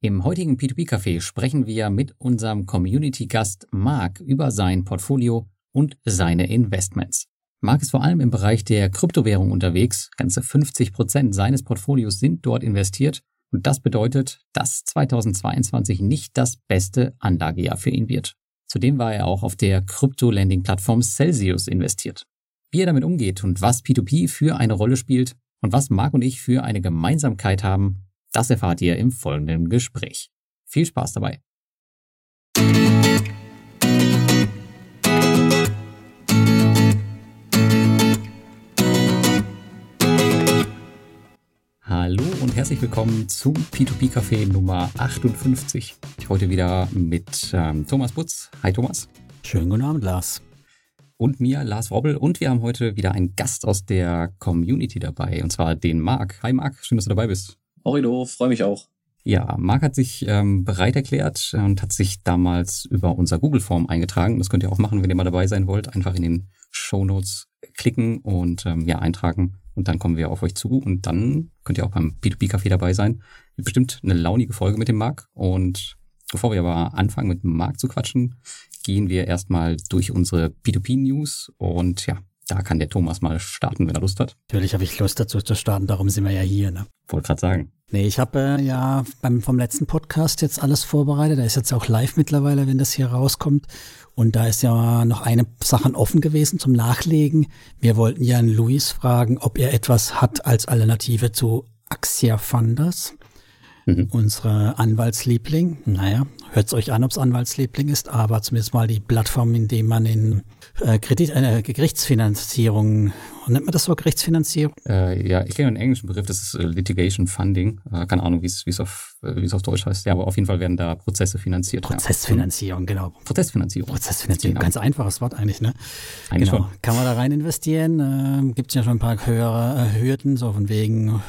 Im heutigen P2P-Café sprechen wir mit unserem Community-Gast Marc über sein Portfolio und seine Investments. Marc ist vor allem im Bereich der Kryptowährung unterwegs. Ganze 50 Prozent seines Portfolios sind dort investiert. Und das bedeutet, dass 2022 nicht das beste Anlagejahr für ihn wird. Zudem war er auch auf der Krypto-Landing-Plattform Celsius investiert. Wie er damit umgeht und was P2P für eine Rolle spielt und was Marc und ich für eine Gemeinsamkeit haben, das erfahrt ihr im folgenden Gespräch. Viel Spaß dabei. Hallo und herzlich willkommen zum P2P Café Nummer 58. Heute wieder mit ähm, Thomas Butz. Hi Thomas. Schönen guten Abend, Lars. Und mir, Lars Wobbel. Und wir haben heute wieder einen Gast aus der Community dabei, und zwar den Marc. Hi Marc, schön, dass du dabei bist. Horrido, freue mich auch. Ja, Marc hat sich ähm, bereit erklärt und hat sich damals über unser Google-Form eingetragen. Das könnt ihr auch machen, wenn ihr mal dabei sein wollt. Einfach in den Show Notes klicken und ähm, ja, eintragen. Und dann kommen wir auf euch zu. Und dann könnt ihr auch beim P2P-Café dabei sein. Bestimmt eine launige Folge mit dem Marc. Und bevor wir aber anfangen, mit Marc zu quatschen, gehen wir erstmal durch unsere P2P-News. Und ja, da kann der Thomas mal starten, wenn er Lust hat. Natürlich habe ich Lust dazu zu starten, darum sind wir ja hier. Ne? Wollte gerade sagen. Nee, ich habe äh, ja beim, vom letzten Podcast jetzt alles vorbereitet. Da ist jetzt auch live mittlerweile, wenn das hier rauskommt. Und da ist ja noch eine Sache offen gewesen zum Nachlegen. Wir wollten ja einen Luis fragen, ob er etwas hat als Alternative zu Axia Funders. Mhm. Unsere Anwaltsliebling. Naja, hört es euch an, ob es Anwaltsliebling ist, aber zumindest mal die Plattform, in dem man in äh, Kredit, äh, Gerichtsfinanzierung, nennt man das so, Gerichtsfinanzierung? Äh, ja, ich kenne einen englischen Begriff, das ist äh, Litigation Funding. Äh, keine Ahnung, wie es auf, äh, auf Deutsch heißt. Ja, aber auf jeden Fall werden da Prozesse finanziert. Prozessfinanzierung, ja. genau. Prozessfinanzierung. Prozessfinanzierung, genau. ganz einfaches Wort eigentlich, ne? Eigentlich genau. Schon. Kann man da rein investieren? Äh, Gibt es ja schon ein paar höhere Hürden, so von wegen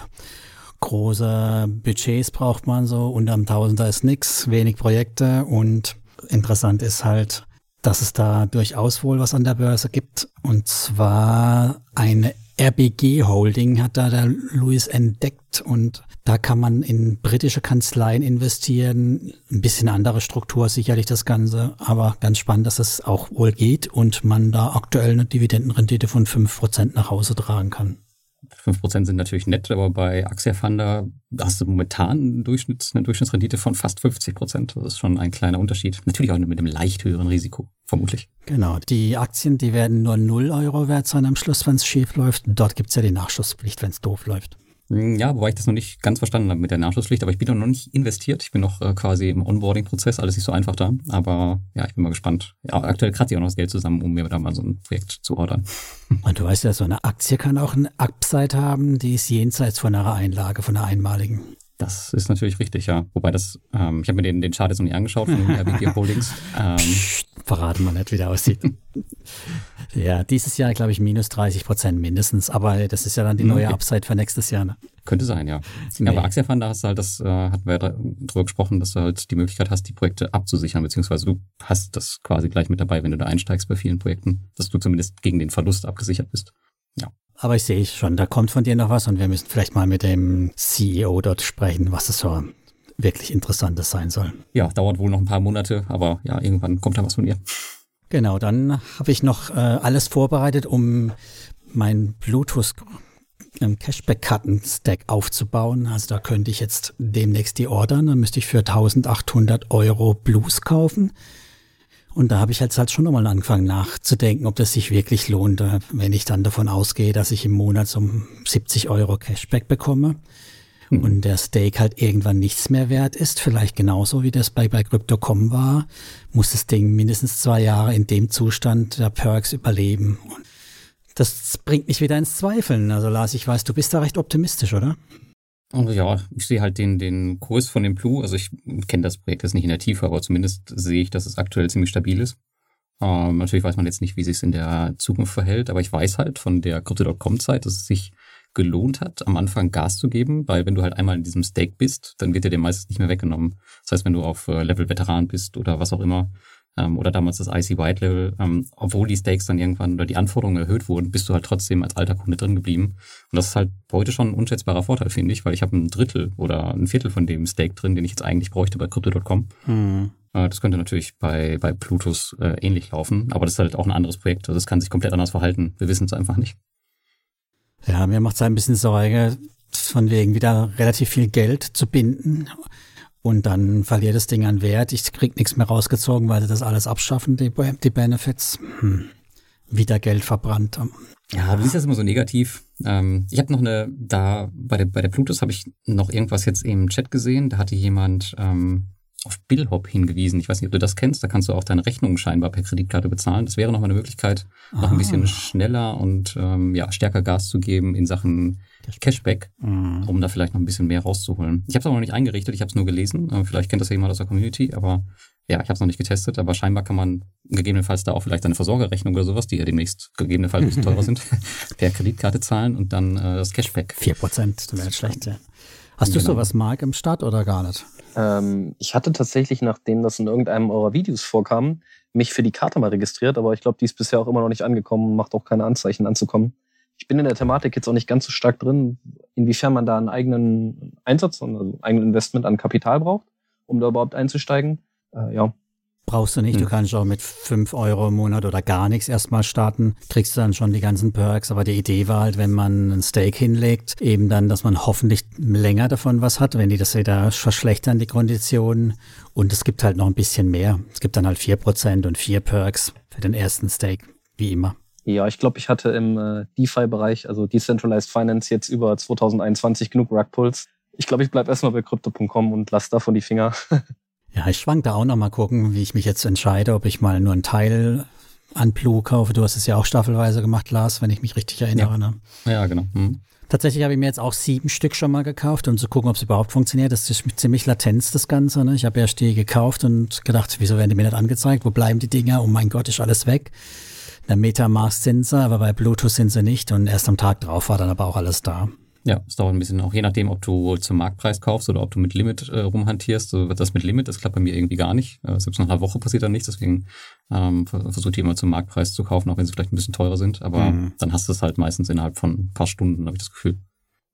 große Budgets braucht man so, unterm Tausender ist nix, wenig Projekte und interessant ist halt, dass es da durchaus wohl was an der Börse gibt. Und zwar eine RBG Holding hat da der Louis entdeckt und da kann man in britische Kanzleien investieren. Ein bisschen andere Struktur sicherlich das Ganze, aber ganz spannend, dass es auch wohl geht und man da aktuell eine Dividendenrendite von fünf Prozent nach Hause tragen kann. 5% sind natürlich nett, aber bei Axia Funder hast du momentan einen Durchschnitts, eine Durchschnittsrendite von fast 50%. Das ist schon ein kleiner Unterschied. Natürlich auch mit einem leicht höheren Risiko, vermutlich. Genau. Die Aktien, die werden nur 0 Euro wert sein am Schluss, wenn es schief läuft. Dort gibt es ja die Nachschusspflicht, wenn es doof läuft. Hm, ja, wobei ich das noch nicht ganz verstanden habe mit der Nachschusspflicht, aber ich bin noch nicht investiert. Ich bin noch äh, quasi im Onboarding-Prozess, alles nicht so einfach da. Aber ja, ich bin mal gespannt. Ja, aktuell kratze ich auch noch das Geld zusammen, um mir da mal so ein Projekt zu ordern. Und du weißt ja, so eine Aktie kann auch eine Upside haben, die ist jenseits von einer Einlage, von einer einmaligen. Das ist natürlich richtig, ja. Wobei das, ähm, ich habe mir den, den Chart jetzt noch nie angeschaut von den RBG Holdings. Ähm, Psst, verraten wir nicht, wie der aussieht. ja, dieses Jahr, glaube ich, minus 30 Prozent mindestens. Aber das ist ja dann die neue okay. Upside für nächstes Jahr. Ne? Könnte sein, ja. Nee. Ja, aber Axia Fund, da hast du halt das, äh, hatten wir ja drüber gesprochen, dass du halt die Möglichkeit hast, die Projekte abzusichern, beziehungsweise du hast das quasi gleich mit dabei, wenn du da einsteigst bei vielen Projekten, dass du zumindest gegen den Verlust abgesichert bist. Ja. Aber ich sehe schon, da kommt von dir noch was und wir müssen vielleicht mal mit dem CEO dort sprechen, was es so wirklich Interessantes sein soll. Ja, dauert wohl noch ein paar Monate, aber ja, irgendwann kommt da was von dir. Genau, dann habe ich noch äh, alles vorbereitet, um mein Bluetooth ähm, Cashback-Karten-Stack aufzubauen. Also da könnte ich jetzt demnächst die ordern. Dann müsste ich für 1800 Euro Blues kaufen. Und da habe ich jetzt halt schon nochmal angefangen nachzudenken, ob das sich wirklich lohnt, äh, wenn ich dann davon ausgehe, dass ich im Monat so 70 Euro Cashback bekomme mhm. und der Stake halt irgendwann nichts mehr wert ist, vielleicht genauso wie das bei, bei Crypto.com war, muss das Ding mindestens zwei Jahre in dem Zustand der Perks überleben. Und das bringt mich wieder ins Zweifeln. Also Lars, ich weiß, du bist da recht optimistisch, oder? Also ja, ich sehe halt den, den Kurs von dem Blue. Also ich kenne das Projekt jetzt nicht in der Tiefe, aber zumindest sehe ich, dass es aktuell ziemlich stabil ist. Ähm, natürlich weiß man jetzt nicht, wie sich es in der Zukunft verhält, aber ich weiß halt von der Crypto.com-Zeit, dass es sich gelohnt hat, am Anfang Gas zu geben, weil wenn du halt einmal in diesem Stake bist, dann wird dir der meistens nicht mehr weggenommen. Das heißt, wenn du auf äh, Level Veteran bist oder was auch immer, ähm, oder damals das IC White Level, ähm, obwohl die Stakes dann irgendwann oder die Anforderungen erhöht wurden, bist du halt trotzdem als alter Kunde drin geblieben. Und das ist halt heute schon ein unschätzbarer Vorteil, finde ich, weil ich habe ein Drittel oder ein Viertel von dem Stake drin, den ich jetzt eigentlich bräuchte bei Crypto.com. Mhm. Äh, das könnte natürlich bei, bei Plutus äh, ähnlich laufen, aber das ist halt auch ein anderes Projekt. Also es kann sich komplett anders verhalten. Wir wissen es einfach nicht. Ja, mir macht es ein bisschen Sorge, von wegen wieder relativ viel Geld zu binden und dann verliert das Ding an Wert. Ich krieg nichts mehr rausgezogen, weil sie das alles abschaffen, die, die Benefits. Hm. Wieder Geld verbrannt. Ja, du siehst das immer so negativ. Ähm, ich habe noch eine, da bei der, bei der Plutus habe ich noch irgendwas jetzt im Chat gesehen. Da hatte jemand ähm, auf Billhop hingewiesen. Ich weiß nicht, ob du das kennst. Da kannst du auch deine Rechnungen scheinbar per Kreditkarte bezahlen. Das wäre nochmal eine Möglichkeit, noch ah. ein bisschen schneller und ähm, ja, stärker Gas zu geben in Sachen Cashback, mhm. um da vielleicht noch ein bisschen mehr rauszuholen. Ich habe es aber noch nicht eingerichtet, ich habe es nur gelesen. Äh, vielleicht kennt das ja jemand aus der Community, aber ja, ich habe es noch nicht getestet, aber scheinbar kann man gegebenenfalls da auch vielleicht eine Versorgerrechnung oder sowas, die ja demnächst gegebenenfalls ein bisschen teurer sind, per Kreditkarte zahlen und dann äh, das Cashback. Vier Prozent, das wäre schlecht, ja. Hast du genau. sowas, Mark, im Start oder gar nicht? Ähm, ich hatte tatsächlich, nachdem das in irgendeinem eurer Videos vorkam, mich für die Karte mal registriert, aber ich glaube, die ist bisher auch immer noch nicht angekommen und macht auch keine Anzeichen anzukommen. Ich bin in der Thematik jetzt auch nicht ganz so stark drin, inwiefern man da einen eigenen Einsatz, also ein eigenes Investment an Kapital braucht, um da überhaupt einzusteigen. Äh, ja, Brauchst du nicht. Hm. Du kannst auch mit fünf Euro im Monat oder gar nichts erstmal starten. Kriegst du dann schon die ganzen Perks. Aber die Idee war halt, wenn man ein Stake hinlegt, eben dann, dass man hoffentlich länger davon was hat, wenn die das wieder verschlechtern, die Konditionen. Und es gibt halt noch ein bisschen mehr. Es gibt dann halt vier Prozent und vier Perks für den ersten Stake, wie immer. Ja, ich glaube, ich hatte im äh, DeFi-Bereich, also Decentralized Finance, jetzt über 2021 genug Rugpulls. Ich glaube, ich bleib erstmal bei Crypto.com und lass davon die Finger. Ja, ich schwank da auch noch mal gucken, wie ich mich jetzt entscheide, ob ich mal nur einen Teil an Blue kaufe. Du hast es ja auch staffelweise gemacht, Lars, wenn ich mich richtig erinnere. Ja, ne? ja genau. Mhm. Tatsächlich habe ich mir jetzt auch sieben Stück schon mal gekauft, um zu gucken, ob es überhaupt funktioniert. Das ist ziemlich latenz, das Ganze. Ne? Ich habe erst die gekauft und gedacht, wieso werden die mir nicht angezeigt? Wo bleiben die Dinger? Oh mein Gott, ist alles weg. Der Metamask sind sie, aber bei Bluetooth sind sie nicht. Und erst am Tag drauf war dann aber auch alles da. Ja, es dauert ein bisschen, auch je nachdem, ob du zum Marktpreis kaufst oder ob du mit Limit äh, rumhantierst. Also das mit Limit, das klappt bei mir irgendwie gar nicht. Äh, selbst nach einer Woche passiert dann nichts, deswegen ähm, versuche ich immer zum Marktpreis zu kaufen, auch wenn sie vielleicht ein bisschen teurer sind. Aber mhm. dann hast du es halt meistens innerhalb von ein paar Stunden, habe ich das Gefühl.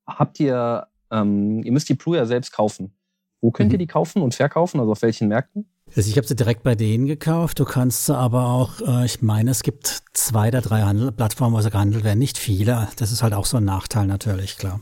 Habt ihr, ähm, ihr müsst die Plu ja selbst kaufen. Wo könnt mhm. ihr die kaufen und verkaufen? Also auf welchen Märkten? Also ich habe sie direkt bei denen gekauft. Du kannst sie aber auch, äh, ich meine, es gibt zwei oder drei Handel Plattformen, wo sie gehandelt werden. Nicht viele. Das ist halt auch so ein Nachteil natürlich, klar.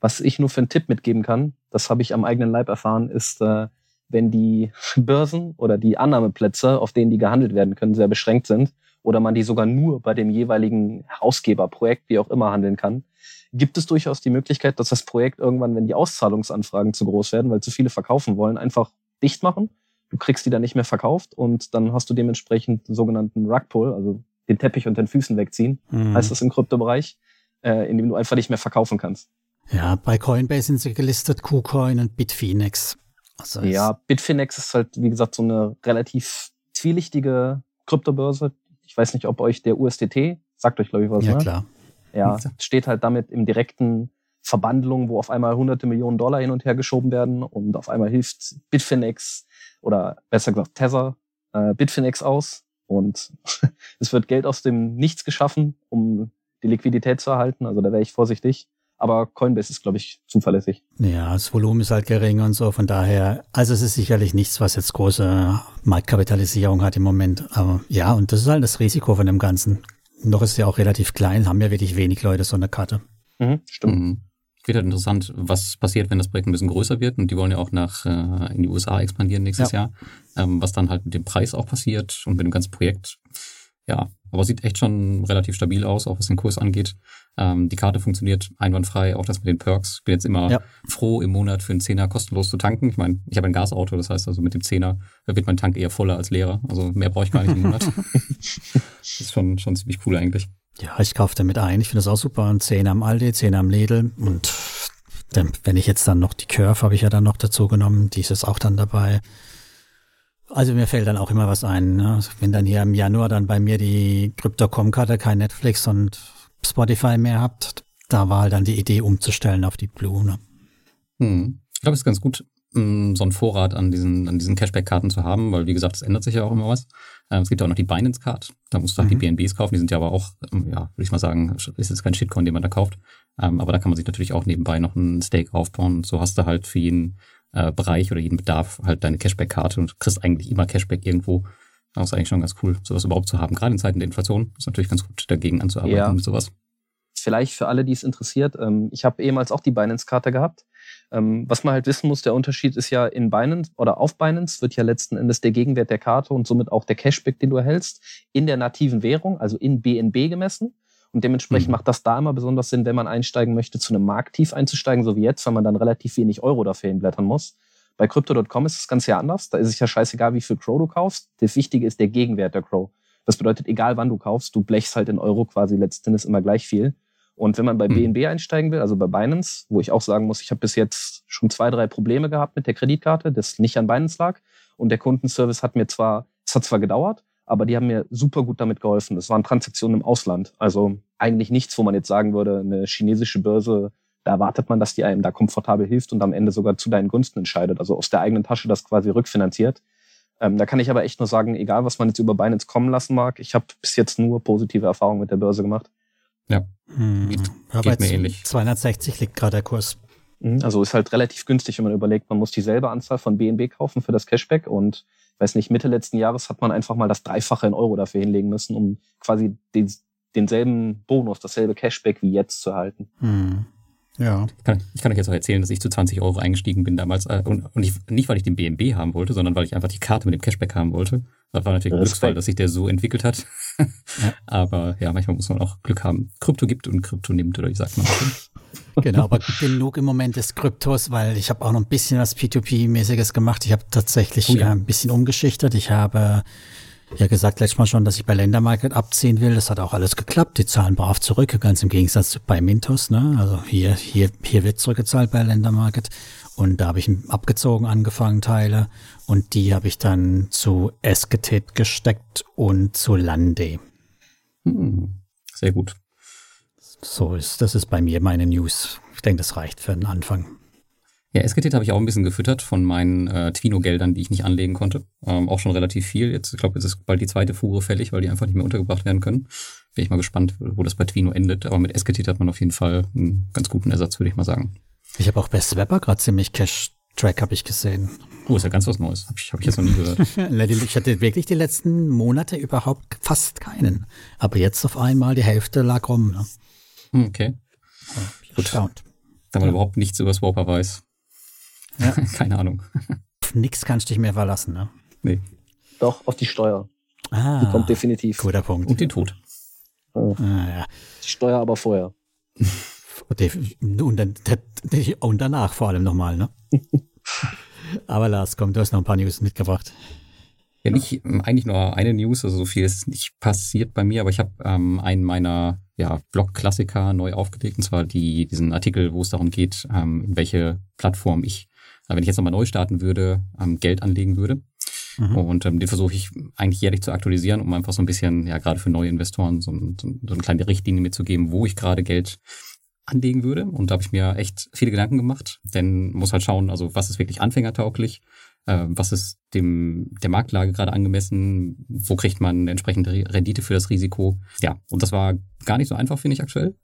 Was ich nur für einen Tipp mitgeben kann, das habe ich am eigenen Leib erfahren, ist, äh, wenn die Börsen oder die Annahmeplätze, auf denen die gehandelt werden können, sehr beschränkt sind oder man die sogar nur bei dem jeweiligen Herausgeberprojekt, wie auch immer, handeln kann, gibt es durchaus die Möglichkeit, dass das Projekt irgendwann, wenn die Auszahlungsanfragen zu groß werden, weil zu viele verkaufen wollen, einfach dicht machen. Du kriegst die dann nicht mehr verkauft und dann hast du dementsprechend den sogenannten Rugpull, also den Teppich und den Füßen wegziehen, mhm. heißt das im Kryptobereich, äh, in dem du einfach nicht mehr verkaufen kannst. Ja, bei Coinbase sind sie gelistet, KuCoin und Bitfinex. Also ja, Bitfinex ist halt, wie gesagt, so eine relativ zwielichtige Kryptobörse. Ich weiß nicht, ob euch der USDT, sagt euch, glaube ich, was, Ja, ne? klar. Ja, steht halt damit im direkten Verbandlung, wo auf einmal hunderte Millionen Dollar hin und her geschoben werden und auf einmal hilft Bitfinex oder besser gesagt Tether äh, Bitfinex aus und es wird Geld aus dem Nichts geschaffen, um die Liquidität zu erhalten. Also da wäre ich vorsichtig. Aber Coinbase ist, glaube ich, zuverlässig. Ja, das Volumen ist halt gering und so. Von daher, also es ist sicherlich nichts, was jetzt große Marktkapitalisierung hat im Moment. Aber ja, und das ist halt das Risiko von dem Ganzen. Noch ist es ja auch relativ klein, haben ja wirklich wenig Leute so eine Karte. Mhm, stimmt. Mhm. Wird halt interessant, was passiert, wenn das Projekt ein bisschen größer wird. Und die wollen ja auch nach äh, in die USA expandieren nächstes ja. Jahr. Ähm, was dann halt mit dem Preis auch passiert und mit dem ganzen Projekt. Ja, aber sieht echt schon relativ stabil aus, auch was den Kurs angeht. Ähm, die Karte funktioniert einwandfrei, auch das mit den Perks. Bin jetzt immer ja. froh, im Monat für einen Zehner kostenlos zu tanken. Ich meine, ich habe ein Gasauto, das heißt also mit dem Zehner wird mein Tank eher voller als leerer. Also mehr brauche ich gar nicht im Monat. das ist schon, schon ziemlich cool eigentlich. Ja, ich kaufe damit ein. Ich finde das auch super. Ein Zehner am Aldi, Zehner am Lidl und wenn ich jetzt dann noch die Curve habe ich ja dann noch dazu genommen, die ist jetzt auch dann dabei. Also mir fällt dann auch immer was ein. Ne? Wenn dann hier im Januar dann bei mir die Crypto.com-Karte kein Netflix und Spotify mehr habt, da war halt dann die Idee umzustellen auf die Blue. Ne? Hm. Ich glaube, es ist ganz gut, mm, so einen Vorrat an diesen, an diesen Cashback-Karten zu haben, weil wie gesagt, es ändert sich ja auch immer was. Ähm, es gibt ja auch noch die Binance-Card, da musst du halt mhm. die BNBs kaufen, die sind ja aber auch, ähm, ja, würde ich mal sagen, ist jetzt kein Shitcoin, den man da kauft. Ähm, aber da kann man sich natürlich auch nebenbei noch einen Stake aufbauen und so hast du halt für jeden äh, Bereich oder jeden Bedarf halt deine Cashback-Karte und kriegst eigentlich immer Cashback irgendwo. Das ist eigentlich schon ganz cool, sowas überhaupt zu haben. Gerade in Zeiten der Inflation ist natürlich ganz gut, dagegen anzuarbeiten ja. mit sowas. Vielleicht für alle, die es interessiert. Ich habe ehemals auch die Binance-Karte gehabt. Ähm, was man halt wissen muss, der Unterschied ist ja in Binance oder auf Binance wird ja letzten Endes der Gegenwert der Karte und somit auch der Cashback, den du erhältst, in der nativen Währung, also in BNB gemessen. Und dementsprechend mhm. macht das da immer besonders Sinn, wenn man einsteigen möchte, zu einem Markttief einzusteigen, so wie jetzt, weil man dann relativ wenig Euro dafür hinblättern muss. Bei Crypto.com ist das Ganze ja anders. Da ist es ja scheißegal, wie viel Crow du kaufst. Das Wichtige ist der Gegenwert der Crow. Das bedeutet, egal wann du kaufst, du blechst halt in Euro quasi letztendlich immer gleich viel. Und wenn man bei BNB mhm. einsteigen will, also bei Binance, wo ich auch sagen muss, ich habe bis jetzt schon zwei, drei Probleme gehabt mit der Kreditkarte, das nicht an Binance lag. Und der Kundenservice hat mir zwar, es hat zwar gedauert, aber die haben mir super gut damit geholfen. Das waren Transaktionen im Ausland. Also eigentlich nichts, wo man jetzt sagen würde, eine chinesische Börse da erwartet man, dass die einem da komfortabel hilft und am Ende sogar zu deinen Gunsten entscheidet, also aus der eigenen Tasche das quasi rückfinanziert. Ähm, da kann ich aber echt nur sagen, egal was man jetzt über Binance kommen lassen mag, ich habe bis jetzt nur positive Erfahrungen mit der Börse gemacht. Ja, hm. geht, ja, geht mir ähnlich. 260 liegt gerade der Kurs. Mhm, also ist halt relativ günstig, wenn man überlegt, man muss dieselbe Anzahl von BNB kaufen für das Cashback und weiß nicht, Mitte letzten Jahres hat man einfach mal das Dreifache in Euro dafür hinlegen müssen, um quasi den, denselben Bonus, dasselbe Cashback wie jetzt zu erhalten. Hm. Ja. Ich kann, ich kann, euch jetzt auch erzählen, dass ich zu 20 Euro eingestiegen bin damals. Äh, und, und ich, nicht, weil ich den BNB haben wollte, sondern weil ich einfach die Karte mit dem Cashback haben wollte. Das war natürlich ein Glücksfall, dass sich der so entwickelt hat. ja. Aber ja, manchmal muss man auch Glück haben. Krypto gibt und Krypto nimmt, oder wie sagt man das? genau, aber genug im Moment des Kryptos, weil ich habe auch noch ein bisschen was P2P-mäßiges gemacht. Ich habe tatsächlich oh ja. äh, ein bisschen umgeschichtet. Ich habe ja gesagt letztes Mal schon, dass ich bei Ländermarket abziehen will. Das hat auch alles geklappt. Die zahlen brav zurück, ganz im Gegensatz zu bei Mintos. Ne? Also hier, hier, hier wird zurückgezahlt bei Ländermarket. Und da habe ich abgezogen angefangen Teile und die habe ich dann zu Esketit gesteckt und zu Lande. Hm, sehr gut. So ist, das ist bei mir meine News. Ich denke, das reicht für den Anfang. Ja, SKT habe ich auch ein bisschen gefüttert von meinen äh, Twino-Geldern, die ich nicht anlegen konnte. Ähm, auch schon relativ viel. Jetzt, ich glaube, jetzt ist bald die zweite Fuhre fällig, weil die einfach nicht mehr untergebracht werden können. Bin ich mal gespannt, wo das bei Twino endet. Aber mit SKT hat man auf jeden Fall einen ganz guten Ersatz, würde ich mal sagen. Ich habe auch bei Swapper gerade ziemlich Cash-Track, habe ich gesehen. Oh, ist ja ganz was Neues. Habe ich, hab ich jetzt noch nie gehört. ich hatte wirklich die letzten Monate überhaupt fast keinen. Aber jetzt auf einmal die Hälfte lag rum. Ne? Hm, okay. Gut. Erstaunt. Da man ja. überhaupt nichts über Swapper weiß. Ja. Keine Ahnung. Auf nix kannst du dich mehr verlassen, ne? Nee. Doch, auf die Steuer. Ah, die kommt definitiv. Guter Punkt. Und den Tod. Oh. Ah, ja. Die Steuer aber vorher. Und, dann, und danach vor allem nochmal, ne? aber Lars, komm, du hast noch ein paar News mitgebracht. Ja, nicht eigentlich nur eine News, also so viel ist nicht passiert bei mir, aber ich habe ähm, einen meiner ja, Blog-Klassiker neu aufgelegt, und zwar die, diesen Artikel, wo es darum geht, ähm, in welche Plattform ich wenn ich jetzt nochmal neu starten würde, ähm, Geld anlegen würde. Mhm. Und ähm, den versuche ich eigentlich jährlich zu aktualisieren, um einfach so ein bisschen, ja, gerade für neue Investoren so, so, so eine kleine Richtlinie mitzugeben, wo ich gerade Geld anlegen würde. Und da habe ich mir echt viele Gedanken gemacht, denn muss halt schauen, also was ist wirklich anfängertauglich, äh, was ist dem der Marktlage gerade angemessen, wo kriegt man entsprechende Rendite für das Risiko. Ja, und das war gar nicht so einfach, finde ich aktuell.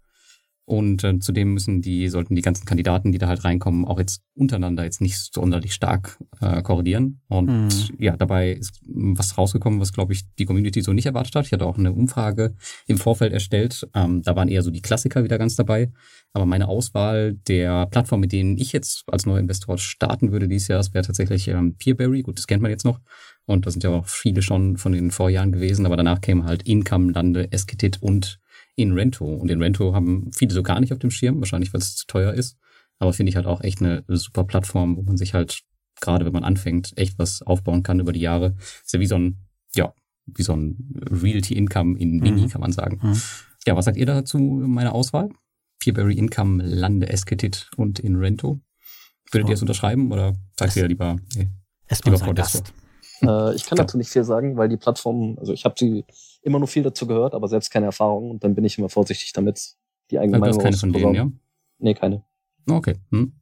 Und äh, zudem müssen die, sollten die ganzen Kandidaten, die da halt reinkommen, auch jetzt untereinander jetzt nicht sonderlich stark äh, korrelieren. Und mhm. ja, dabei ist was rausgekommen, was, glaube ich, die Community so nicht erwartet hat. Ich hatte auch eine Umfrage im Vorfeld erstellt. Ähm, da waren eher so die Klassiker wieder ganz dabei. Aber meine Auswahl der Plattform, mit denen ich jetzt als neuer Investor starten würde dieses Jahr, das wäre tatsächlich ähm, Peerberry. Gut, das kennt man jetzt noch. Und da sind ja auch viele schon von den Vorjahren gewesen. Aber danach kämen halt Income, Lande, Esketit und in Rento. Und in Rento haben viele so gar nicht auf dem Schirm, wahrscheinlich weil es zu teuer ist. Aber finde ich halt auch echt eine super Plattform, wo man sich halt, gerade wenn man anfängt, echt was aufbauen kann über die Jahre. Ist ja wie so ein, ja, wie so ein Realty Income in Mini, mhm. kann man sagen. Mhm. Ja, was sagt ihr dazu, meine Auswahl? Peerberry Income, Lande, Esketit und in Rento. Würdet oh. ihr es unterschreiben oder sagt ihr lieber, nee, lieber Frau Gast. Äh, ich kann dazu nicht viel sagen, weil die Plattform, also ich habe sie immer nur viel dazu gehört, aber selbst keine Erfahrung und dann bin ich immer vorsichtig damit, die eigene also Meinung keine von denen, ja? Nee, keine. Okay. Hm.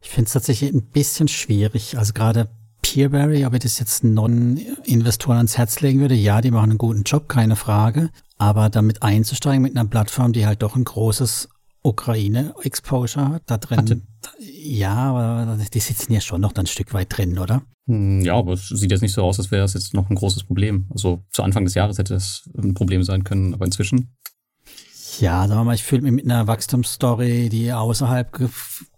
Ich finde es tatsächlich ein bisschen schwierig. Also gerade Peerberry, ob ich das jetzt Non-Investoren ans Herz legen würde, ja, die machen einen guten Job, keine Frage. Aber damit einzusteigen mit einer Plattform, die halt doch ein großes Ukraine-Exposure hat, da drin. Hatte. Ja, aber die sitzen ja schon noch ein Stück weit drin, oder? Hm, ja, aber es sieht jetzt nicht so aus, als wäre das jetzt noch ein großes Problem. Also zu Anfang des Jahres hätte es ein Problem sein können, aber inzwischen ja, sagen wir mal, ich fühle mich mit einer Wachstumsstory, die außerhalb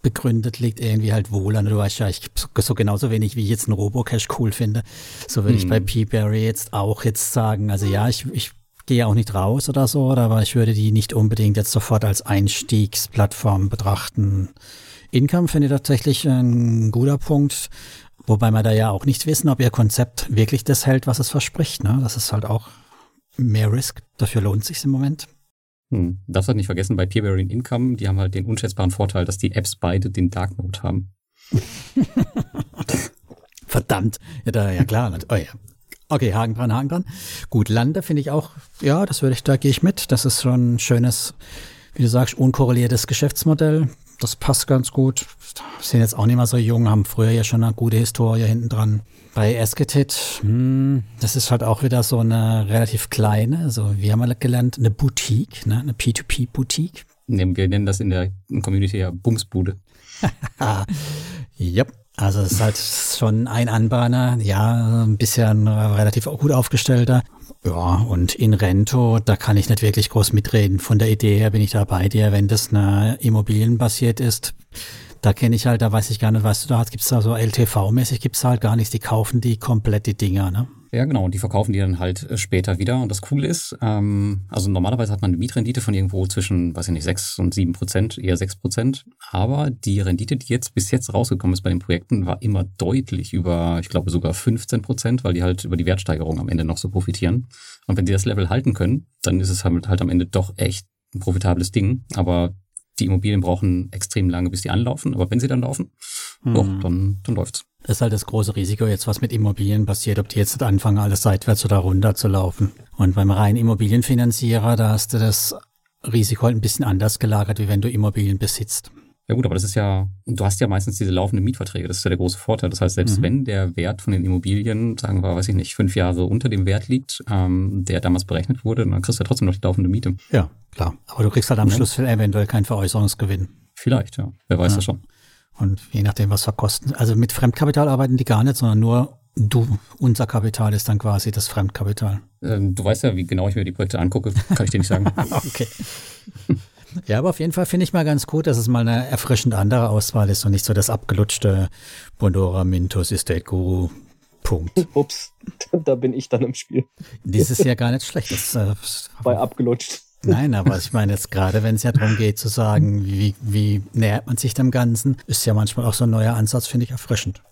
begründet liegt, irgendwie halt wohler. Du weißt ja, ich so genauso wenig, wie ich jetzt einen Robocash cool finde. So würde hm. ich bei Peaberry jetzt auch jetzt sagen. Also ja, ich, ich gehe auch nicht raus oder so, aber ich würde die nicht unbedingt jetzt sofort als Einstiegsplattform betrachten. Income finde ich tatsächlich ein guter Punkt. Wobei wir da ja auch nicht wissen, ob ihr Konzept wirklich das hält, was es verspricht. Ne? Das ist halt auch mehr Risk. Dafür lohnt es sich im Moment. Hm. Darfst halt nicht vergessen, bei Peerbearing Income, die haben halt den unschätzbaren Vorteil, dass die Apps beide den Dark Mode haben. Verdammt. Ja, da, ja klar. Oh ja. Okay, Haken dran, Haken dran. Gut, Lande finde ich auch, ja, das würde ich, da gehe ich mit. Das ist schon ein schönes, wie du sagst, unkorreliertes Geschäftsmodell. Das passt ganz gut. Sind jetzt auch nicht mehr so jung, haben früher ja schon eine gute Historie hinten dran. Bei Esketit, hm, das ist halt auch wieder so eine relativ kleine, also wir haben mal gelernt, eine Boutique, ne? eine P2P-Boutique. Wir nennen das in der Community ja Bumsbude. yep. Also es ist halt schon ein Anbahner, ja, ein bisschen relativ gut aufgestellter. Ja, und in Rento, da kann ich nicht wirklich groß mitreden. Von der Idee her bin ich da bei dir, wenn das eine Immobilienbasiert ist, da kenne ich halt, da weiß ich gar nicht, was du da hast. Gibt es da so LTV-mäßig, gibt es halt gar nichts. Die kaufen die komplett die Dinger, ne? Ja, genau. Und die verkaufen die dann halt äh, später wieder. Und das Coole ist, ähm, also normalerweise hat man eine Mietrendite von irgendwo zwischen, weiß ich nicht, sechs und sieben Prozent, eher sechs Prozent. Aber die Rendite, die jetzt bis jetzt rausgekommen ist bei den Projekten, war immer deutlich über, ich glaube sogar 15 Prozent, weil die halt über die Wertsteigerung am Ende noch so profitieren. Und wenn die das Level halten können, dann ist es halt, halt am Ende doch echt ein profitables Ding. Aber die Immobilien brauchen extrem lange, bis die anlaufen. Aber wenn sie dann laufen, hm. oh, dann, dann läuft's. Das ist halt das große Risiko jetzt, was mit Immobilien passiert, ob die jetzt anfangen, alles seitwärts oder runter zu laufen. Und beim reinen Immobilienfinanzierer, da hast du das Risiko halt ein bisschen anders gelagert, wie wenn du Immobilien besitzt. Ja gut, aber das ist ja, du hast ja meistens diese laufenden Mietverträge, das ist ja der große Vorteil. Das heißt, selbst mhm. wenn der Wert von den Immobilien, sagen wir, weiß ich nicht, fünf Jahre unter dem Wert liegt, ähm, der damals berechnet wurde, dann kriegst du ja trotzdem noch die laufende Miete. Ja, klar. Aber du kriegst halt am ja. Schluss eventuell keinen Veräußerungsgewinn. Vielleicht, ja. Wer weiß ja. das schon. Und je nachdem, was verkosten. Also mit Fremdkapital arbeiten die gar nicht, sondern nur du, unser Kapital ist dann quasi das Fremdkapital. Ähm, du weißt ja, wie genau ich mir die Projekte angucke, kann ich dir nicht sagen. okay. Ja, aber auf jeden Fall finde ich mal ganz gut, dass es mal eine erfrischend andere Auswahl ist und nicht so das abgelutschte Bondora Mintos Estate Guru Punkt. Ups, da bin ich dann im Spiel. Das ist ja gar nicht schlecht. Das, äh, Bei abgelutscht. Nein, aber ich meine jetzt gerade, wenn es ja darum geht zu sagen, wie, wie nähert man sich dem Ganzen, ist ja manchmal auch so ein neuer Ansatz, finde ich erfrischend.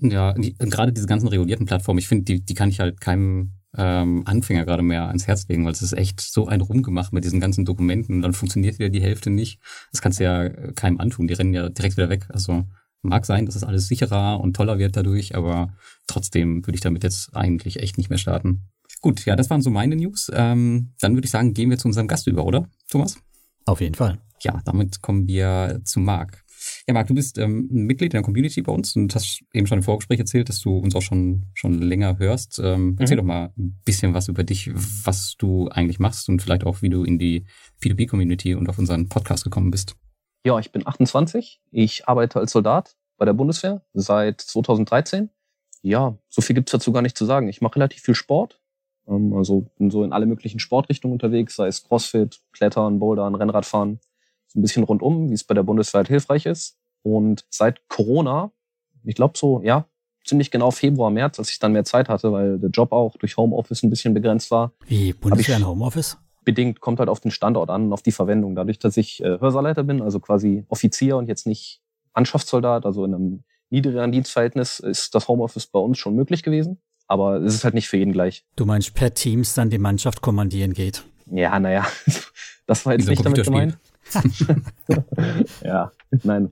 Ja, die, gerade diese ganzen regulierten Plattformen, ich finde, die, die kann ich halt keinem ähm, Anfänger gerade mehr ans Herz legen, weil es ist echt so ein Rumgemacht mit diesen ganzen Dokumenten und dann funktioniert wieder die Hälfte nicht. Das kannst du ja keinem antun, die rennen ja direkt wieder weg. Also mag sein, dass es alles sicherer und toller wird dadurch, aber trotzdem würde ich damit jetzt eigentlich echt nicht mehr starten. Gut, ja, das waren so meine News. Ähm, dann würde ich sagen, gehen wir zu unserem Gast über, oder, Thomas? Auf jeden Fall. Ja, damit kommen wir zu Marc. Ja, Marc, du bist ähm, Mitglied in der Community bei uns und hast eben schon im Vorgespräch erzählt, dass du uns auch schon, schon länger hörst. Ähm, erzähl mhm. doch mal ein bisschen was über dich, was du eigentlich machst und vielleicht auch, wie du in die P2P-Community und auf unseren Podcast gekommen bist. Ja, ich bin 28. Ich arbeite als Soldat bei der Bundeswehr seit 2013. Ja, so viel gibt's dazu gar nicht zu sagen. Ich mache relativ viel Sport. Ähm, also bin so in alle möglichen Sportrichtungen unterwegs, sei es Crossfit, Klettern, Bouldern, Rennradfahren so ein bisschen rundum, wie es bei der Bundeswehr halt hilfreich ist. Und seit Corona, ich glaube so, ja, ziemlich genau Februar, März, als ich dann mehr Zeit hatte, weil der Job auch durch Homeoffice ein bisschen begrenzt war. Wie Bundeswehr in Homeoffice? Bedingt, kommt halt auf den Standort an und auf die Verwendung. Dadurch, dass ich äh, Hörsaaleiter bin, also quasi Offizier und jetzt nicht Mannschaftssoldat, also in einem niedrigeren Dienstverhältnis, ist das Homeoffice bei uns schon möglich gewesen. Aber es ist halt nicht für jeden gleich. Du meinst, per Teams dann die Mannschaft kommandieren geht? Ja, naja, das war jetzt nicht damit gemeint. ja, nein.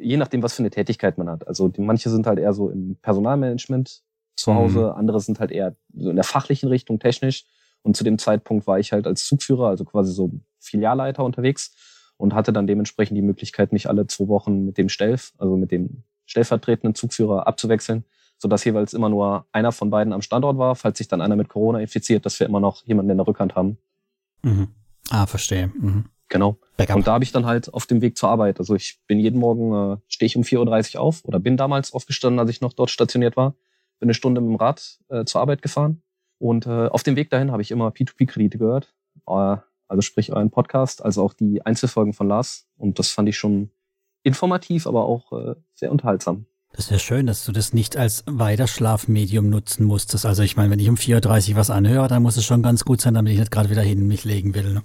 Je nachdem, was für eine Tätigkeit man hat. Also die, manche sind halt eher so im Personalmanagement zu. Hause, mhm. andere sind halt eher so in der fachlichen Richtung, technisch. Und zu dem Zeitpunkt war ich halt als Zugführer, also quasi so Filialleiter unterwegs. und hatte dann dementsprechend die Möglichkeit, mich alle zwei Wochen mit dem Stelf, also mit dem stellvertretenden Zugführer abzuwechseln, sodass jeweils immer nur einer von beiden am Standort war, falls sich dann einer mit Corona infiziert, dass wir immer noch jemanden in der Rückhand haben. Mhm. Ah, verstehe. Mhm. Genau. Backup. Und da habe ich dann halt auf dem Weg zur Arbeit. Also ich bin jeden Morgen, äh, stehe ich um 4.30 Uhr auf oder bin damals aufgestanden, als ich noch dort stationiert war. Bin eine Stunde mit dem Rad äh, zur Arbeit gefahren. Und äh, auf dem Weg dahin habe ich immer P2P-Kredite gehört. Äh, also sprich euren Podcast, also auch die Einzelfolgen von Lars. Und das fand ich schon informativ, aber auch äh, sehr unterhaltsam. Das ist ja schön, dass du das nicht als Weiterschlafmedium nutzen musstest. Also ich meine, wenn ich um 4.30 Uhr was anhöre, dann muss es schon ganz gut sein, damit ich nicht gerade wieder hin mich legen will. Ne?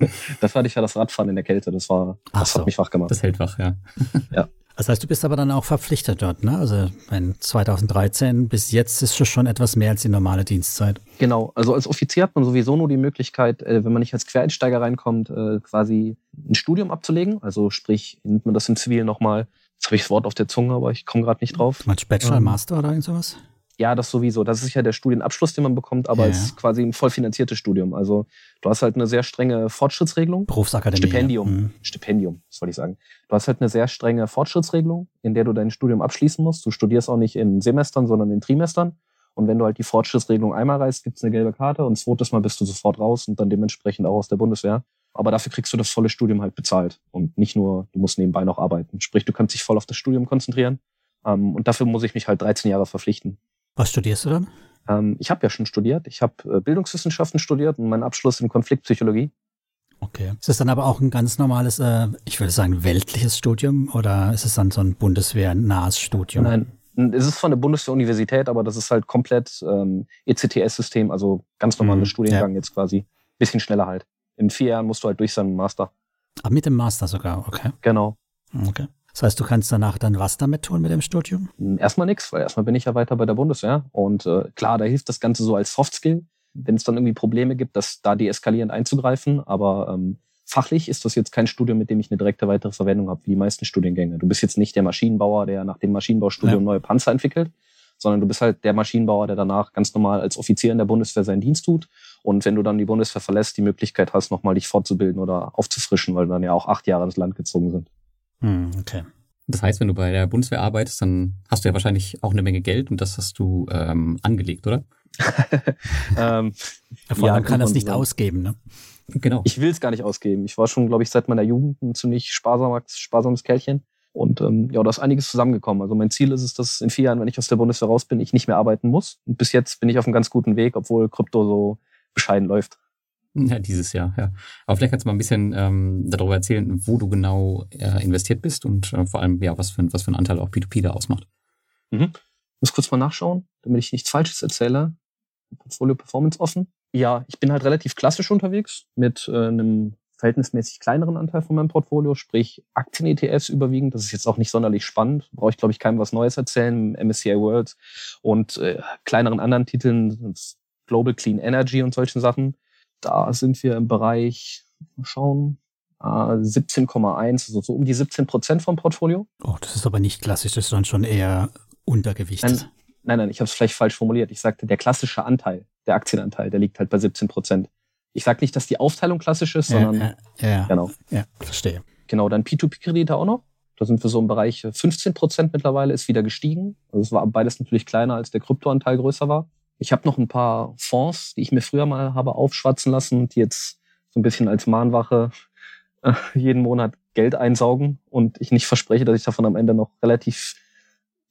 Dafür hatte ich ja das Radfahren in der Kälte. Das war, das so. hat mich wach gemacht. Das hält wach, ja. ja. Das heißt, du bist aber dann auch verpflichtet dort, ne? Also wenn 2013 bis jetzt ist schon etwas mehr als die normale Dienstzeit. Genau, also als Offizier hat man sowieso nur die Möglichkeit, äh, wenn man nicht als Quereinsteiger reinkommt, äh, quasi ein Studium abzulegen. Also sprich, nennt man das im Zivil nochmal Jetzt habe ich das Wort auf der Zunge, aber ich komme gerade nicht drauf. Meinst Bachelor, ähm, Master oder irgend sowas? Ja, das sowieso. Das ist ja der Studienabschluss, den man bekommt, aber ja. es ist quasi ein voll finanziertes Studium. Also du hast halt eine sehr strenge Fortschrittsregelung. Berufsakademie. Stipendium. Mhm. Stipendium, das wollte ich sagen. Du hast halt eine sehr strenge Fortschrittsregelung, in der du dein Studium abschließen musst. Du studierst auch nicht in Semestern, sondern in Trimestern. Und wenn du halt die Fortschrittsregelung einmal reißt, gibt's eine gelbe Karte und zweites Mal bist du sofort raus und dann dementsprechend auch aus der Bundeswehr. Aber dafür kriegst du das volle Studium halt bezahlt und nicht nur, du musst nebenbei noch arbeiten. Sprich, du kannst dich voll auf das Studium konzentrieren. Ähm, und dafür muss ich mich halt 13 Jahre verpflichten. Was studierst du dann? Ähm, ich habe ja schon studiert. Ich habe äh, Bildungswissenschaften studiert und meinen Abschluss in Konfliktpsychologie. Okay. Ist das dann aber auch ein ganz normales, äh, ich würde sagen, weltliches Studium oder ist es dann so ein bundeswehrnahes Studium? Nein, es ist von der Bundeswehr-Universität, aber das ist halt komplett ähm, ECTS-System, also ganz normaler mhm, Studiengang ja. jetzt quasi. Bisschen schneller halt in vier Jahren musst du halt durch sein Master. Ah, mit dem Master sogar, okay. Genau. Okay. Das heißt, du kannst danach dann was damit tun mit dem Studium? Hm, erstmal nichts, weil erstmal bin ich ja weiter bei der Bundeswehr. Und äh, klar, da hilft das Ganze so als Softskill, wenn es dann irgendwie Probleme gibt, das da deeskalierend einzugreifen. Aber ähm, fachlich ist das jetzt kein Studium, mit dem ich eine direkte weitere Verwendung habe, wie die meisten Studiengänge. Du bist jetzt nicht der Maschinenbauer, der nach dem Maschinenbaustudium ja. neue Panzer entwickelt, sondern du bist halt der Maschinenbauer, der danach ganz normal als Offizier in der Bundeswehr seinen Dienst tut und wenn du dann die Bundeswehr verlässt, die Möglichkeit hast, nochmal dich fortzubilden oder aufzufrischen, weil wir dann ja auch acht Jahre ins Land gezogen sind. Hm, okay. Das heißt, wenn du bei der Bundeswehr arbeitest, dann hast du ja wahrscheinlich auch eine Menge Geld und das hast du ähm, angelegt, oder? ähm, Vor allem ja, kann das nicht sagen. ausgeben, ne? Genau. Ich will es gar nicht ausgeben. Ich war schon, glaube ich, seit meiner Jugend ein ziemlich sparsames, sparsames Kerlchen. Und ähm, ja, da ist einiges zusammengekommen. Also mein Ziel ist es, dass in vier Jahren, wenn ich aus der Bundeswehr raus bin, ich nicht mehr arbeiten muss. Und bis jetzt bin ich auf einem ganz guten Weg, obwohl Krypto so bescheiden läuft. Ja, dieses Jahr, ja. Aber vielleicht kannst du mal ein bisschen ähm, darüber erzählen, wo du genau äh, investiert bist und äh, vor allem, ja, was für, was für einen Anteil auch P2P da ausmacht. Mhm. Ich muss kurz mal nachschauen, damit ich nichts Falsches erzähle. Portfolio Performance offen. Ja, ich bin halt relativ klassisch unterwegs mit äh, einem verhältnismäßig kleineren Anteil von meinem Portfolio, sprich Aktien-ETFs überwiegend. Das ist jetzt auch nicht sonderlich spannend. Brauche ich, glaube ich, keinem was Neues erzählen. MSCI World und äh, kleineren anderen Titeln, Global Clean Energy und solchen Sachen. Da sind wir im Bereich, mal schauen, 17,1, also so um die 17 Prozent vom Portfolio. Oh, das ist aber nicht klassisch, das ist dann schon eher Untergewicht. Nein, nein, nein ich habe es vielleicht falsch formuliert. Ich sagte, der klassische Anteil, der Aktienanteil, der liegt halt bei 17 Prozent. Ich sage nicht, dass die Aufteilung klassisch ist, sondern ja, ja, ja, genau. Ja, verstehe. Genau, dann P2P-Kredite auch noch. Da sind wir so im Bereich 15 Prozent mittlerweile, ist wieder gestiegen. Also es war beides natürlich kleiner, als der Kryptoanteil größer war. Ich habe noch ein paar Fonds, die ich mir früher mal habe aufschwatzen lassen, die jetzt so ein bisschen als Mahnwache äh, jeden Monat Geld einsaugen und ich nicht verspreche, dass ich davon am Ende noch relativ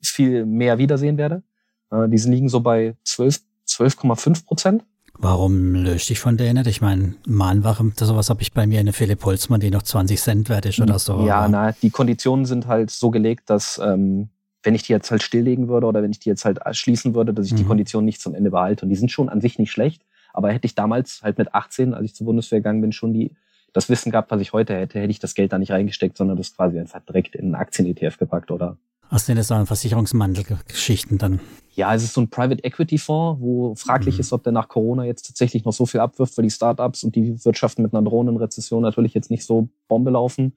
viel mehr wiedersehen werde. Äh, diese liegen so bei 12, 12,5 Prozent. Warum löscht dich von denen? Ich meine, Mahnwache, sowas habe ich bei mir eine Philipp Holzmann, die noch 20 Cent wert ist oder so. Ja, na, die Konditionen sind halt so gelegt, dass ähm, wenn ich die jetzt halt stilllegen würde oder wenn ich die jetzt halt schließen würde, dass ich mhm. die Konditionen nicht zum Ende behalte. Und die sind schon an sich nicht schlecht, aber hätte ich damals halt mit 18, als ich zur Bundeswehr gegangen bin, schon die das Wissen gehabt, was ich heute hätte, hätte ich das Geld da nicht reingesteckt, sondern das quasi einfach direkt in einen Aktien-ETF gepackt oder Hast du denn das so Versicherungsmantelgeschichten dann? Ja, es ist so ein Private Equity Fonds, wo fraglich mhm. ist, ob der nach Corona jetzt tatsächlich noch so viel abwirft, weil die Startups und die Wirtschaften mit einer drohenden Rezession natürlich jetzt nicht so Bombe laufen.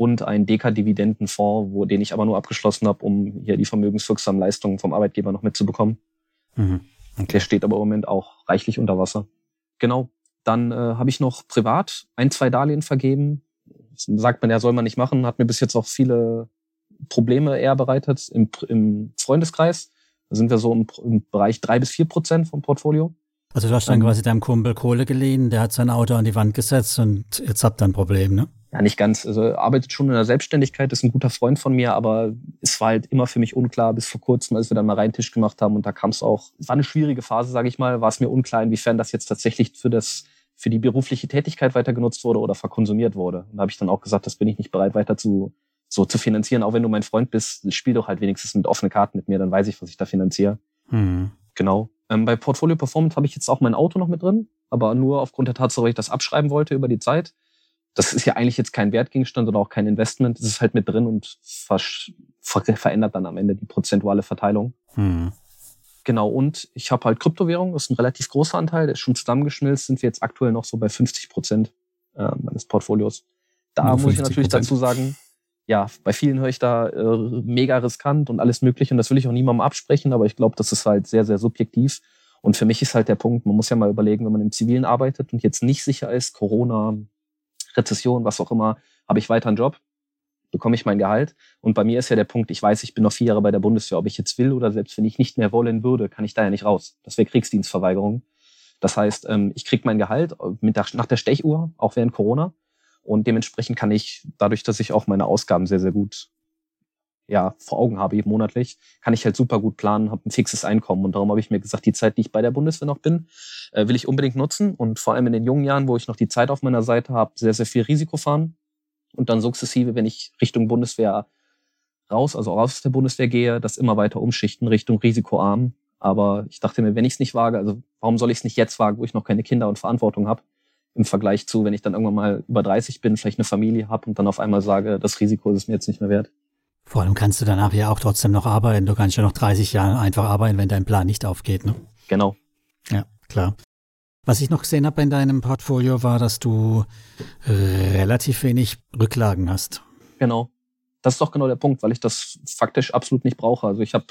Und ein Deka-Dividendenfonds, wo den ich aber nur abgeschlossen habe, um hier die vermögenswirksamen Leistungen vom Arbeitgeber noch mitzubekommen. Mhm. Okay. Der steht aber im Moment auch reichlich unter Wasser. Genau. Dann äh, habe ich noch privat ein, zwei Darlehen vergeben. sagt man ja, soll man nicht machen, hat mir bis jetzt auch viele Probleme eher bereitet im, im Freundeskreis. Da sind wir so im, im Bereich drei bis vier Prozent vom Portfolio. Also du hast dann ähm, quasi deinem Kumpel Kohle geliehen, der hat sein Auto an die Wand gesetzt und jetzt habt ihr ein Problem, ne? Ja, nicht ganz. Also arbeitet schon in der Selbstständigkeit, ist ein guter Freund von mir, aber es war halt immer für mich unklar, bis vor kurzem, als wir dann mal rein Tisch gemacht haben und da kam es auch, war eine schwierige Phase, sage ich mal, war es mir unklar, inwiefern das jetzt tatsächlich für das für die berufliche Tätigkeit weiter genutzt wurde oder verkonsumiert wurde. Und da habe ich dann auch gesagt, das bin ich nicht bereit weiter zu so zu finanzieren, auch wenn du mein Freund bist, spiel doch halt wenigstens mit offenen Karten mit mir, dann weiß ich, was ich da finanziere. Mhm. Genau. Ähm, bei Portfolio Performance habe ich jetzt auch mein Auto noch mit drin, aber nur aufgrund der Tatsache, weil ich das abschreiben wollte über die Zeit. Das ist ja eigentlich jetzt kein Wertgegenstand oder auch kein Investment. Es ist halt mit drin und ver verändert dann am Ende die prozentuale Verteilung. Hm. Genau, und ich habe halt Kryptowährung, das ist ein relativ großer Anteil, der ist schon zusammengeschmilzt, sind wir jetzt aktuell noch so bei 50 Prozent äh, meines Portfolios. Da muss ich natürlich dazu sagen, ja, bei vielen höre ich da äh, mega riskant und alles Mögliche und das will ich auch niemandem absprechen, aber ich glaube, das ist halt sehr, sehr subjektiv. Und für mich ist halt der Punkt, man muss ja mal überlegen, wenn man im Zivilen arbeitet und jetzt nicht sicher ist, Corona, Rezession, was auch immer, habe ich weiter einen Job, bekomme ich mein Gehalt. Und bei mir ist ja der Punkt, ich weiß, ich bin noch vier Jahre bei der Bundeswehr, ob ich jetzt will oder selbst wenn ich nicht mehr wollen würde, kann ich da ja nicht raus. Das wäre Kriegsdienstverweigerung. Das heißt, ähm, ich kriege mein Gehalt der, nach der Stechuhr, auch während Corona. Und dementsprechend kann ich, dadurch, dass ich auch meine Ausgaben sehr, sehr gut ja, vor Augen habe, monatlich, kann ich halt super gut planen, habe ein fixes Einkommen. Und darum habe ich mir gesagt, die Zeit, die ich bei der Bundeswehr noch bin, äh, will ich unbedingt nutzen. Und vor allem in den jungen Jahren, wo ich noch die Zeit auf meiner Seite habe, sehr, sehr viel Risiko fahren. Und dann sukzessive, wenn ich Richtung Bundeswehr raus, also raus aus der Bundeswehr gehe, das immer weiter umschichten Richtung risikoarm. Aber ich dachte mir, wenn ich es nicht wage, also warum soll ich es nicht jetzt wagen, wo ich noch keine Kinder und Verantwortung habe? im Vergleich zu, wenn ich dann irgendwann mal über 30 bin, vielleicht eine Familie habe und dann auf einmal sage, das Risiko ist mir jetzt nicht mehr wert. Vor allem kannst du danach ja auch trotzdem noch arbeiten. Du kannst ja noch 30 Jahre einfach arbeiten, wenn dein Plan nicht aufgeht. Ne? Genau. Ja, klar. Was ich noch gesehen habe in deinem Portfolio war, dass du relativ wenig Rücklagen hast. Genau. Das ist doch genau der Punkt, weil ich das faktisch absolut nicht brauche. Also ich habe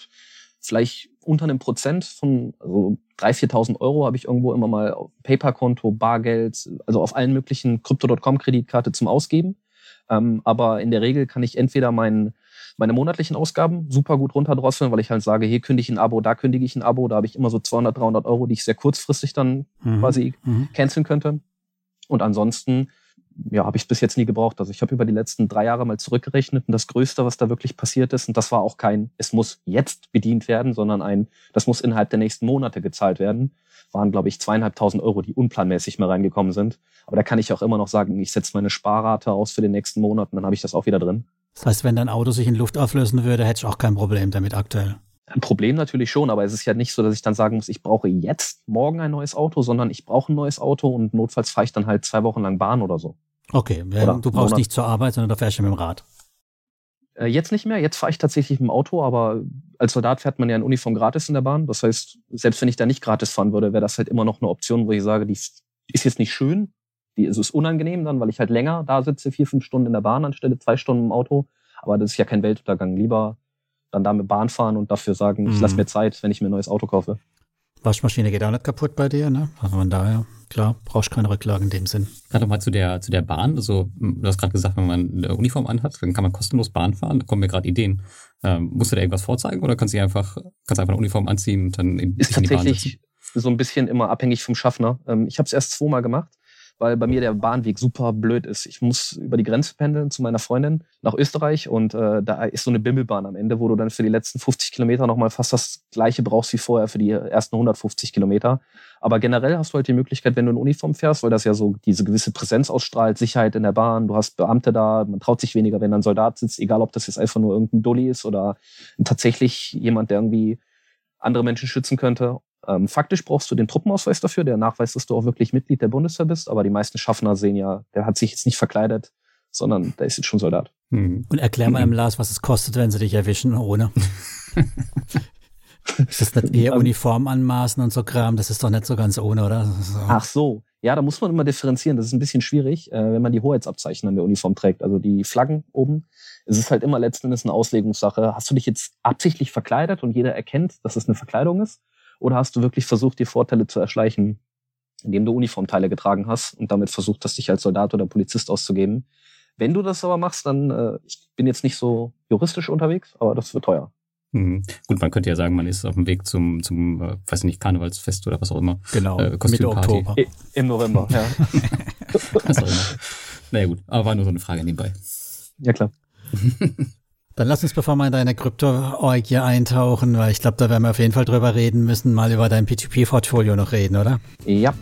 vielleicht unter einem Prozent von also 3.000, 4.000 Euro habe ich irgendwo immer mal auf PayPal-Konto, Bargeld, also auf allen möglichen Crypto.com-Kreditkarte zum Ausgeben. Ähm, aber in der Regel kann ich entweder mein, meine monatlichen Ausgaben super gut runterdrosseln, weil ich halt sage, hier kündige ich ein Abo, da kündige ich ein Abo, da habe ich immer so 200, 300 Euro, die ich sehr kurzfristig dann mhm. quasi mhm. canceln könnte. Und ansonsten ja, habe ich bis jetzt nie gebraucht. Also ich habe über die letzten drei Jahre mal zurückgerechnet und das Größte, was da wirklich passiert ist, und das war auch kein, es muss jetzt bedient werden, sondern ein, das muss innerhalb der nächsten Monate gezahlt werden, waren, glaube ich, zweieinhalbtausend Euro, die unplanmäßig mal reingekommen sind. Aber da kann ich auch immer noch sagen, ich setze meine Sparrate aus für den nächsten Monat und dann habe ich das auch wieder drin. Das heißt, wenn dein Auto sich in Luft auflösen würde, hätte ich auch kein Problem damit aktuell. Ein Problem natürlich schon, aber es ist ja nicht so, dass ich dann sagen muss, ich brauche jetzt morgen ein neues Auto, sondern ich brauche ein neues Auto und notfalls fahre ich dann halt zwei Wochen lang Bahn oder so. Okay, ja, du brauchst nicht zur Arbeit, sondern da fährst du mit dem Rad. Äh, jetzt nicht mehr, jetzt fahre ich tatsächlich mit dem Auto, aber als Soldat fährt man ja in Uniform gratis in der Bahn. Das heißt, selbst wenn ich da nicht gratis fahren würde, wäre das halt immer noch eine Option, wo ich sage, die ist jetzt nicht schön, die ist es unangenehm dann, weil ich halt länger da sitze, vier, fünf Stunden in der Bahn anstelle zwei Stunden im Auto. Aber das ist ja kein Weltuntergang. Lieber dann da mit Bahn fahren und dafür sagen, mhm. ich lasse mir Zeit, wenn ich mir ein neues Auto kaufe. Waschmaschine geht auch nicht kaputt bei dir, ne? Also von daher, klar, brauchst keine Rücklagen in dem Sinn. Gerade mal zu der, zu der Bahn. Also, du hast gerade gesagt, wenn man eine Uniform anhat, dann kann man kostenlos Bahn fahren. Da kommen mir gerade Ideen. Ähm, musst du da irgendwas vorzeigen oder kannst du einfach, kannst einfach eine Uniform anziehen und dann in, Ist in die Bahn tatsächlich so ein bisschen immer abhängig vom Schaffner. Ähm, ich habe es erst zweimal gemacht weil bei mir der Bahnweg super blöd ist. Ich muss über die Grenze pendeln zu meiner Freundin nach Österreich und äh, da ist so eine Bimmelbahn am Ende, wo du dann für die letzten 50 Kilometer nochmal fast das gleiche brauchst wie vorher für die ersten 150 Kilometer. Aber generell hast du halt die Möglichkeit, wenn du in Uniform fährst, weil das ja so diese gewisse Präsenz ausstrahlt, Sicherheit in der Bahn, du hast Beamte da, man traut sich weniger, wenn ein Soldat sitzt, egal ob das jetzt einfach nur irgendein Dulli ist oder tatsächlich jemand, der irgendwie andere Menschen schützen könnte. Ähm, faktisch brauchst du den Truppenausweis dafür, der nachweist, dass du auch wirklich Mitglied der Bundeswehr bist. Aber die meisten Schaffner sehen ja, der hat sich jetzt nicht verkleidet, sondern der ist jetzt schon Soldat. Mhm. Und erklär mal im Lars, was es kostet, wenn sie dich erwischen ohne. ist das nicht eher Uniform anmaßen und so Kram? Das ist doch nicht so ganz ohne, oder? So. Ach so. Ja, da muss man immer differenzieren. Das ist ein bisschen schwierig, äh, wenn man die Hoheitsabzeichen an der Uniform trägt. Also die Flaggen oben. Es ist halt immer letzten Endes eine Auslegungssache. Hast du dich jetzt absichtlich verkleidet und jeder erkennt, dass es eine Verkleidung ist? Oder hast du wirklich versucht, die Vorteile zu erschleichen, indem du Uniformteile getragen hast und damit versucht hast, dich als Soldat oder Polizist auszugeben? Wenn du das aber machst, dann, äh, ich bin jetzt nicht so juristisch unterwegs, aber das wird teuer. Mhm. Gut, man könnte ja sagen, man ist auf dem Weg zum, zum äh, weiß nicht, Karnevalsfest oder was auch immer. Genau, Äh, Mitte. Oktober. I Im November, ja. Was auch immer. Naja gut, aber war nur so eine Frage nebenbei. ja, klar. Dann lass uns, bevor wir in deine Krypto-Orgie eintauchen, weil ich glaube, da werden wir auf jeden Fall drüber reden müssen, mal über dein P2P-Portfolio noch reden, oder? Ja.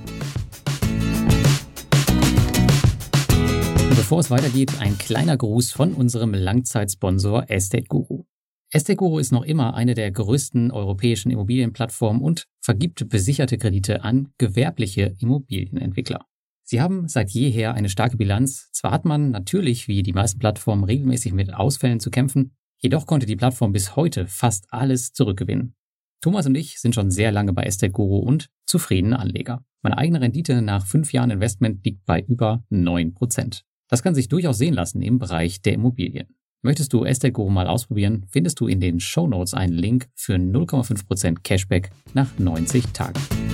Und bevor es weitergeht, ein kleiner Gruß von unserem Langzeitsponsor Estate Guru. Estate Guru ist noch immer eine der größten europäischen Immobilienplattformen und vergibt besicherte Kredite an gewerbliche Immobilienentwickler. Sie haben seit jeher eine starke Bilanz. Zwar hat man natürlich, wie die meisten Plattformen, regelmäßig mit Ausfällen zu kämpfen, jedoch konnte die Plattform bis heute fast alles zurückgewinnen. Thomas und ich sind schon sehr lange bei Estate Guru und zufriedene Anleger. Meine eigene Rendite nach fünf Jahren Investment liegt bei über 9%. Das kann sich durchaus sehen lassen im Bereich der Immobilien. Möchtest du Estate Guru mal ausprobieren, findest du in den Show Notes einen Link für 0,5% Cashback nach 90 Tagen.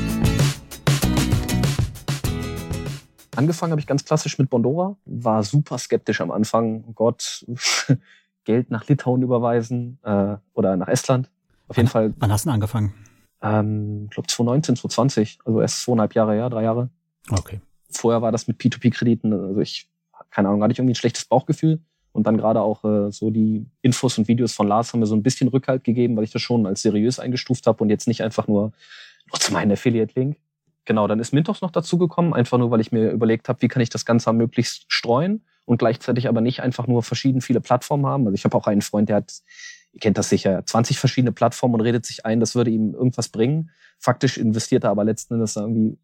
Angefangen habe ich ganz klassisch mit Bondora, war super skeptisch am Anfang. Oh Gott, Geld nach Litauen überweisen äh, oder nach Estland. Auf jeden Fall, Wann hast du denn angefangen? ähm, ich glaube 2019, 2020, also erst zweieinhalb Jahre her, drei Jahre. Okay. Vorher war das mit P2P-Krediten, also ich, keine Ahnung, hatte ich irgendwie ein schlechtes Bauchgefühl. Und dann gerade auch äh, so die Infos und Videos von Lars haben mir so ein bisschen Rückhalt gegeben, weil ich das schon als seriös eingestuft habe und jetzt nicht einfach nur nutze meinen Affiliate-Link. Genau, dann ist Mintos noch dazugekommen, einfach nur, weil ich mir überlegt habe, wie kann ich das Ganze möglichst streuen und gleichzeitig aber nicht einfach nur verschieden viele Plattformen haben. Also ich habe auch einen Freund, der hat, ihr kennt das sicher, 20 verschiedene Plattformen und redet sich ein, das würde ihm irgendwas bringen. Faktisch investiert er aber letzten Endes irgendwie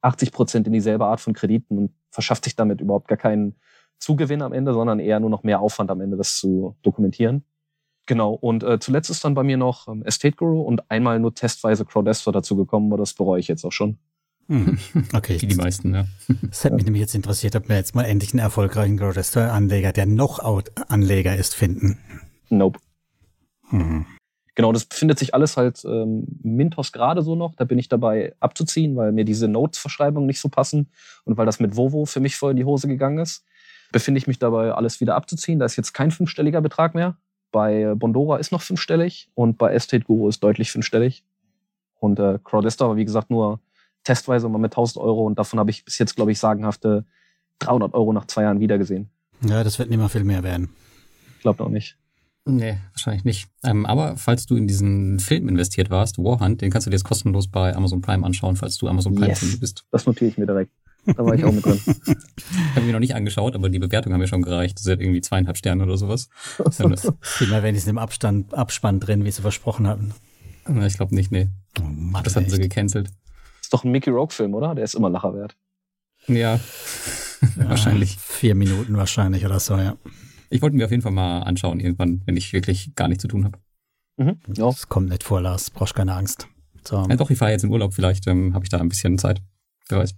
80 Prozent in dieselbe Art von Krediten und verschafft sich damit überhaupt gar keinen Zugewinn am Ende, sondern eher nur noch mehr Aufwand am Ende, das zu dokumentieren. Genau, und äh, zuletzt ist dann bei mir noch ähm, Estate Guru und einmal nur testweise Crowdestor dazu gekommen, aber das bereue ich jetzt auch schon. Hm. Okay. Wie die meisten, ja. Das hätte mich nämlich jetzt interessiert, ob wir jetzt mal endlich einen erfolgreichen Grow-Anleger, der Knockout-Anleger ist, finden. Nope. Mhm. Genau, das befindet sich alles halt ähm, Mintos gerade so noch. Da bin ich dabei abzuziehen, weil mir diese Notes-Verschreibungen nicht so passen und weil das mit Vovo für mich voll in die Hose gegangen ist. Befinde ich mich dabei, alles wieder abzuziehen. Da ist jetzt kein fünfstelliger Betrag mehr. Bei Bondora ist noch fünfstellig und bei Estate Guru ist deutlich fünfstellig. Und äh, Crowdestor war, wie gesagt, nur testweise mal mit 1000 Euro und davon habe ich bis jetzt, glaube ich, sagenhafte 300 Euro nach zwei Jahren wiedergesehen. Ja, das wird nicht mehr viel mehr werden. Glaubt auch nicht. Nee, wahrscheinlich nicht. Ähm, aber falls du in diesen Film investiert warst, Warhunt, den kannst du dir jetzt kostenlos bei Amazon Prime anschauen, falls du Amazon Prime Yes. Bist. Das notiere ich mir direkt. Da war ich auch mit drin. Ich habe mir noch nicht angeschaut, aber die Bewertung haben mir schon gereicht. Das sind irgendwie zweieinhalb Sterne oder sowas. Ähm, das- Viel mehr wenigstens im Abstand, Abspann drin, wie sie versprochen hatten. Na, ich glaube nicht, nee. Oh Mann, Das hatten sie echt. gecancelt. Ist doch ein Mickey Rogue-Film, oder? Der ist immer Lacher wert. Ja, wahrscheinlich. Ja, vier Minuten wahrscheinlich oder so, ja. Ich wollte mir auf jeden Fall mal anschauen, irgendwann, wenn ich wirklich gar nichts zu tun habe. Mhm. Ja. Das kommt nicht vor, Lars. Brauchst keine Angst. So. Ja, doch, ich fahre jetzt in Urlaub, vielleicht ähm, habe ich da ein bisschen Zeit. Wer weiß.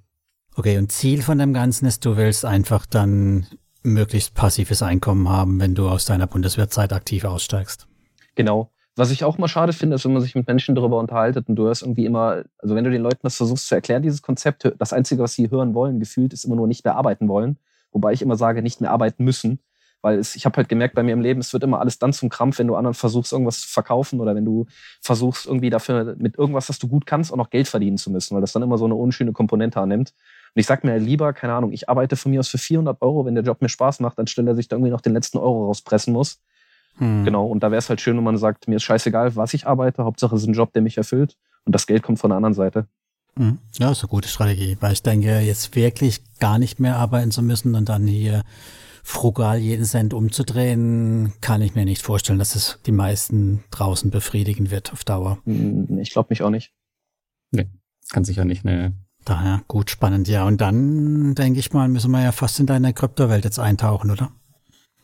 Okay, und Ziel von dem Ganzen ist, du willst einfach dann möglichst passives Einkommen haben, wenn du aus deiner Bundeswehrzeit aktiv aussteigst. Genau. Was ich auch mal schade finde, ist, wenn man sich mit Menschen darüber unterhaltet und du hörst irgendwie immer, also wenn du den Leuten das versuchst zu erklären, dieses Konzept, das Einzige, was sie hören wollen, gefühlt, ist immer nur nicht mehr arbeiten wollen. Wobei ich immer sage, nicht mehr arbeiten müssen. Weil es, ich habe halt gemerkt bei mir im Leben, es wird immer alles dann zum Krampf, wenn du anderen versuchst, irgendwas zu verkaufen oder wenn du versuchst, irgendwie dafür mit irgendwas, was du gut kannst, auch noch Geld verdienen zu müssen, weil das dann immer so eine unschöne Komponente annimmt. Und ich sag mir lieber, keine Ahnung, ich arbeite von mir aus für 400 Euro, wenn der Job mir Spaß macht, anstelle dass ich da irgendwie noch den letzten Euro rauspressen muss. Hm. Genau, und da wäre es halt schön, wenn man sagt, mir ist scheißegal, was ich arbeite, Hauptsache es ist ein Job, der mich erfüllt und das Geld kommt von der anderen Seite. Hm. Ja, ist eine gute Strategie, weil ich denke, jetzt wirklich gar nicht mehr arbeiten zu müssen und dann hier frugal jeden Cent umzudrehen, kann ich mir nicht vorstellen, dass es die meisten draußen befriedigen wird auf Dauer. Hm, Ich glaube mich auch nicht. Kann sicher nicht, ne. Daher gut spannend, ja. Und dann denke ich mal, müssen wir ja fast in deine Kryptowelt jetzt eintauchen, oder?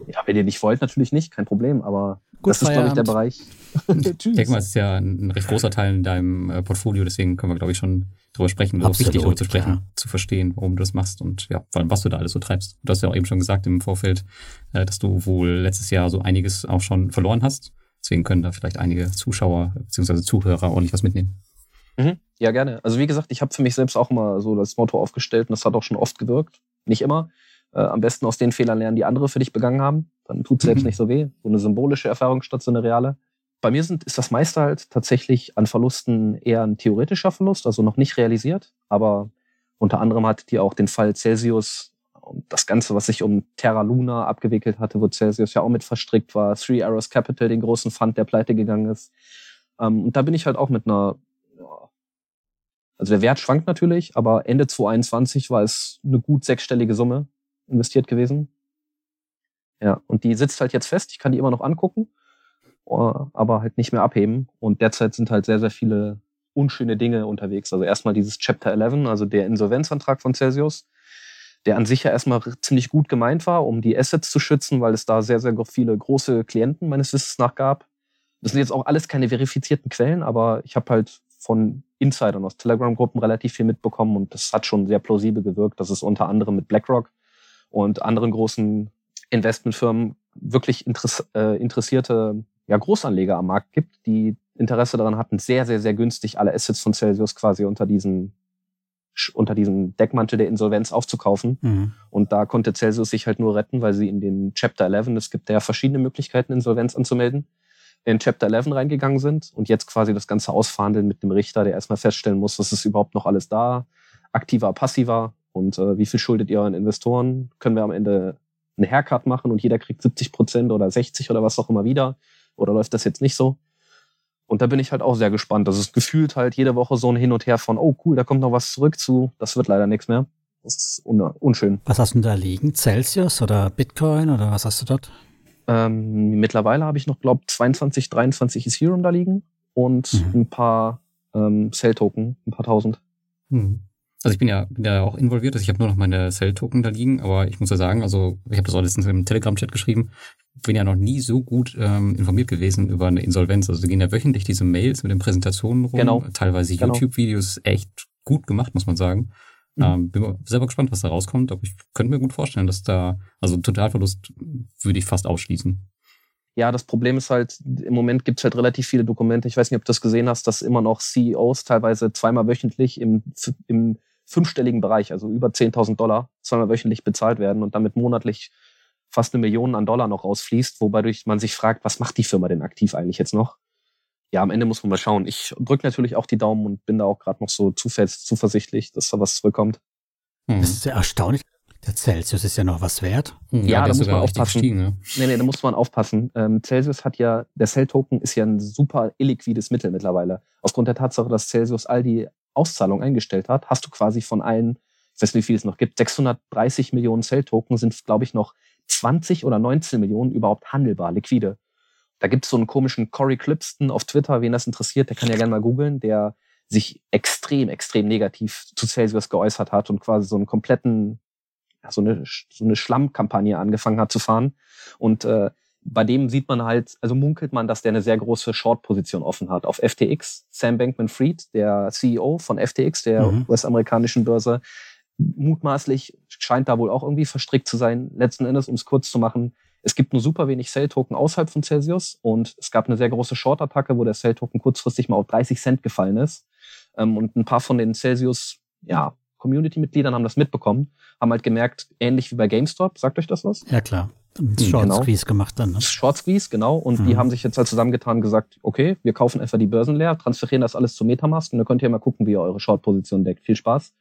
Ja, wenn ihr nicht wollt, natürlich nicht, kein Problem, aber Gut, das ist, glaube ich, der. Bereich. Ich denke mal, es ist ja ein recht großer Teil in deinem äh, Portfolio, deswegen können wir, glaube ich, schon drüber sprechen. Es ist auch wichtig, darüber zu sprechen, klar. zu verstehen, warum du das machst und ja, vor allem, was du da alles so treibst. Du hast ja auch eben schon gesagt im Vorfeld, äh, dass du wohl letztes Jahr so einiges auch schon verloren hast. Deswegen können da vielleicht einige Zuschauer bzw. Zuhörer ordentlich was mitnehmen. Mhm. Ja, gerne. Also wie gesagt, ich habe für mich selbst auch immer so das Motto aufgestellt und das hat auch schon oft gewirkt. Nicht immer. Äh, am besten aus den Fehlern lernen, die andere für dich begangen haben. Dann tut selbst mhm. nicht so weh. So eine symbolische Erfahrung statt so eine reale. Bei mir sind, ist das meiste halt tatsächlich an Verlusten eher ein theoretischer Verlust, also noch nicht realisiert. Aber unter anderem hattet ihr auch den Fall Celsius und das Ganze, was sich um Terra Luna abgewickelt hatte, wo Celsius ja auch mit verstrickt war. Three Arrows Capital, den großen Fund, der pleite gegangen ist. Ähm, und da bin ich halt auch mit einer, also der Wert schwankt natürlich, aber Ende 2021 war es eine gut sechsstellige Summe investiert gewesen. Ja, und die sitzt halt jetzt fest. Ich kann die immer noch angucken, äh, aber halt nicht mehr abheben. Und derzeit sind halt sehr, sehr viele unschöne Dinge unterwegs. Also erstmal dieses Chapter 11, also der Insolvenzantrag von Celsius, der an sich ja erstmal ziemlich gut gemeint war, um die Assets zu schützen, weil es da sehr, sehr viele große Klienten meines Wissens nach gab. Das sind jetzt auch alles keine verifizierten Quellen, aber ich habe halt von Insidern aus Telegram-Gruppen relativ viel mitbekommen und das hat schon sehr plausibel gewirkt, dass es unter anderem mit BlackRock und anderen großen Investmentfirmen wirklich interess äh, interessierte ja, Großanleger am Markt gibt, die Interesse daran hatten, sehr, sehr, sehr günstig alle Assets von Celsius quasi unter diesen unter diesem Deckmantel der Insolvenz aufzukaufen. Mhm. Und da konnte Celsius sich halt nur retten, weil sie in den Chapter 11, es gibt ja verschiedene Möglichkeiten, Insolvenz anzumelden, in Chapter 11 reingegangen sind und jetzt quasi das Ganze ausverhandeln mit dem Richter, der erstmal feststellen muss, dass es überhaupt noch alles da, aktiver, passiver und äh, wie viel schuldet ihr euren Investoren? Können wir am Ende einen Haircut machen und jeder kriegt 70 Prozent oder 60 oder was auch immer wieder? Oder läuft das jetzt nicht so? Und da bin ich halt auch sehr gespannt. Das ist gefühlt halt jede Woche so ein Hin und Her von, oh cool, da kommt noch was zurück zu, das wird leider nichts mehr. Das ist un unschön. Was hast du denn da liegen? Celsius oder Bitcoin oder was hast du dort? Ähm, mittlerweile habe ich noch, glaube 22, 23 Ethereum da liegen und mhm. ein paar ähm, Cell-Token, ein paar tausend. Mhm. Also ich bin ja, bin ja auch involviert, also ich habe nur noch meine Cell-Token da liegen, aber ich muss ja sagen, also ich habe das auch letztens im Telegram-Chat geschrieben, bin ja noch nie so gut ähm, informiert gewesen über eine Insolvenz. Also gehen ja wöchentlich diese Mails mit den Präsentationen rum, genau. teilweise genau. YouTube-Videos, echt gut gemacht, muss man sagen. Mhm. Ähm, bin selber gespannt, was da rauskommt, aber ich könnte mir gut vorstellen, dass da, also Totalverlust würde ich fast ausschließen. Ja, das Problem ist halt, im Moment gibt es halt relativ viele Dokumente. Ich weiß nicht, ob du das gesehen hast, dass immer noch CEOs teilweise zweimal wöchentlich im, im fünfstelligen Bereich, also über 10.000 Dollar, zweimal wöchentlich bezahlt werden und damit monatlich fast eine Million an Dollar noch rausfließt, wobei man sich fragt, was macht die Firma denn aktiv eigentlich jetzt noch? Ja, am Ende muss man mal schauen. Ich drücke natürlich auch die Daumen und bin da auch gerade noch so zuversichtlich, dass da was zurückkommt. Hm. Das ist ja erstaunlich. Der Celsius ist ja noch was wert. Hm, ja, ja da muss man aufpassen. Ne? Nee, nee, da muss man aufpassen. Ähm, Celsius hat ja, der Cell-Token ist ja ein super illiquides Mittel mittlerweile. Aufgrund der Tatsache, dass Celsius all die Auszahlung eingestellt hat, hast du quasi von allen, ich weiß nicht, wie viel es noch gibt, 630 Millionen Cell-Token sind, glaube ich, noch 20 oder 19 Millionen überhaupt handelbar, liquide. Da gibt es so einen komischen Corey Clipston auf Twitter, wen das interessiert, der kann ja gerne mal googeln, der sich extrem, extrem negativ zu Celsius geäußert hat und quasi so einen kompletten, so eine, so eine Schlammkampagne angefangen hat zu fahren. Und äh, bei dem sieht man halt, also munkelt man, dass der eine sehr große Short-Position offen hat. Auf FTX, Sam Bankman-Fried, der CEO von FTX, der mhm. US-amerikanischen Börse, mutmaßlich scheint da wohl auch irgendwie verstrickt zu sein. Letzten Endes, um es kurz zu machen, es gibt nur super wenig Cell-Token außerhalb von Celsius und es gab eine sehr große Short-Attacke, wo der Cell-Token kurzfristig mal auf 30 Cent gefallen ist. Ähm, und ein paar von den Celsius, ja, Community-Mitgliedern haben das mitbekommen, haben halt gemerkt, ähnlich wie bei GameStop, sagt euch das was? Ja, klar. Short genau. Squeeze gemacht dann. Ne? Short Squeeze, genau. Und mhm. die haben sich jetzt halt zusammengetan und gesagt, okay, wir kaufen einfach die Börsen leer, transferieren das alles zu Metamask und dann könnt ihr mal gucken, wie ihr eure Short-Position deckt. Viel Spaß.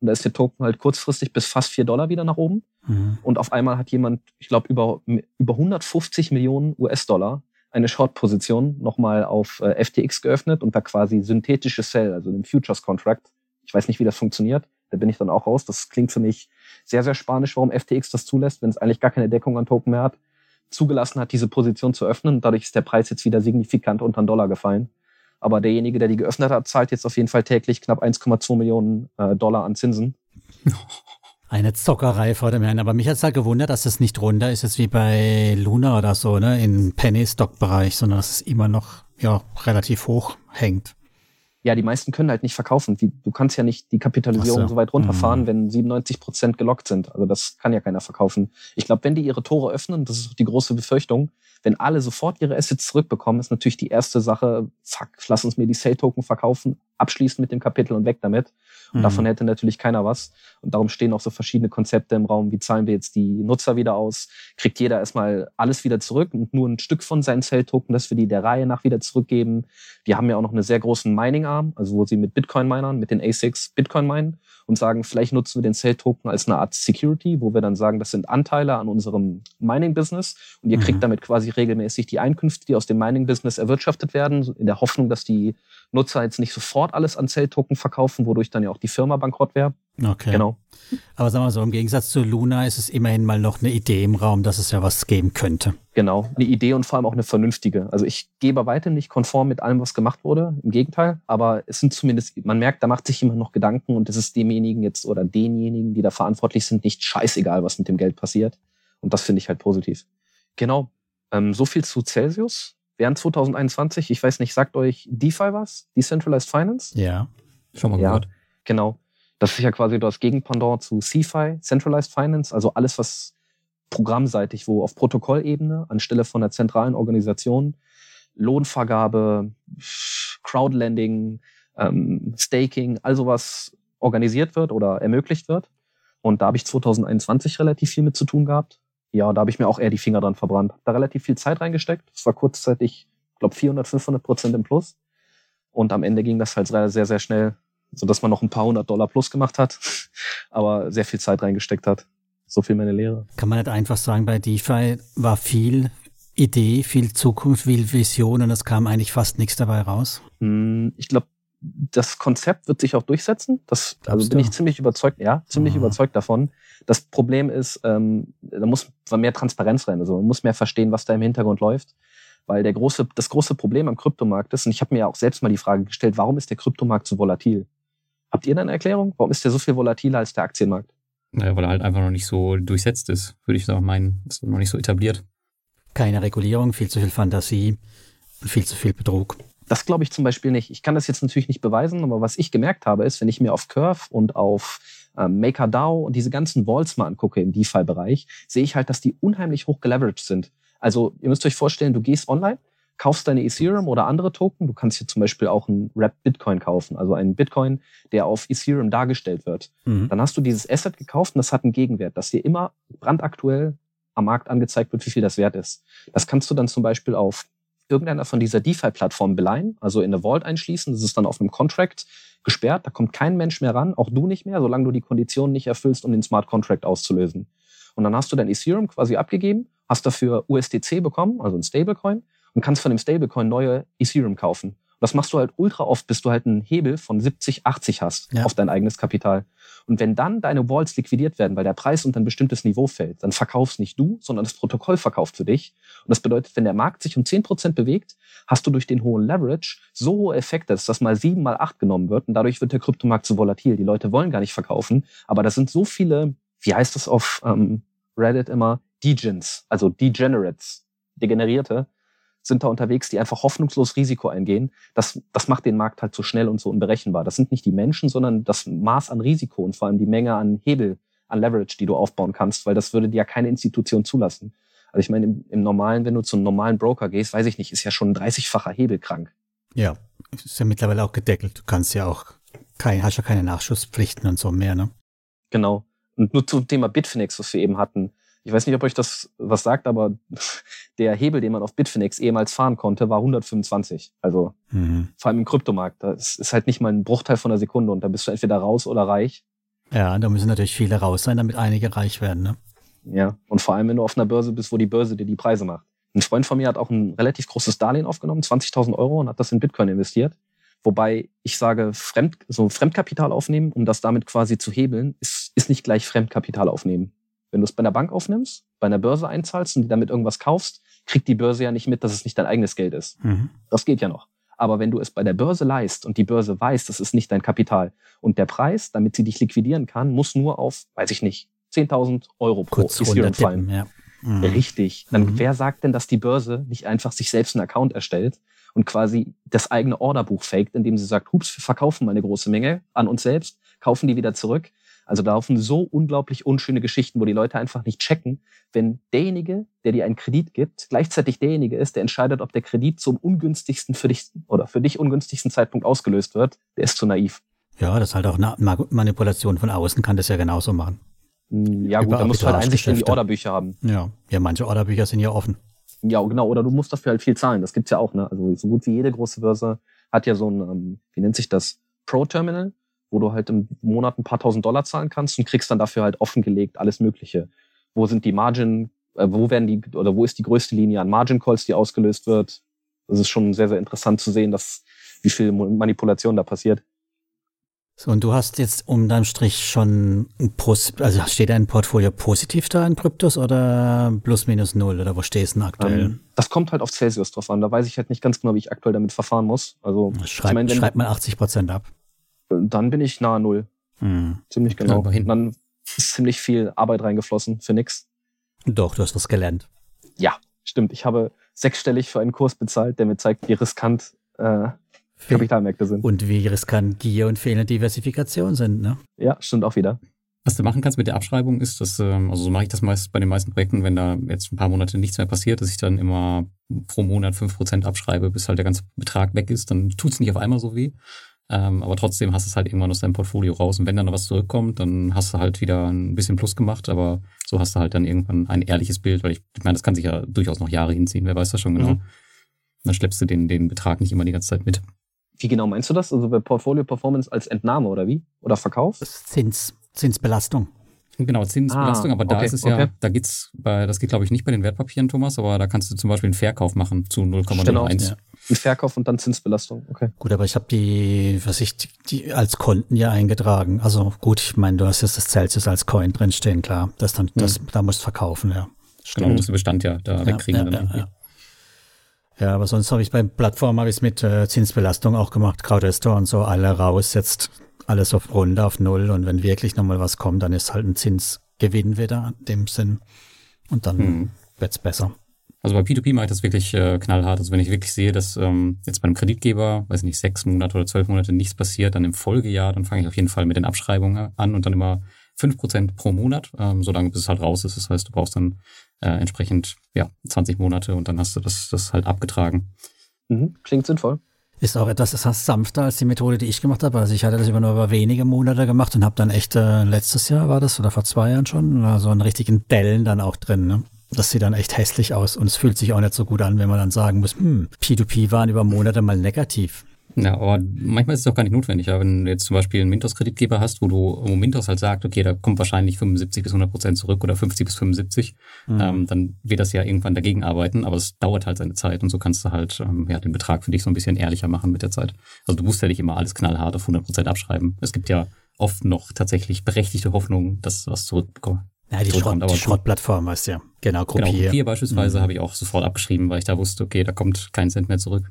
Und da ist der Token halt kurzfristig bis fast vier Dollar wieder nach oben. Mhm. Und auf einmal hat jemand, ich glaube, über, über 150 Millionen US-Dollar eine Short-Position nochmal auf äh, FTX geöffnet und da quasi synthetische Sell, also den Futures-Contract. Ich weiß nicht, wie das funktioniert. Da bin ich dann auch raus. Das klingt für mich sehr, sehr spanisch, warum FTX das zulässt, wenn es eigentlich gar keine Deckung an Token mehr hat, zugelassen hat, diese Position zu öffnen. Dadurch ist der Preis jetzt wieder signifikant unter einen Dollar gefallen. Aber derjenige, der die geöffnet hat, zahlt jetzt auf jeden Fall täglich knapp 1,2 Millionen äh, Dollar an Zinsen. Eine Zockerei vor dem Herrn. Aber mich hat es da gewundert, dass es nicht runter ist, jetzt wie bei Luna oder so, ne, im Penny-Stock-Bereich, sondern dass es immer noch, ja, relativ hoch hängt ja, die meisten können halt nicht verkaufen. Du kannst ja nicht die Kapitalisierung so. so. weit runterfahren, mhm. wenn 97 Prozent gelockt sind. Also das kann ja keiner verkaufen. Ich glaube, wenn die ihre Tore öffnen, das ist die große Befürchtung, wenn alle sofort ihre Assets zurückbekommen, ist natürlich die erste Sache, fuck, lass uns mir die Sale-Token verkaufen, abschließen mit dem Kapitel und weg damit. Und mhm. davon hätte natürlich keiner was. Und darum stehen auch so verschiedene Konzepte im Raum. Wie zahlen wir jetzt die Nutzer wieder aus? Kriegt jeder erstmal alles wieder zurück und nur ein Stück von seinen Cell-Token, das wir die der Reihe nach wieder zurückgeben. Die haben ja auch noch einen sehr großen Mining-Arm, also wo sie mit Bitcoin-Minern, mit den ASICs Bitcoin meinen und sagen, vielleicht nutzen wir den Cell-Token als eine Art Security, wo wir dann sagen, das sind Anteile an unserem Mining-Business und ihr kriegt mhm. damit quasi regelmäßig die Einkünfte, die aus dem Mining-Business erwirtschaftet werden, in der Hoffnung, dass die Nutzer jetzt nicht sofort alles an Cell-Token verkaufen, wodurch dann ja auch die Firma bankrott wäre. Okay. Genau. Aber sagen wir so, im Gegensatz zu Luna ist es immerhin mal noch eine Idee im Raum, dass es ja was geben könnte. Genau, eine Idee und vor allem auch eine vernünftige. Also ich gehe bei weitem nicht konform mit allem, was gemacht wurde. Im Gegenteil. Aber es sind zumindest, man merkt, da macht sich jemand noch Gedanken und es ist demjenigen jetzt oder denjenigen, die da verantwortlich sind, nicht scheißegal, was mit dem Geld passiert. Und das finde ich halt positiv. Genau. Ähm, so viel zu Celsius. Während 2021, ich weiß nicht, sagt euch DeFi was? Decentralized Finance? Ja. Schon mal gehört. Ja, genau. Das ist ja quasi das Gegenpendant zu CFI, Centralized Finance, also alles, was programmseitig, wo auf Protokollebene anstelle von einer zentralen Organisation Lohnvergabe, Crowdlending, ähm, Staking, all sowas organisiert wird oder ermöglicht wird. Und da habe ich 2021 relativ viel mit zu tun gehabt. Ja, da habe ich mir auch eher die Finger dran verbrannt. Da relativ viel Zeit reingesteckt. Es war kurzzeitig, glaube 400, 500 Prozent im Plus. Und am Ende ging das halt sehr, sehr schnell so dass man noch ein paar hundert Dollar plus gemacht hat, aber sehr viel Zeit reingesteckt hat. So viel meine Lehre. Kann man nicht einfach sagen, bei DeFi war viel Idee, viel Zukunft, viel Vision und es kam eigentlich fast nichts dabei raus? Hm, ich glaube, das Konzept wird sich auch durchsetzen. Das, also bin ich ziemlich überzeugt, ja, ziemlich mhm. überzeugt davon. Das Problem ist, ähm, da muss mehr Transparenz rein. Also man muss mehr verstehen, was da im Hintergrund läuft. Weil der große, das große Problem am Kryptomarkt ist, und ich habe mir ja auch selbst mal die Frage gestellt, warum ist der Kryptomarkt so volatil? Habt ihr da eine Erklärung? Warum ist der so viel volatiler als der Aktienmarkt? Naja, weil er halt einfach noch nicht so durchsetzt ist, würde ich sagen, meinen. Ist noch nicht so etabliert. Keine Regulierung, viel zu viel Fantasie und viel zu viel Betrug. Das glaube ich zum Beispiel nicht. Ich kann das jetzt natürlich nicht beweisen, aber was ich gemerkt habe, ist, wenn ich mir auf Curve und auf ähm, MakerDAO und diese ganzen Walls mal angucke im DeFi-Bereich, sehe ich halt, dass die unheimlich hoch geleveraged sind. Also ihr müsst euch vorstellen, du gehst online, kaufst deine Ethereum oder andere Token. Du kannst hier zum Beispiel auch einen Wrap Bitcoin kaufen, also einen Bitcoin, der auf Ethereum dargestellt wird. Mhm. Dann hast du dieses Asset gekauft und das hat einen Gegenwert, dass dir immer brandaktuell am Markt angezeigt wird, wie viel das wert ist. Das kannst du dann zum Beispiel auf irgendeiner von dieser DeFi-Plattformen beleihen, also in eine Vault einschließen. Das ist dann auf einem Contract gesperrt. Da kommt kein Mensch mehr ran, auch du nicht mehr, solange du die Konditionen nicht erfüllst, um den Smart Contract auszulösen. Und dann hast du dein Ethereum quasi abgegeben, hast dafür USDC bekommen, also ein Stablecoin, und kannst von dem Stablecoin neue Ethereum kaufen. Und das machst du halt ultra oft, bis du halt einen Hebel von 70, 80 hast ja. auf dein eigenes Kapital. Und wenn dann deine Walls liquidiert werden, weil der Preis unter ein bestimmtes Niveau fällt, dann verkaufst nicht du, sondern das Protokoll verkauft für dich. Und das bedeutet, wenn der Markt sich um 10% bewegt, hast du durch den hohen Leverage so hohe Effekte, dass das mal sieben mal acht genommen wird und dadurch wird der Kryptomarkt so volatil. Die Leute wollen gar nicht verkaufen, aber das sind so viele, wie heißt das auf ähm, Reddit immer, Degens, also Degenerates, Degenerierte, sind da unterwegs, die einfach hoffnungslos Risiko eingehen. Das, das macht den Markt halt so schnell und so unberechenbar. Das sind nicht die Menschen, sondern das Maß an Risiko und vor allem die Menge an Hebel, an Leverage, die du aufbauen kannst, weil das würde dir ja keine Institution zulassen. Also ich meine, im, im normalen, wenn du zu einem normalen Broker gehst, weiß ich nicht, ist ja schon ein 30-facher Hebel krank. Ja, ist ja mittlerweile auch gedeckelt. Du kannst ja auch kein, hast ja keine Nachschusspflichten und so mehr, ne? Genau. Und nur zum Thema Bitfinex, was wir eben hatten. Ich weiß nicht, ob euch das was sagt, aber der Hebel, den man auf Bitfinex ehemals fahren konnte, war 125. Also mhm. vor allem im Kryptomarkt. Das ist halt nicht mal ein Bruchteil von einer Sekunde und da bist du entweder raus oder reich. Ja, da müssen natürlich viele raus sein, damit einige reich werden, ne? Ja, und vor allem, wenn du auf einer Börse bist, wo die Börse dir die Preise macht. Ein Freund von mir hat auch ein relativ großes Darlehen aufgenommen, 20.000 Euro, und hat das in Bitcoin investiert. Wobei ich sage, Fremd, so Fremdkapital aufnehmen, um das damit quasi zu hebeln, ist, ist nicht gleich Fremdkapital aufnehmen. Wenn du es bei einer Bank aufnimmst, bei einer Börse einzahlst und damit irgendwas kaufst, kriegt die Börse ja nicht mit, dass es nicht dein eigenes Geld ist. Mhm. Das geht ja noch. Aber wenn du es bei der Börse leist und die Börse weiß, das ist nicht dein Kapital und der Preis, damit sie dich liquidieren kann, muss nur auf, weiß ich nicht, 10.000 Euro pro Kurz Ethereum fallen. Ja. Mhm. Richtig. Dann mhm. wer sagt denn, dass die Börse nicht einfach sich selbst einen Account erstellt und quasi das eigene Orderbuch faked, indem sie sagt, hups, wir verkaufen mal eine große Menge an uns selbst, kaufen die wieder zurück Also da laufen so unglaublich unschöne Geschichten, wo die Leute einfach nicht checken, wenn derjenige, der dir einen Kredit gibt, gleichzeitig derjenige ist, der entscheidet, ob der Kredit zum ungünstigsten für dich oder für dich ungünstigsten Zeitpunkt ausgelöst wird, der ist zu naiv. Ja, das ist halt auch eine Manipulation von außen kann das ja genauso machen. Hm, ja gut, da musst du halt Einsicht in die Orderbücher haben. Ja, ja, manche Orderbücher sind ja offen. Ja, genau, oder du musst dafür halt viel zahlen. Das gibt's ja auch, ne? Also so gut wie jede große Börse hat ja so ein, ähm, wie nennt sich das, Pro-Terminal, wo du halt im Monat ein paar tausend Dollar zahlen kannst und kriegst dann dafür halt offengelegt alles Mögliche. Wo sind die Margin, äh, wo werden die, oder wo ist die größte Linie an Margin Calls, die ausgelöst wird? Das ist schon sehr, sehr interessant zu sehen, dass, wie viel Manipulation da passiert. So, und du hast jetzt unterm Strich schon, also steht dein Portfolio positiv da in Kryptos oder plus minus null oder wo stehst du denn aktuell? Ähm, das kommt halt auf Celsius drauf an. Da weiß ich halt nicht ganz genau, wie ich aktuell damit verfahren muss. Also schreib, ich mein, schreib mal 80 Prozent ab. Dann bin ich nahe null. Hm. Ziemlich genau. Ja, dann ist ziemlich viel Arbeit reingeflossen für nix. Doch, du hast was gelernt. Ja, stimmt. Ich habe sechsstellig für einen Kurs bezahlt, der mir zeigt, wie riskant äh, Kapitalmärkte sind. Und wie riskant Gier und fehlende Diversifikation sind, ne? Ja, stimmt auch wieder. Was du machen kannst mit der Abschreibung ist, dass, ähm, also so mache ich das meist bei den meisten Projekten, wenn da jetzt ein paar Monate nichts mehr passiert, dass ich dann immer pro Monat fünf Prozent abschreibe, bis halt der ganze Betrag weg ist. Dann tut's nicht auf einmal so weh. Ähm, aber trotzdem hast du es halt irgendwann aus deinem Portfolio raus. Und wenn dann noch was zurückkommt, dann hast du halt wieder ein bisschen Plus gemacht, aber so hast du halt dann irgendwann ein ehrliches Bild, weil ich, ich meine, das kann sich ja durchaus noch Jahre hinziehen, wer weiß das schon genau. Mhm. Dann schleppst du den, den Betrag nicht immer die ganze Zeit mit. Wie genau meinst du das? Also bei Portfolio Performance als Entnahme oder wie? Oder Verkauf? Zins, Zinsbelastung. Genau, Zinsbelastung, ah, aber da okay, ist es ja, okay. da geht's bei, das geht glaube ich nicht bei den Wertpapieren, Thomas, aber da kannst du zum Beispiel einen Verkauf machen zu 0,01. Genau, ja. Ein Verkauf und dann Zinsbelastung, okay. Gut, aber ich habe die, was ich, die, die als Konten ja eingetragen. Also gut, ich meine, du hast jetzt das Celsius als Coin drinstehen, klar. Das dann, das, hm. da musst du verkaufen, ja. Stimmt. Genau, musst du Bestand ja da ja, wegkriegen. Ja, dann ja, ja. Ja, aber sonst habe ich bei Plattformen habe ich es mit äh, Zinsbelastung auch gemacht, Crowdestor und so, alle raus, jetzt alles auf Runde, auf Null und wenn wirklich nochmal was kommt, dann ist halt ein Zinsgewinn wieder in dem Sinn und dann hm. wird's besser. Also bei P2P mache ich das wirklich äh, knallhart. Also wenn ich wirklich sehe, dass ähm, jetzt bei einem Kreditgeber, weiß nicht, sechs Monate oder zwölf Monate nichts passiert, dann im Folgejahr, dann fange ich auf jeden Fall mit den Abschreibungen an und dann immer fünf Prozent pro Monat, ähm, solange bis es halt raus ist. Das heißt, du brauchst dann äh, entsprechend ja 20 Monate und dann hast du das, das halt abgetragen. Mhm, klingt sinnvoll. Ist auch etwas das heißt sanfter als die Methode, die ich gemacht habe. Also ich hatte das über nur über wenige Monate gemacht und habe dann echt äh, letztes Jahr war das oder vor zwei Jahren schon so einen richtigen Dellen dann auch drin. Ne? Das sieht dann echt hässlich aus und es fühlt sich auch nicht so gut an, wenn man dann sagen muss, hm, P2P waren über Monate mal negativ. Ja, aber manchmal ist es auch gar nicht notwendig. Ja? Wenn du jetzt zum Beispiel einen Mintos-Kreditgeber hast, wo du, wo Mintos halt sagt, okay, da kommt wahrscheinlich 75 bis 100 Prozent zurück oder 50 bis 75, mhm. ähm, dann wird das ja irgendwann dagegen arbeiten, aber es dauert halt seine Zeit und so kannst du halt ähm, ja, den Betrag für dich so ein bisschen ehrlicher machen mit der Zeit. Also du musst ja nicht immer alles knallhart auf 100 Prozent abschreiben. Es gibt ja oft noch tatsächlich berechtigte Hoffnung, dass was zurückkommt. Ja, die, Schrott, die Schrottplattform weißt du ja. Genau, Gruppier. Genau, Gruppier beispielsweise mhm. habe ich auch sofort abgeschrieben, weil ich da wusste, okay, da kommt kein Cent mehr zurück.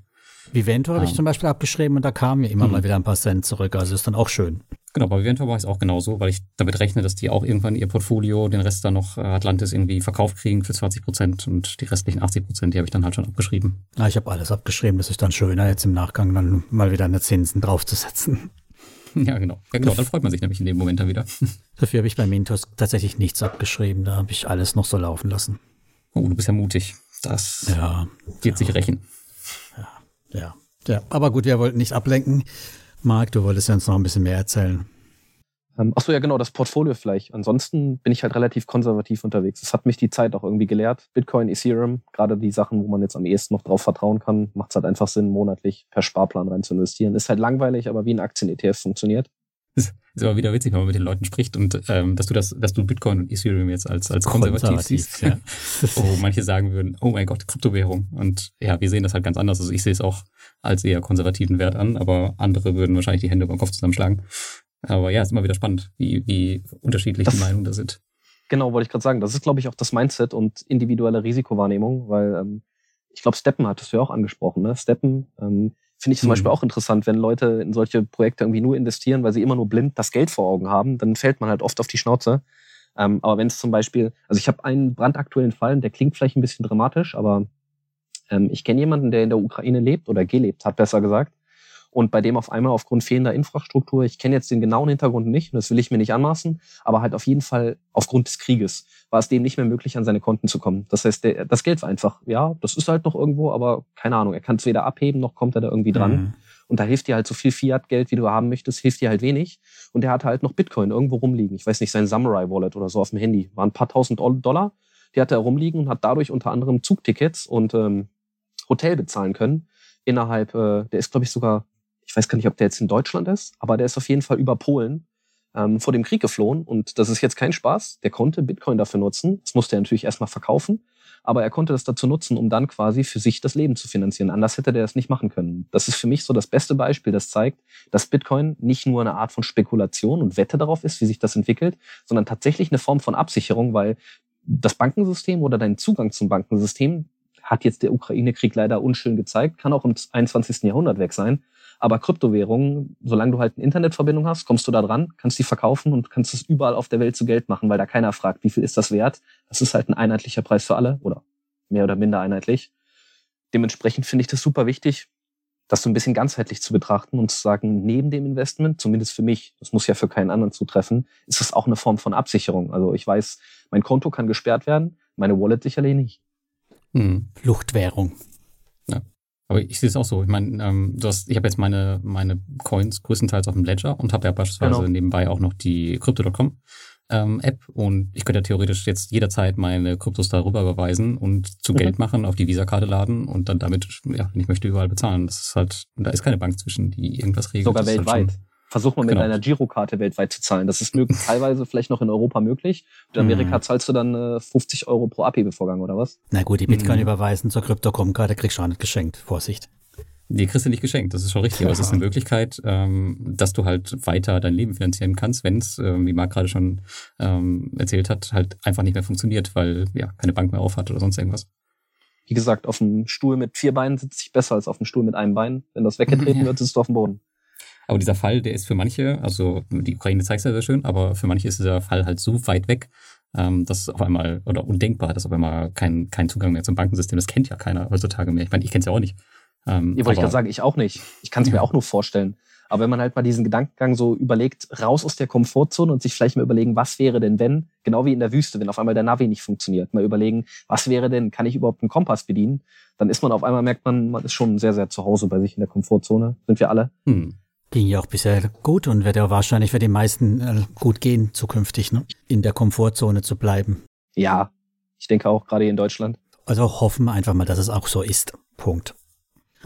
Vivento habe ich zum Beispiel abgeschrieben und da kamen mir immer mhm. mal wieder ein paar Cent zurück. Also ist dann auch schön. Genau, bei Vivento war es auch genauso, weil ich damit rechne, dass die auch irgendwann ihr Portfolio, den Rest dann noch äh, Atlantis irgendwie verkauft kriegen für 20 Prozent und die restlichen 80 Prozent, die habe ich dann halt schon abgeschrieben. Ja, ich habe alles abgeschrieben. Das ist dann schöner, jetzt im Nachgang dann mal wieder eine Zinsen draufzusetzen. Ja, genau. Ja, genau, dann freut man sich nämlich in dem Moment dann wieder. Dafür habe ich bei Mintos tatsächlich nichts abgeschrieben. Da habe ich alles noch so laufen lassen. Oh, du bist ja mutig. Das ja, wird ja. sich rächen. Ja, ja. Ja, aber gut, wir wollten nicht ablenken. Marc, du wolltest ja uns noch ein bisschen mehr erzählen. Ähm, ach so, ja, genau, das Portfolio vielleicht. Ansonsten bin ich halt relativ konservativ unterwegs. Das hat mich die Zeit auch irgendwie gelehrt. Bitcoin, Ethereum, gerade die Sachen, wo man jetzt am ehesten noch drauf vertrauen kann, macht es halt einfach Sinn, monatlich per Sparplan rein zu investieren. Ist halt langweilig, aber wie ein Aktien-ETF funktioniert. Das ist aber wieder witzig, wenn man mit den Leuten spricht und ähm, dass du das, dass du Bitcoin und Ethereum jetzt als, als konservativ, konservativ siehst. Ja. oh, manche sagen würden, oh mein Gott, Kryptowährung. Und ja, wir sehen das halt ganz anders. Also ich sehe es auch als eher konservativen Wert an, aber andere würden wahrscheinlich die Hände über den Kopf zusammenschlagen. Aber ja, ist immer wieder spannend, wie, wie unterschiedlich das, die Meinungen da sind. Genau, wollte ich gerade sagen. Das ist, glaube ich, auch das Mindset und individuelle Risikowahrnehmung, weil ähm, ich glaube, Steppen hattest du ja auch angesprochen. Ne? Steppen ähm, Finde ich zum mhm. Beispiel auch interessant, wenn Leute in solche Projekte irgendwie nur investieren, weil sie immer nur blind das Geld vor Augen haben, dann fällt man halt oft auf die Schnauze. Ähm, aber wenn es zum Beispiel, also ich habe einen brandaktuellen Fall, der klingt vielleicht ein bisschen dramatisch, aber ähm, ich kenne jemanden, der in der Ukraine lebt oder gelebt hat, besser gesagt. Und bei dem auf einmal aufgrund fehlender Infrastruktur, ich kenne jetzt den genauen Hintergrund nicht, und das will ich mir nicht anmaßen, aber halt auf jeden Fall aufgrund des Krieges war es dem nicht mehr möglich, an seine Konten zu kommen. Das heißt, der, das Geld war einfach, ja, das ist halt noch irgendwo, aber keine Ahnung, er kann es weder abheben, noch kommt er da irgendwie dran. Mhm. Und da hilft dir halt so viel Fiat-Geld, wie du haben möchtest, hilft dir halt wenig. Und er hatte halt noch Bitcoin irgendwo rumliegen. Ich weiß nicht, sein Samurai-Wallet oder so auf dem Handy. Waren ein paar tausend Dollar. Die hatte er rumliegen und hat dadurch unter anderem Zugtickets und ähm, Hotel bezahlen können. Innerhalb, äh, der ist, glaube ich, sogar ich weiß gar nicht, ob der jetzt in Deutschland ist, aber der ist auf jeden Fall über Polen ähm, vor dem Krieg geflohen und das ist jetzt kein Spaß. Der konnte Bitcoin dafür nutzen. Das musste er natürlich erstmal verkaufen, aber er konnte das dazu nutzen, um dann quasi für sich das Leben zu finanzieren. Anders hätte der das nicht machen können. Das ist für mich so das beste Beispiel, das zeigt, dass Bitcoin nicht nur eine Art von Spekulation und Wette darauf ist, wie sich das entwickelt, sondern tatsächlich eine Form von Absicherung, weil das Bankensystem oder dein Zugang zum Bankensystem hat jetzt der Ukraine-Krieg leider unschön gezeigt, kann auch im 21. Jahrhundert weg sein. Aber Kryptowährungen, solange du halt eine Internetverbindung hast, kommst du da dran, kannst die verkaufen und kannst es überall auf der Welt zu Geld machen, weil da keiner fragt, wie viel ist das wert. Das ist halt ein einheitlicher Preis für alle oder mehr oder minder einheitlich. Dementsprechend finde ich das super wichtig, das so ein bisschen ganzheitlich zu betrachten und zu sagen, neben dem Investment, zumindest für mich, das muss ja für keinen anderen zutreffen, ist das auch eine Form von Absicherung. Also ich weiß, mein Konto kann gesperrt werden, meine Wallet sicherlich nicht. Hm. Fluchtwährung. Aber ich sehe es auch so. Ich meine, ähm, du hast, ich habe jetzt meine, meine Coins größtenteils auf dem Ledger und habe ja beispielsweise genau. nebenbei auch noch die Crypto.com ähm, App und ich könnte ja theoretisch jetzt jederzeit meine Kryptos darüber überweisen und zu mhm. Geld machen, auf die Visa-Karte laden und dann damit, ja, wenn ich möchte, überall bezahlen. Das ist halt, da ist keine Bank zwischen, die irgendwas regelt. Sogar halt weltweit. Halt Versuch mal mit genau. einer Girokarte weltweit zu zahlen. Das ist möglich, teilweise vielleicht noch in Europa möglich. In Amerika mhm. zahlst du dann äh, 50 Euro pro Abhebevorgang oder was? Na gut, die Bitcoin mhm. überweisen zur Krypto-Com-Karte kriegst du auch nicht geschenkt. Vorsicht. Die kriegst du nicht geschenkt, das ist schon richtig. Ja. Aber es ist eine Möglichkeit, ähm, dass du halt weiter dein Leben finanzieren kannst, wenn es, äh, wie Marc gerade schon ähm, erzählt hat, halt einfach nicht mehr funktioniert, weil ja keine Bank mehr aufhat oder sonst irgendwas. Wie gesagt, auf einem Stuhl mit vier Beinen sitze ich besser als auf einem Stuhl mit einem Bein. Wenn das weggetreten ja. wird, sitzt du auf dem Boden. Aber dieser Fall, der ist für manche, also die Ukraine zeigt es ja sehr schön, aber für manche ist dieser Fall halt so weit weg, ähm, dass auf einmal, oder undenkbar, dass auf einmal kein, kein Zugang mehr zum Bankensystem, das kennt ja keiner heutzutage mehr. Ich meine, ich kenne es ja auch nicht. Ähm, Ihr wollte ich gerade sagen, ich auch nicht. Ich kann es mir auch nur vorstellen. Aber wenn man halt mal diesen Gedankengang so überlegt, raus aus der Komfortzone und sich vielleicht mal überlegen, was wäre denn, wenn, genau wie in der Wüste, wenn auf einmal der Navi nicht funktioniert, mal überlegen, was wäre denn, kann ich überhaupt einen Kompass bedienen? Dann ist man auf einmal, merkt man, man ist schon sehr, sehr zu Hause bei sich in der Komfortzone. Sind wir alle? Hm. Ging ja auch bisher gut und wird ja wahrscheinlich für die meisten äh, gut gehen, zukünftig, ne? in der Komfortzone zu bleiben. Ja, ich denke auch gerade in Deutschland. Also hoffen einfach mal, dass es auch so ist. Punkt.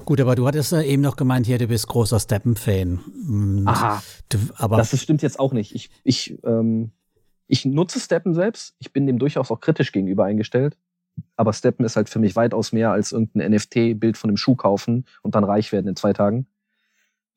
Gut, aber du hattest ja eben noch gemeint, hier, du bist großer Steppen-Fan. Aha. Du, aber das stimmt jetzt auch nicht. Ich, ich, ähm, ich nutze Steppen selbst. Ich bin dem durchaus auch kritisch gegenüber eingestellt. Aber Steppen ist halt für mich weitaus mehr als irgendein NFT-Bild von einem Schuh kaufen und dann reich werden in zwei Tagen.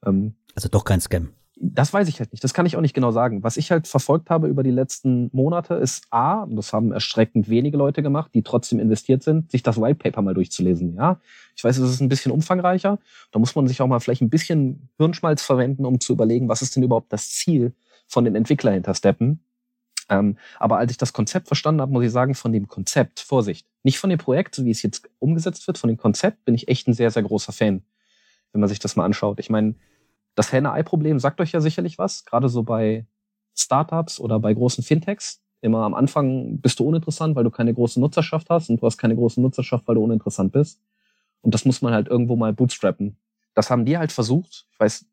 Ähm, also doch kein Scam. Das weiß ich halt nicht. Das kann ich auch nicht genau sagen. Was ich halt verfolgt habe über die letzten Monate ist A, und das haben erschreckend wenige Leute gemacht, die trotzdem investiert sind, sich das White Paper mal durchzulesen. Ja, ich weiß, es ist ein bisschen umfangreicher. Da muss man sich auch mal vielleicht ein bisschen Hirnschmalz verwenden, um zu überlegen, was ist denn überhaupt das Ziel von den Entwicklern hinter Steppen. Ähm, aber als ich das Konzept verstanden habe, muss ich sagen, von dem Konzept, Vorsicht, nicht von dem Projekt, so wie es jetzt umgesetzt wird, von dem Konzept bin ich echt ein sehr, sehr großer Fan, wenn man sich das mal anschaut. Ich meine, das Henne-Ei-Problem sagt euch ja sicherlich was, gerade so bei Startups oder bei großen Fintechs. Immer am Anfang bist du uninteressant, weil du keine große Nutzerschaft hast und du hast keine große Nutzerschaft, weil du uninteressant bist. Und das muss man halt irgendwo mal bootstrappen. Das haben die halt versucht. Ich weiß,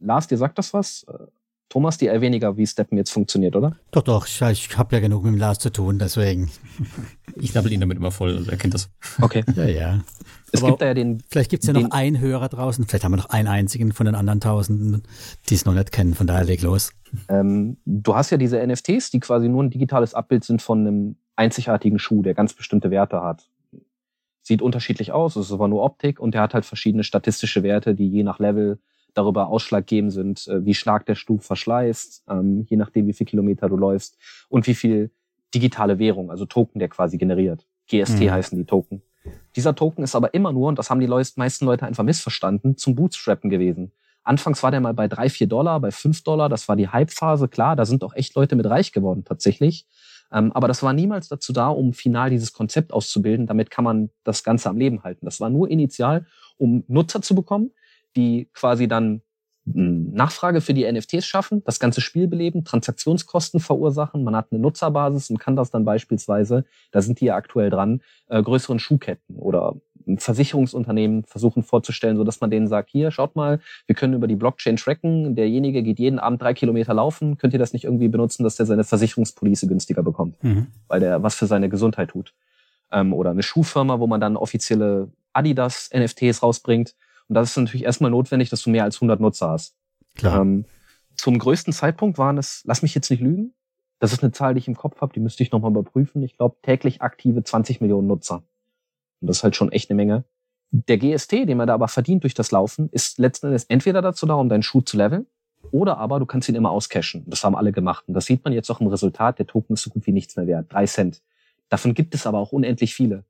Lars, dir sagt das was? Thomas, die eher weniger, wie Steppen jetzt funktioniert, oder? Doch, doch, ich, ich habe ja genug mit dem Lars zu tun, deswegen. Ich sabbel ihn damit immer voll, also er kennt das. Okay. ja, ja. Es Aber gibt da ja den. Vielleicht gibt es ja noch einen Hörer draußen, vielleicht haben wir noch einen einzigen von den anderen Tausenden, die es noch nicht kennen, von daher leg los. Ähm, du hast ja diese NFTs, die quasi nur ein digitales Abbild sind von einem einzigartigen Schuh, der ganz bestimmte Werte hat. Sieht unterschiedlich aus, es ist aber nur Optik und der hat halt verschiedene statistische Werte, die je nach Level darüber ausschlaggebend sind, äh, wie stark der Stuhl verschleißt, ähm, je nachdem, wie viel Kilometer du läufst und wie viel digitale Währung, also Token, der quasi generiert. GST mhm. heißen die Token. Dieser Token ist aber immer nur, und das haben die meisten Leute einfach missverstanden, zum Bootstrappen gewesen. Anfangs war der mal bei drei, vier Dollar, bei fünf Dollar, das war die Hype-Phase, klar, da sind auch echt Leute mit reich geworden tatsächlich. Ähm, aber das war niemals dazu da, um final dieses Konzept auszubilden. Damit kann man das Ganze am Leben halten. Das war nur initial, um Nutzer zu bekommen, die quasi dann Nachfrage für die NFTs schaffen, das ganze Spiel beleben, Transaktionskosten verursachen. Man hat eine Nutzerbasis und kann das dann beispielsweise, da sind die ja aktuell dran, äh, größeren Schuhketten oder Versicherungsunternehmen versuchen vorzustellen, so dass man denen sagt, hier, schaut mal, wir können über die Blockchain tracken, derjenige geht jeden Abend drei Kilometer laufen, könnt ihr das nicht irgendwie benutzen, dass der seine Versicherungspolice günstiger bekommt, mhm. weil der was für seine Gesundheit tut. Ähm, oder eine Schuhfirma, wo man dann offizielle Adidas NFTs rausbringt und das ist natürlich erstmal notwendig, dass du mehr als 100 Nutzer hast. Klar. Ähm, zum größten Zeitpunkt waren es, lass mich jetzt nicht lügen, das ist eine Zahl, die ich im Kopf habe, die müsste ich nochmal überprüfen. Ich glaube, täglich aktive 20 Millionen Nutzer. Und das ist halt schon echt eine Menge. Der GST, den man da aber verdient durch das Laufen, ist letzten Endes entweder dazu da, um deinen Schuh zu leveln, oder aber du kannst ihn immer auscashen. Das haben alle gemacht. Und das sieht man jetzt auch im Resultat. Der Token ist so gut wie nichts mehr wert. Drei Cent. Davon gibt es aber auch unendlich viele.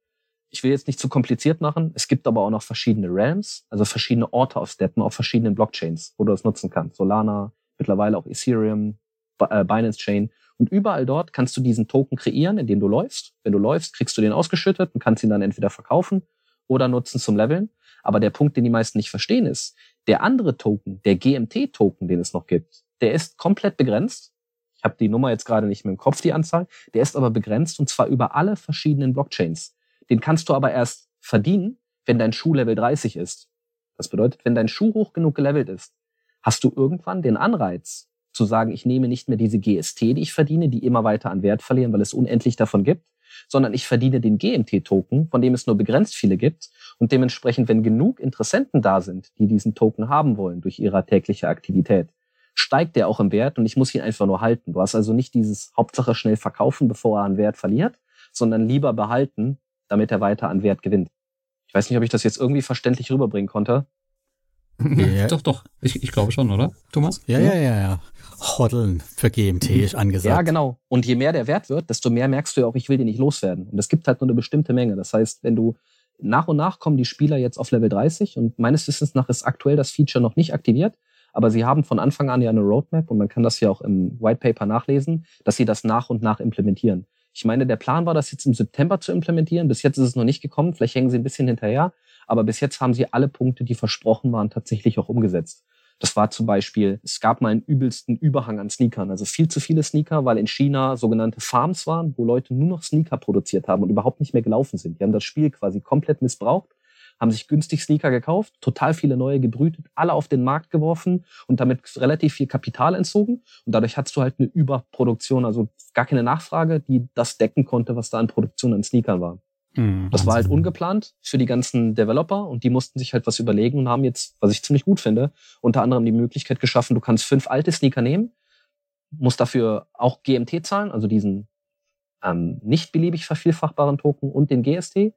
Ich will jetzt nicht zu kompliziert machen. Es gibt aber auch noch verschiedene Realms, also verschiedene Orte auf Steppen auf verschiedenen Blockchains, wo du das nutzen kannst. Solana, mittlerweile auch Ethereum, äh, Binance Chain. Und überall dort kannst du diesen Token kreieren, indem du läufst. Wenn du läufst, kriegst du den ausgeschüttet und kannst ihn dann entweder verkaufen oder nutzen zum Leveln. Aber der Punkt, den die meisten nicht verstehen, ist, der andere Token, der GMT-Token, den es noch gibt, der ist komplett begrenzt. Ich habe die Nummer jetzt gerade nicht mehr im Kopf, die Anzahl. Der ist aber begrenzt und zwar über alle verschiedenen Blockchains. Den kannst du aber erst verdienen, wenn dein Schuh Level 30 ist. Das bedeutet, wenn dein Schuh hoch genug gelevelt ist, hast du irgendwann den Anreiz zu sagen, ich nehme nicht mehr diese GST, die ich verdiene, die immer weiter an Wert verlieren, weil es unendlich davon gibt, sondern ich verdiene den GMT-Token, von dem es nur begrenzt viele gibt. Und dementsprechend, wenn genug Interessenten da sind, die diesen Token haben wollen durch ihre tägliche Aktivität, steigt der auch im Wert und ich muss ihn einfach nur halten. Du hast also nicht dieses Hauptsache schnell verkaufen, bevor er an Wert verliert, sondern lieber behalten, damit er weiter an Wert gewinnt. Ich weiß nicht, ob ich das jetzt irgendwie verständlich rüberbringen konnte. Ja. doch, doch. Ich, ich glaube schon, oder, Thomas? Ja, ja, ja, ja. Hodeln für GMT ist angesagt. Ja, genau. Und je mehr der Wert wird, desto mehr merkst du ja auch, ich will den nicht loswerden. Und es gibt halt nur eine bestimmte Menge. Das heißt, wenn du nach und nach kommen die Spieler jetzt auf Level 30 und meines Wissens nach ist aktuell das Feature noch nicht aktiviert. Aber sie haben von Anfang an ja eine Roadmap und man kann das ja auch im White Paper nachlesen, dass sie das nach und nach implementieren. Ich meine, der Plan war, das jetzt im September zu implementieren. Bis jetzt ist es noch nicht gekommen. Vielleicht hängen sie ein bisschen hinterher. Aber bis jetzt haben sie alle Punkte, die versprochen waren, tatsächlich auch umgesetzt. Das war zum Beispiel, es gab mal einen übelsten Überhang an Sneakern, also viel zu viele Sneaker, weil in China sogenannte Farms waren, wo Leute nur noch Sneaker produziert haben und überhaupt nicht mehr gelaufen sind. Die haben das Spiel quasi komplett missbraucht haben sich günstig Sneaker gekauft, total viele neue gebrütet, alle auf den Markt geworfen und damit relativ viel Kapital entzogen. Und dadurch hattest du halt eine Überproduktion, also gar keine Nachfrage, die das decken konnte, was da an Produktion an Sneakern war. Mhm, das war halt ungeplant für die ganzen Developer und die mussten sich halt was überlegen und haben jetzt, was ich ziemlich gut finde, unter anderem die Möglichkeit geschaffen, du kannst fünf alte Sneaker nehmen, musst dafür auch GMT zahlen, also diesen ähm, nicht beliebig vervielfachbaren Token und den GST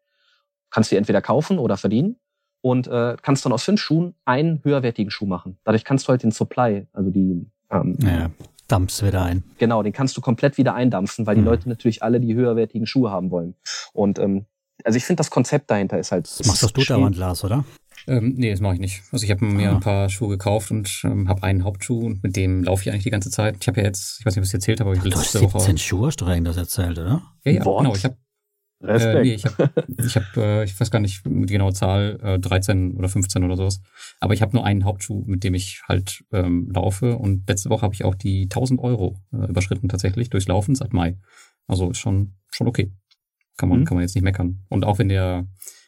kannst du entweder kaufen oder verdienen und äh, kannst dann aus fünf Schuhen einen höherwertigen Schuh machen. Dadurch kannst du halt den Supply, also die ähm, ja, dampfst wieder ein. Genau, den kannst du komplett wieder eindampfen, weil mhm. die Leute natürlich alle die höherwertigen Schuhe haben wollen. Und ähm, also ich finde, das Konzept dahinter ist halt. Das machst das du dauernd, Lars, oder? Ähm, nee, das mache ich nicht. Also ich habe mir ah. ein paar Schuhe gekauft und ähm, habe einen Hauptschuh und mit dem laufe ich eigentlich die ganze Zeit. Ich habe ja jetzt, ich weiß nicht, ob ich es erzählt habe, aber ich will das 17 Schuhe hast du das erzählt, oder? Ja, ja, What? genau. Ich habe Respekt. Äh, nee, ich habe, ich, hab, äh, ich weiß gar nicht die genaue Zahl, äh, 13 oder 15 oder sowas. Aber ich habe nur einen Hauptschuh, mit dem ich halt ähm, laufe. Und letzte Woche habe ich auch die 1000 Euro äh, überschritten tatsächlich durchs Laufen seit Mai. Also ist schon, schon okay. Kann man, mhm. kann man jetzt nicht meckern. Und auch wenn der,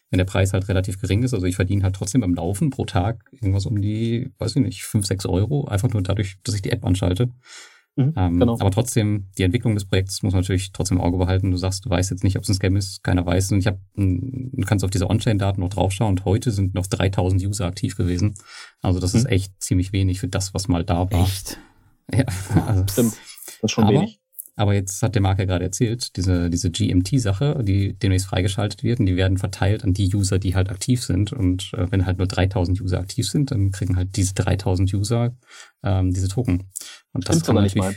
wenn der Preis halt relativ gering ist, also ich verdiene halt trotzdem beim Laufen pro Tag irgendwas um die, weiß ich nicht, 5, 6 Euro, einfach nur dadurch, dass ich die App anschalte. Mhm, ähm, genau. Aber trotzdem, die Entwicklung des Projekts muss man natürlich trotzdem im Auge behalten. Du sagst, du weißt jetzt nicht, ob es ein Scam ist, keiner weiß. Und ich habe, du kannst auf diese On-Chain-Daten noch draufschauen und heute sind noch 3000 User aktiv gewesen. Also das mhm. ist echt ziemlich wenig für das, was mal da war. Echt? Ja, also, stimmt. Das ist schon aber, wenig. Aber jetzt hat der Marc ja gerade erzählt, diese, diese GMT-Sache, die demnächst freigeschaltet wird, und die werden verteilt an die User, die halt aktiv sind. Und äh, wenn halt nur 3000 User aktiv sind, dann kriegen halt diese 3000 User ähm, diese Token. Und das Stimmt kann nicht mal.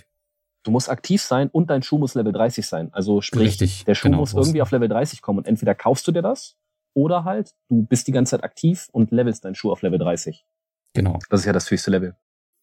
Du musst aktiv sein und dein Schuh muss Level 30 sein. Also sprich, Richtig, der Schuh genau, muss irgendwie auf Level 30 kommen und entweder kaufst du dir das oder halt du bist die ganze Zeit aktiv und levelst deinen Schuh auf Level 30. Genau. Das ist ja das höchste Level.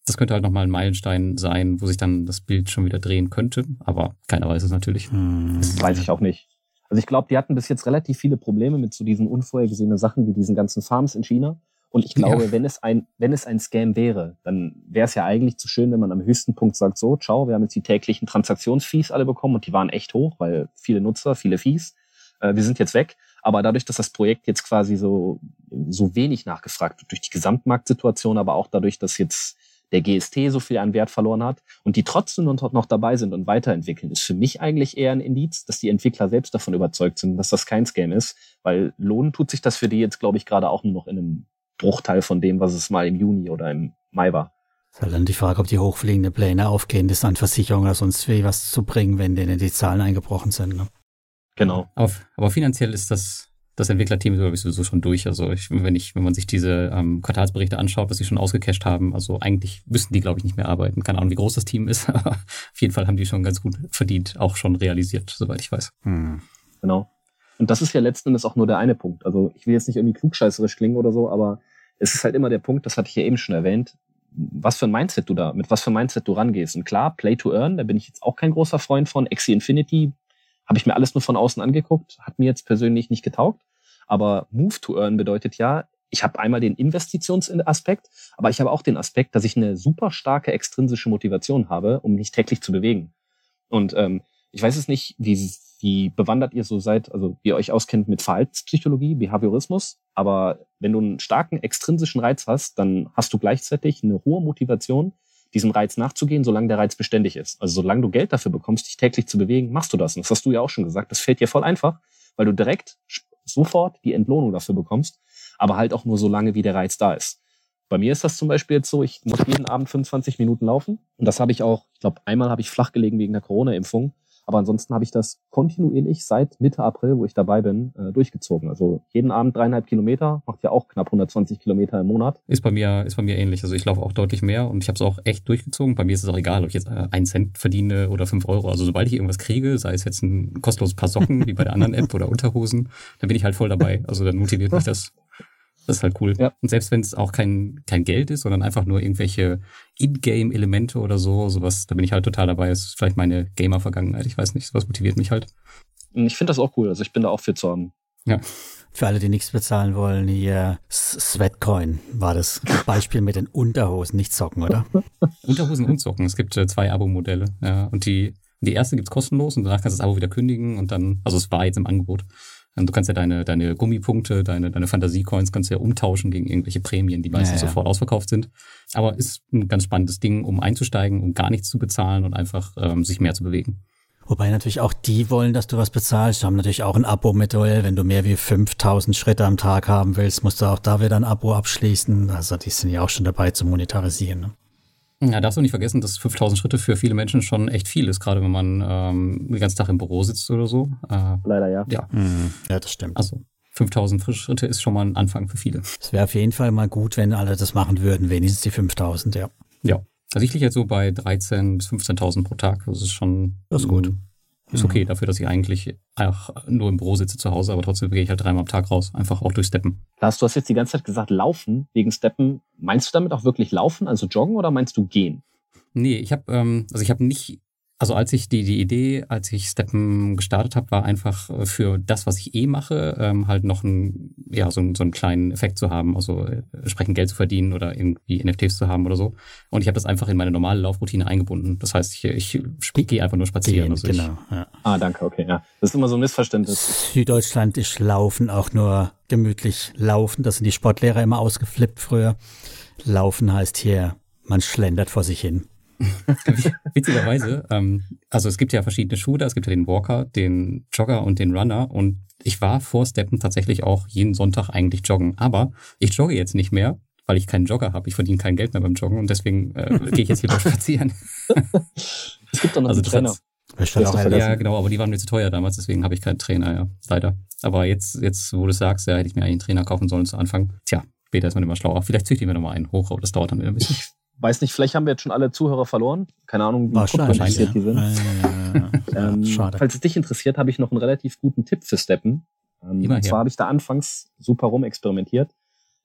Das könnte halt nochmal ein Meilenstein sein, wo sich dann das Bild schon wieder drehen könnte, aber keiner weiß es natürlich. Hm. Das weiß ich auch nicht. Also ich glaube, die hatten bis jetzt relativ viele Probleme mit so diesen unvorhergesehenen Sachen wie diesen ganzen Farms in China. Und ich glaube, ja. wenn es ein, wenn es ein Scam wäre, dann wäre es ja eigentlich zu schön, wenn man am höchsten Punkt sagt, so, ciao, wir haben jetzt die täglichen Transaktionsfees alle bekommen und die waren echt hoch, weil viele Nutzer, viele Fees, äh, wir sind jetzt weg. Aber dadurch, dass das Projekt jetzt quasi so, so wenig nachgefragt wird durch die Gesamtmarktsituation, aber auch dadurch, dass jetzt der GST so viel an Wert verloren hat und die trotzdem noch dabei sind und weiterentwickeln, ist für mich eigentlich eher ein Indiz, dass die Entwickler selbst davon überzeugt sind, dass das kein Scam ist, weil lohnen tut sich das für die jetzt, glaube ich, gerade auch nur noch in einem Bruchteil von dem, was es mal im Juni oder im Mai war. Es ist halt dann die Frage, ob die hochfliegende Pläne aufgehen, das an Versicherung oder sonst wie was zu bringen, wenn denen die Zahlen eingebrochen sind. Ne? Genau. Aber, aber finanziell ist das das Entwicklerteam glaube ich sowieso schon durch. Also ich, wenn ich, wenn man sich diese ähm, Quartalsberichte anschaut, was sie schon ausgecasht haben, also eigentlich müssten die, glaube ich, nicht mehr arbeiten. Keine Ahnung, wie groß das Team ist, aber auf jeden Fall haben die schon ganz gut verdient, auch schon realisiert, soweit ich weiß. Hm. Genau. Und das ist ja letzten Endes auch nur der eine Punkt. Also ich will jetzt nicht irgendwie klugscheißerisch klingen oder so, aber es ist halt immer der Punkt, das hatte ich ja eben schon erwähnt, was für ein Mindset du da, mit was für ein Mindset du rangehst. Und klar, Play to Earn, da bin ich jetzt auch kein großer Freund von. Axie Infinity habe ich mir alles nur von außen angeguckt, hat mir jetzt persönlich nicht getaugt. Aber Move to Earn bedeutet ja, ich habe einmal den Investitionsaspekt, aber ich habe auch den Aspekt, dass ich eine super starke extrinsische Motivation habe, um mich täglich zu bewegen. Und ähm, ich weiß es nicht, wie, wie bewandert ihr so seid, also wie ihr euch auskennt mit Verhaltenspsychologie, Behaviorismus, aber wenn du einen starken extrinsischen Reiz hast, dann hast du gleichzeitig eine hohe Motivation, diesem Reiz nachzugehen, solange der Reiz beständig ist. Also solange du Geld dafür bekommst, dich täglich zu bewegen, machst du das. Und das hast du ja auch schon gesagt. Das fällt dir voll einfach, weil du direkt sofort die Entlohnung dafür bekommst, aber halt auch nur so lange, wie der Reiz da ist. Bei mir ist das zum Beispiel jetzt so, ich muss jeden Abend 25 Minuten laufen. Und das habe ich auch, ich glaube, einmal habe ich flach gelegen wegen der Corona-Impfung. Aber ansonsten habe ich das kontinuierlich seit Mitte April, wo ich dabei bin, äh, durchgezogen. Also jeden Abend dreieinhalb Kilometer, macht ja auch knapp 120 Kilometer im Monat. Ist bei mir, ist bei mir ähnlich. Also ich laufe auch deutlich mehr und ich habe es auch echt durchgezogen. Bei mir ist es auch egal, ob ich jetzt äh, einen Cent verdiene oder fünf Euro. Also sobald ich irgendwas kriege, sei es jetzt ein kostenloses Paar Socken, wie bei der anderen App oder Unterhosen, dann bin ich halt voll dabei. Also dann motiviert mich das das ist halt cool. Ja. Und selbst wenn es auch kein, kein Geld ist, sondern einfach nur irgendwelche In-Game-Elemente oder so, sowas, da bin ich halt total dabei. Das ist vielleicht meine Gamer-Vergangenheit. Ich weiß nicht, sowas motiviert mich halt. Ich finde das auch cool. Also ich bin da auch für zu haben. Ja. Für alle, die nichts bezahlen wollen, hier Sweatcoin war das Beispiel mit den Unterhosen, nicht Socken, oder? Unterhosen und Socken. Es gibt äh, zwei Abo-Modelle. Ja. Und die, die erste gibt's kostenlos und danach kannst du das Abo wieder kündigen und dann, also es war jetzt im Angebot. Ähm, du kannst ja deine, deine Gummipunkte, deine, deine Fantasiecoins kannst du ja umtauschen gegen irgendwelche Prämien, die meistens ja, ja. sofort ausverkauft sind. Aber ist ein ganz spannendes Ding, um einzusteigen, um gar nichts zu bezahlen und einfach ähm, sich mehr zu bewegen. Wobei natürlich auch die wollen, dass du was bezahlst. Die haben natürlich auch ein Abo-Modell. Wenn du mehr wie 5000 Schritte am Tag haben willst, musst du auch da wieder ein Abo abschließen. Also die sind ja auch schon dabei zu monetarisieren. Ne? Ja, darfst du nicht vergessen, dass 5000 Schritte für viele Menschen schon echt viel ist, gerade wenn man ähm, den ganzen Tag im Büro sitzt oder so. Äh, Leider ja. Ja. Mhm. ja, das stimmt. Also 5000 Schritte ist schon mal ein Anfang für viele. Es wäre auf jeden Fall mal gut, wenn alle das machen würden, wenigstens die 5000, ja. Ja. Also ich liege jetzt so bei 13.000 bis 15.000 pro Tag. Das ist schon. Das ist gut. Ist okay dafür, dass ich eigentlich auch nur im Büro sitze zu Hause, aber trotzdem gehe ich halt dreimal am Tag raus, einfach auch durch Steppen. Lars, du hast jetzt die ganze Zeit gesagt, laufen wegen Steppen. Meinst du damit auch wirklich laufen, also joggen, oder meinst du gehen? Nee, ich habe ähm, also ich habe nicht also als ich die, die Idee, als ich Steppen gestartet habe, war einfach äh, für das, was ich eh mache, ähm, halt noch ein, ja, so, so einen kleinen Effekt zu haben, also äh, entsprechend Geld zu verdienen oder irgendwie NFTs zu haben oder so. Und ich habe das einfach in meine normale Laufroutine eingebunden. Das heißt, ich, ich gehe einfach nur spazieren. Also genau. Ich, ja. Ah, danke, okay. Ja. Das ist immer so ein Missverständnis. Süddeutschland ist Laufen auch nur gemütlich laufen. Das sind die Sportlehrer immer ausgeflippt früher. Laufen heißt hier, man schlendert vor sich hin. Witzigerweise, ähm, also es gibt ja verschiedene Shooter, es gibt ja den Walker, den Jogger und den Runner und ich war vor Steppen tatsächlich auch jeden Sonntag eigentlich joggen. Aber ich jogge jetzt nicht mehr, weil ich keinen Jogger habe. Ich verdiene kein Geld mehr beim Joggen und deswegen äh, gehe ich jetzt lieber spazieren. es gibt doch noch also einen Trainer. Ja, genau, aber die waren mir zu teuer damals, deswegen habe ich keinen Trainer, ja, leider. Aber jetzt, jetzt, wo du sagst, ja, hätte ich mir eigentlich einen Trainer kaufen sollen zu Anfang. Tja, später ist man immer schlauer. Vielleicht züchten wir nochmal einen hoch, aber das dauert dann wieder ein bisschen weiß nicht, vielleicht haben wir jetzt schon alle Zuhörer verloren. Keine Ahnung, wie interessiert die sind. ähm, Schade. Falls es dich interessiert, habe ich noch einen relativ guten Tipp für Steppen. Ähm, und zwar habe ich da anfangs super rum experimentiert.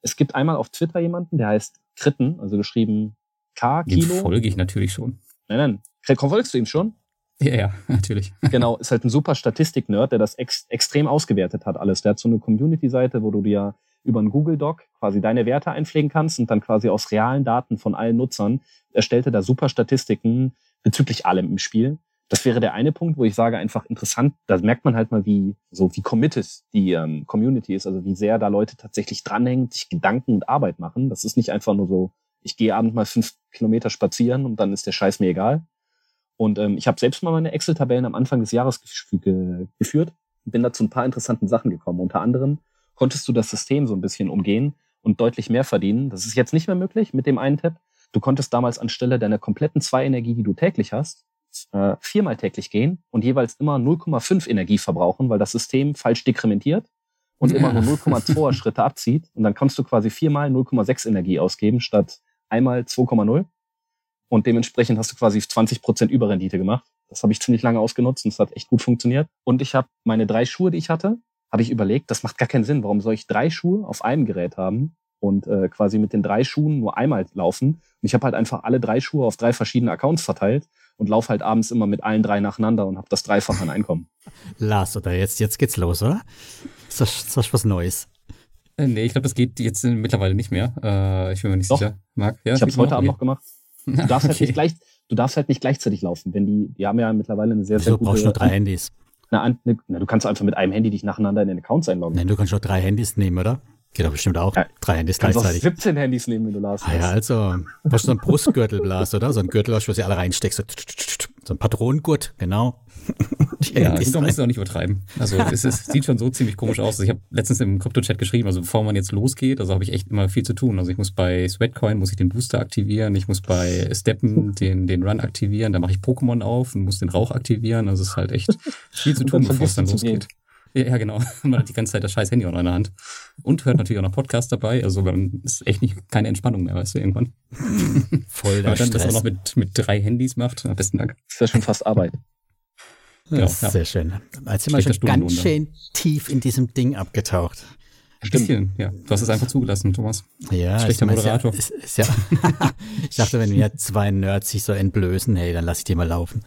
Es gibt einmal auf Twitter jemanden, der heißt Kritten, also geschrieben K-Kilo. Den folge ich natürlich schon. Nein, nein. Folgst du ihm schon? Ja, ja, natürlich. genau, ist halt ein super Statistik-Nerd, der das ex extrem ausgewertet hat alles. Der hat so eine Community-Seite, wo du dir über einen Google Doc quasi deine Werte einpflegen kannst und dann quasi aus realen Daten von allen Nutzern erstellte da super Statistiken bezüglich allem im Spiel. Das wäre der eine Punkt, wo ich sage, einfach interessant, da merkt man halt mal, wie, so wie committed die ähm, Community ist, also wie sehr da Leute tatsächlich dranhängen, sich Gedanken und Arbeit machen. Das ist nicht einfach nur so, ich gehe abends mal fünf Kilometer spazieren und dann ist der Scheiß mir egal. Und ähm, ich habe selbst mal meine Excel-Tabellen am Anfang des Jahres ge geführt und bin da zu ein paar interessanten Sachen gekommen. Unter anderem konntest du das System so ein bisschen umgehen und deutlich mehr verdienen. Das ist jetzt nicht mehr möglich mit dem einen Tab. Du konntest damals anstelle deiner kompletten zwei Energie, die du täglich hast, äh, viermal täglich gehen und jeweils immer 0,5 Energie verbrauchen, weil das System falsch dekrementiert und immer nur 0,2 Schritte abzieht. Und dann kannst du quasi viermal 0,6 Energie ausgeben statt einmal 2,0. Und dementsprechend hast du quasi 20 Prozent Überrendite gemacht. Das habe ich ziemlich lange ausgenutzt und es hat echt gut funktioniert. Und ich habe meine drei Schuhe, die ich hatte, habe ich überlegt, das macht gar keinen Sinn. Warum soll ich drei Schuhe auf einem Gerät haben und äh, quasi mit den drei Schuhen nur einmal laufen? Und ich habe halt einfach alle drei Schuhe auf drei verschiedene Accounts verteilt und laufe halt abends immer mit allen drei nacheinander und habe das Dreifach an Einkommen. Lars, oder jetzt, jetzt geht's los, oder? Ist das, ist das was Neues? Äh, nee, ich glaube, das geht jetzt mittlerweile nicht mehr. Äh, ich bin mir nicht Doch. sicher. Marc, Ja, ich habe es heute noch? Abend noch gemacht. Du darfst, halt Okay. nicht gleich, du darfst halt nicht gleichzeitig laufen, wenn die, die haben ja mittlerweile eine sehr, sehr Wieso gute. brauchst du nur drei Handys? Eine, An- eine, na, du kannst einfach mit einem Handy dich nacheinander in den Accounts einloggen. Nein, du kannst doch drei Handys nehmen, oder? Geht doch bestimmt auch. Ja. Drei Handys du kannst auch gleichzeitig. 17 Handys nehmen, wenn du Lars Ah ja, also, du brauchst so einen Brustgürtel, Blas, oder? So ein Gürtel, wo du sie alle reinsteckst. So, so ein Patronengurt, genau. Ja, man muss es auch nicht übertreiben. Also es, ist, sieht schon so ziemlich komisch aus. Also ich habe letztens im Krypto-Chat geschrieben, also bevor man jetzt losgeht, also habe ich echt immer viel zu tun. Also ich muss bei Sweatcoin, muss ich den Booster aktivieren, ich muss bei Steppen den, den Run aktivieren, dann mache ich Pokémon auf und muss den Rauch aktivieren. Also es ist halt echt viel zu tun, bevor es dann losgeht. Ja, ja, genau. Man hat die ganze Zeit das scheiß Handy auch noch in der Hand. Und hört natürlich auch noch Podcast dabei. Also man ist echt nicht keine Entspannung mehr, weißt du, irgendwann. Voll Wenn der man dann das auch noch mit, mit drei Handys macht, am besten Dank. Das ist ja schon fast Arbeit. Genau, Ja, ja. Sehr schön. Jetzt sind wir schon ganz schön tief in diesem Ding abgetaucht. Ein bisschen, ja. Du hast es einfach zugelassen, Thomas. Ja, Schlechter ich meine, Moderator. Ist ja, ist, ist ja ich dachte, wenn wir zwei Nerds sich so entblößen, hey, dann lass ich die mal laufen.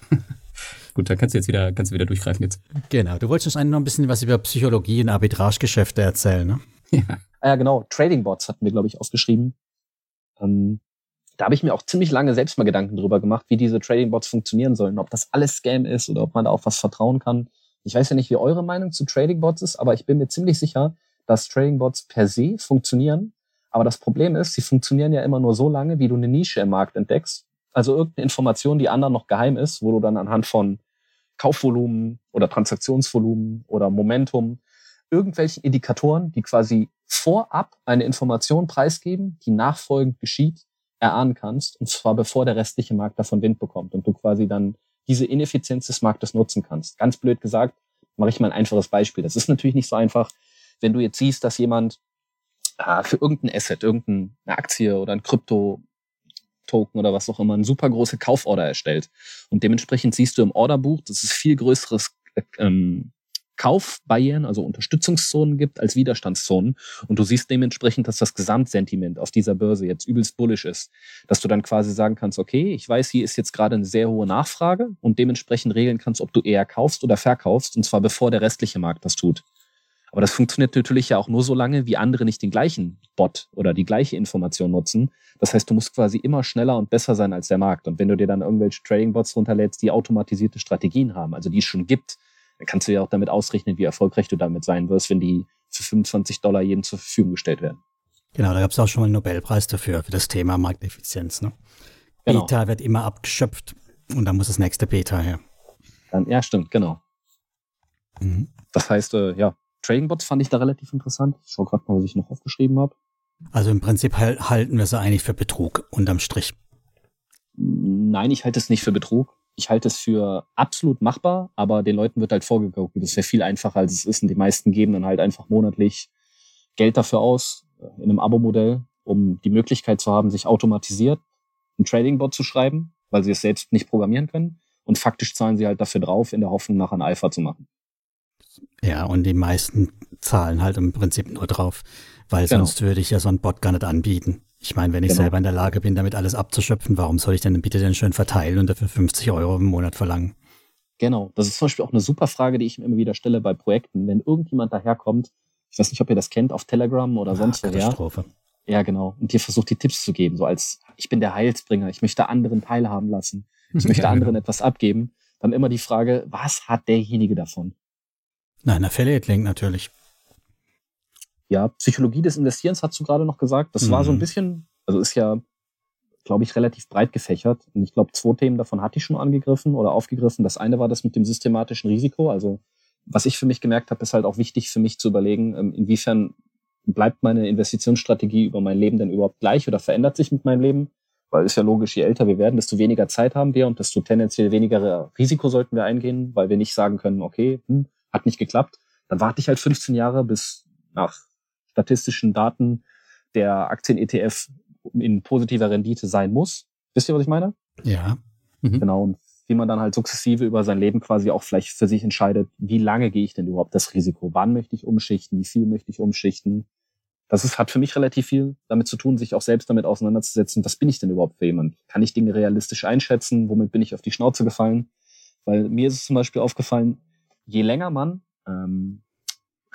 Gut, dann kannst du jetzt wieder, kannst du wieder durchgreifen jetzt. Genau. Du wolltest uns eigentlich noch ein bisschen was über Psychologie und Arbitragegeschäfte erzählen, ne? Ja. Ah ja, genau. Trading Bots hatten wir, glaube ich, aufgeschrieben. Ähm, da habe ich mir auch ziemlich lange selbst mal Gedanken drüber gemacht, wie diese Trading Bots funktionieren sollen, ob das alles Scam ist oder ob man da auf was vertrauen kann. Ich weiß ja nicht, wie eure Meinung zu Trading Bots ist, aber ich bin mir ziemlich sicher, dass Trading Bots per se funktionieren. Aber das Problem ist, sie funktionieren ja immer nur so lange, wie du eine Nische im Markt entdeckst. Also irgendeine Information, die anderen noch geheim ist, wo du dann anhand von Kaufvolumen oder Transaktionsvolumen oder Momentum irgendwelchen Indikatoren, die quasi vorab eine Information preisgeben, die nachfolgend geschieht, erahnen kannst, und zwar bevor der restliche Markt davon Wind bekommt und du quasi dann diese Ineffizienz des Marktes nutzen kannst. Ganz blöd gesagt, mache ich mal ein einfaches Beispiel. Das ist natürlich nicht so einfach, wenn du jetzt siehst, dass jemand äh, für irgendein Asset, irgendeine Aktie oder ein Krypto-Token oder was auch immer, eine super große Kauforder erstellt. Und dementsprechend siehst du im Orderbuch, dass es viel größeres äh, ähm, Kaufbarrieren, also Unterstützungszonen gibt als Widerstandszonen. Und du siehst dementsprechend, dass das Gesamtsentiment auf dieser Börse jetzt übelst bullish ist. Dass du dann quasi sagen kannst, okay, ich weiß, hier ist jetzt gerade eine sehr hohe Nachfrage und dementsprechend regeln kannst, ob du eher kaufst oder verkaufst, und zwar bevor der restliche Markt das tut. Aber das funktioniert natürlich ja auch nur so lange, wie andere nicht den gleichen Bot oder die gleiche Information nutzen. Das heißt, du musst quasi immer schneller und besser sein als der Markt. Und wenn du dir dann irgendwelche Trading-Bots runterlädst, die automatisierte Strategien haben, also die es schon gibt, dann kannst du ja auch damit ausrechnen, wie erfolgreich du damit sein wirst, wenn die für 25 Dollar jedem zur Verfügung gestellt werden. Genau, da gab es auch schon mal einen Nobelpreis dafür, für das Thema Markteffizienz. Ne? Genau. Beta wird immer abgeschöpft und dann muss das nächste Beta her. Dann, ja, stimmt, genau. Mhm. Das heißt, äh, ja, Trading-Bots fand ich da relativ interessant. Ich schau gerade mal, was ich noch aufgeschrieben habe. Also im Prinzip hal- halten wir sie eigentlich für Betrug unterm Strich. Nein, ich halte es nicht für Betrug. Ich halte es für absolut machbar, aber den Leuten wird halt vorgegaukelt. Das wäre viel einfacher, als es ist. Und die meisten geben dann halt einfach monatlich Geld dafür aus, äh, in einem Abo-Modell, um die Möglichkeit zu haben, sich automatisiert ein Trading-Bot zu schreiben, weil sie es selbst nicht programmieren können. Und faktisch zahlen sie halt dafür drauf, in der Hoffnung, nachher ein Alpha zu machen. Ja, und die meisten zahlen halt im Prinzip nur drauf, weil Genau. sonst würde ich ja so einen Bot gar nicht anbieten. Ich meine, wenn ich Genau. selber in der Lage bin, damit alles abzuschöpfen, warum soll ich denn bitte den schön verteilen und dafür 50 Euro im Monat verlangen? Genau. Das ist zum Beispiel auch eine super Frage, die ich mir immer wieder stelle bei Projekten. Wenn irgendjemand daherkommt, ich weiß nicht, ob ihr das kennt, auf Telegram oder sonst ja. Katastrophe. Ja, genau. Und dir versucht, die Tipps zu geben, so als, ich bin der Heilsbringer, ich möchte anderen teilhaben lassen, ich möchte Ja, anderen genau. etwas abgeben. Dann immer die Frage, was hat derjenige davon? Nein, Affiliate-Link natürlich. Ja, Psychologie des Investierens hast du gerade noch gesagt. Das war so ein Mhm. bisschen, also ist ja, glaube ich, relativ breit gefächert. Und ich glaube, zwei Themen davon hatte ich schon angegriffen oder aufgegriffen. Das eine war das mit dem systematischen Risiko. Also was ich für mich gemerkt habe, ist halt auch wichtig für mich zu überlegen, ähm, inwiefern bleibt meine Investitionsstrategie über mein Leben denn überhaupt gleich oder verändert sich mit meinem Leben? Weil ist ja logisch, je älter wir werden, desto weniger Zeit haben wir und desto tendenziell weniger Risiko sollten wir eingehen, weil wir nicht sagen können, okay, hm, hat nicht geklappt. Dann warte ich halt 15 Jahre, bis nach statistischen Daten der Aktien-ETF in positiver Rendite sein muss. Wisst ihr, was ich meine? Ja. Mhm. Genau. Und wie man dann halt sukzessive über sein Leben quasi auch vielleicht für sich entscheidet, wie lange gehe ich denn überhaupt das Risiko? Wann möchte ich umschichten? Wie viel möchte ich umschichten? Das ist, hat für mich relativ viel damit zu tun, sich auch selbst damit auseinanderzusetzen. Was bin ich denn überhaupt für jemand? Kann ich Dinge realistisch einschätzen? Womit bin ich auf die Schnauze gefallen? Weil mir ist es zum Beispiel aufgefallen, je länger man ähm,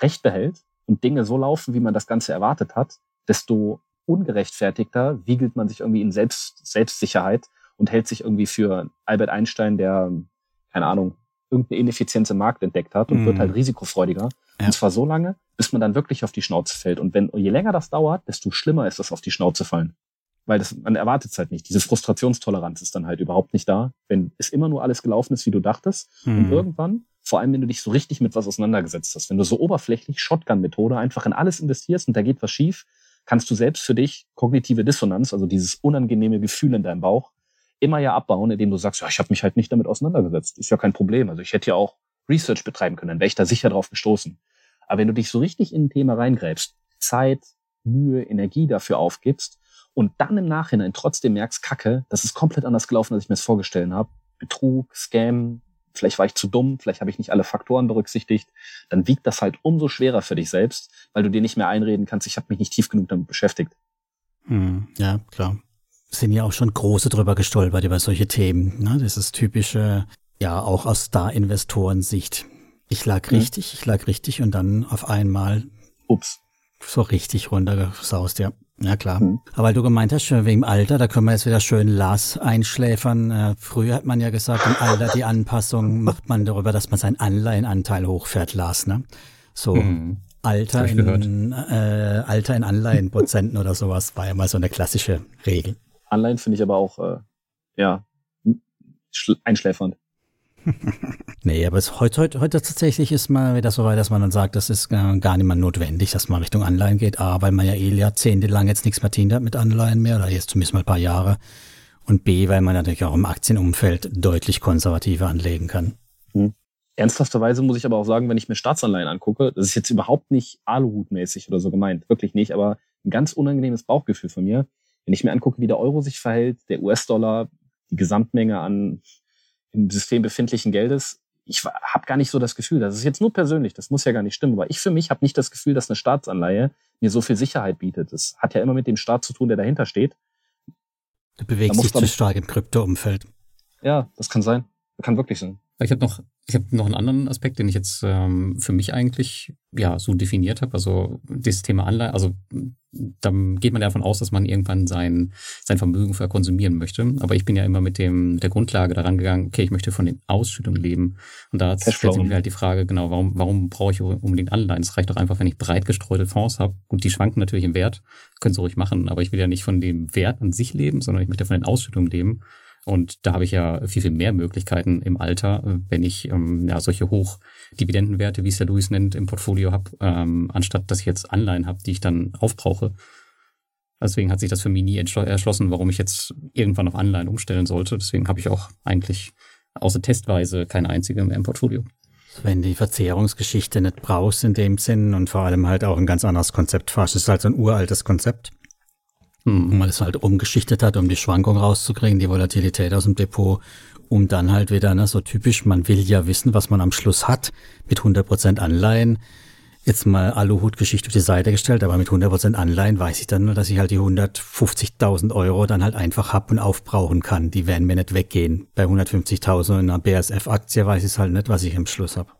Recht behält und Dinge so laufen, wie man das Ganze erwartet hat, desto ungerechtfertigter wiegelt man sich irgendwie in Selbst, Selbstsicherheit und hält sich irgendwie für Albert Einstein, der, keine Ahnung, irgendeine Ineffizienz im Markt entdeckt hat und Mhm. wird halt risikofreudiger. Ja. Und zwar so lange, bis man dann wirklich auf die Schnauze fällt. Und wenn, je länger das dauert, desto schlimmer ist es auf die Schnauze fallen. Weil das, man erwartet es halt nicht. Diese Frustrationstoleranz ist dann halt überhaupt nicht da, wenn es immer nur alles gelaufen ist, wie du dachtest. Und Hm. irgendwann, vor allem wenn du dich so richtig mit was auseinandergesetzt hast, wenn du so oberflächlich Shotgun-Methode einfach in alles investierst und da geht was schief, kannst du selbst für dich kognitive Dissonanz, also dieses unangenehme Gefühl in deinem Bauch, immer ja abbauen, indem du sagst, ja, ich habe mich halt nicht damit auseinandergesetzt. Ist ja kein Problem. Also ich hätte ja auch Research betreiben können, dann wäre ich da sicher drauf gestoßen. Aber wenn du dich so richtig in ein Thema reingräbst, Zeit, Mühe, Energie dafür aufgibst und dann im Nachhinein trotzdem merkst, Kacke, das ist komplett anders gelaufen, als ich mir das vorgestellt habe. Betrug, Scam, vielleicht war ich zu dumm, vielleicht habe ich nicht alle Faktoren berücksichtigt, dann wiegt das halt umso schwerer für dich selbst, weil du dir nicht mehr einreden kannst, ich habe mich nicht tief genug damit beschäftigt. Hm, ja, klar. Sind ja auch schon große drüber gestolpert über solche Themen. Ne? Das ist typische, ja, auch aus Star-Investoren-Sicht. Ich lag Mhm. richtig, ich lag richtig und dann auf einmal Ups. So richtig runtergesaust, ja. Ja, klar. Mhm. Aber weil du gemeint hast, schon wegen dem Alter, da können wir jetzt wieder schön Lars einschläfern. Äh, früher hat man ja gesagt, im Alter die Anpassung macht man darüber, dass man seinen Anleihenanteil hochfährt, Lars, ne? So Mhm. Alter in, äh, Alter in Anleihenprozenten oder sowas war ja mal so eine klassische Regel. Anleihen finde ich aber auch, äh, ja, schl- einschläfernd. Nee, aber es, heute, heute, heute tatsächlich ist mal wieder so weit, dass man dann sagt, das ist äh, gar nicht mehr notwendig, dass man Richtung Anleihen geht. A, weil man ja eh jahrzehntelang jetzt nichts mehr dient hat mit Anleihen mehr, oder jetzt zumindest mal ein paar Jahre. Und B, weil man natürlich auch im Aktienumfeld deutlich konservativer anlegen kann. Ernsthafterweise muss ich aber auch sagen, wenn ich mir Staatsanleihen angucke, das ist jetzt überhaupt nicht Aluhutmäßig oder so gemeint, wirklich nicht, aber ein ganz unangenehmes Bauchgefühl von mir. Wenn ich mir angucke, wie der Euro sich verhält, der US-Dollar, die Gesamtmenge an im System befindlichen Geldes, ich habe gar nicht so das Gefühl, das ist jetzt nur persönlich, das muss ja gar nicht stimmen, aber ich für mich habe nicht das Gefühl, dass eine Staatsanleihe mir so viel Sicherheit bietet. Das hat ja immer mit dem Staat zu tun, der dahinter steht. Du bewegst dich zu stark im Kryptoumfeld. Ja, das kann sein. Kann wirklich sein. Ich habe noch, ich habe noch einen anderen Aspekt, den ich jetzt ähm, für mich eigentlich ja so definiert habe. Also dieses Thema Anleihe, also da geht man ja davon aus, dass man irgendwann sein sein Vermögen verkonsumieren möchte. Aber ich bin ja immer mit dem der Grundlage daran gegangen, okay, ich möchte von den Ausschüttungen leben. Und da stellt sich mir halt die Frage, genau, warum warum brauche ich unbedingt Anleihen? Es reicht doch einfach, wenn ich breit gestreute Fonds habe. Gut, die schwanken natürlich im Wert, können sie ruhig machen, aber ich will ja nicht von dem Wert an sich leben, sondern ich möchte von den Ausschüttungen leben. Und da habe ich ja viel, viel mehr Möglichkeiten im Alter, wenn ich ähm, ja, solche Hochdividendenwerte, wie es der Luis nennt, im Portfolio habe, ähm, anstatt dass ich jetzt Anleihen habe, die ich dann aufbrauche. Deswegen hat sich das für mich nie erschlossen, warum ich jetzt irgendwann auf Anleihen umstellen sollte. Deswegen habe ich auch eigentlich außer testweise keine einzige mehr im Portfolio. Wenn die Verzehrungsgeschichte nicht brauchst in dem Sinn und vor allem halt auch ein ganz anderes Konzept. Das ist halt so ein uraltes Konzept. Hm. man das halt umgeschichtet hat, um die Schwankung rauszukriegen, die Volatilität aus dem Depot, um dann halt wieder, ne, so typisch, man will ja wissen, was man am Schluss hat, mit 100% Anleihen. Jetzt mal Aluhut-Geschichte auf die Seite gestellt, aber mit 100% Anleihen weiß ich dann nur, dass ich halt die 150.000 Euro dann halt einfach hab und aufbrauchen kann. Die werden mir nicht weggehen. Bei 150.000 in einer BASF-Aktie weiß ich halt nicht, was ich am Schluss hab.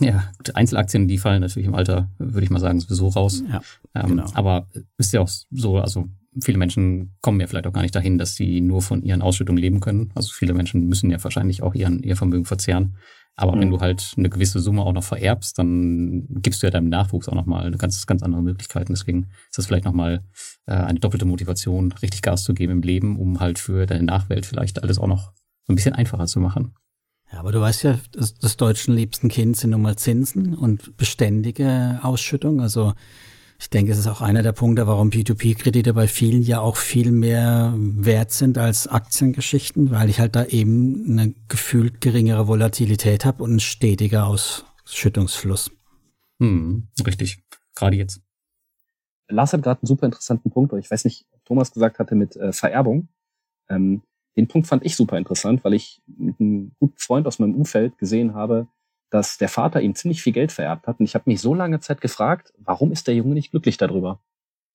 Ja, Einzelaktien, die fallen natürlich im Alter, würde ich mal sagen, sowieso raus. Ja, ähm, genau. Aber ist ja auch so, also viele Menschen kommen ja vielleicht auch gar nicht dahin, dass sie nur von ihren Ausschüttungen leben können. Also viele Menschen müssen ja wahrscheinlich auch ihren, ihr Vermögen verzehren. Aber mhm. wenn du halt eine gewisse Summe auch noch vererbst, dann gibst du ja deinem Nachwuchs auch nochmal ganz, ganz andere Möglichkeiten. Deswegen ist das vielleicht nochmal äh, eine doppelte Motivation, richtig Gas zu geben im Leben, um halt für deine Nachwelt vielleicht alles auch noch so ein bisschen einfacher zu machen. Ja, aber du weißt ja, das, das deutschen liebsten Kind sind nun mal Zinsen und beständige Ausschüttung. Also ich denke, es ist auch einer der Punkte, warum P2P-Kredite bei vielen ja auch viel mehr wert sind als Aktiengeschichten, weil ich halt da eben eine gefühlt geringere Volatilität habe und einen stetiger Ausschüttungsfluss. Hm, richtig. Gerade jetzt. Lars hat gerade einen super interessanten Punkt, weil ich weiß nicht, Thomas gesagt hatte mit äh, Vererbung. Ähm, den Punkt fand ich super interessant, weil ich mit einem guten Freund aus meinem Umfeld gesehen habe, dass der Vater ihm ziemlich viel Geld vererbt hat. Und ich habe mich so lange Zeit gefragt, warum ist der Junge nicht glücklich darüber?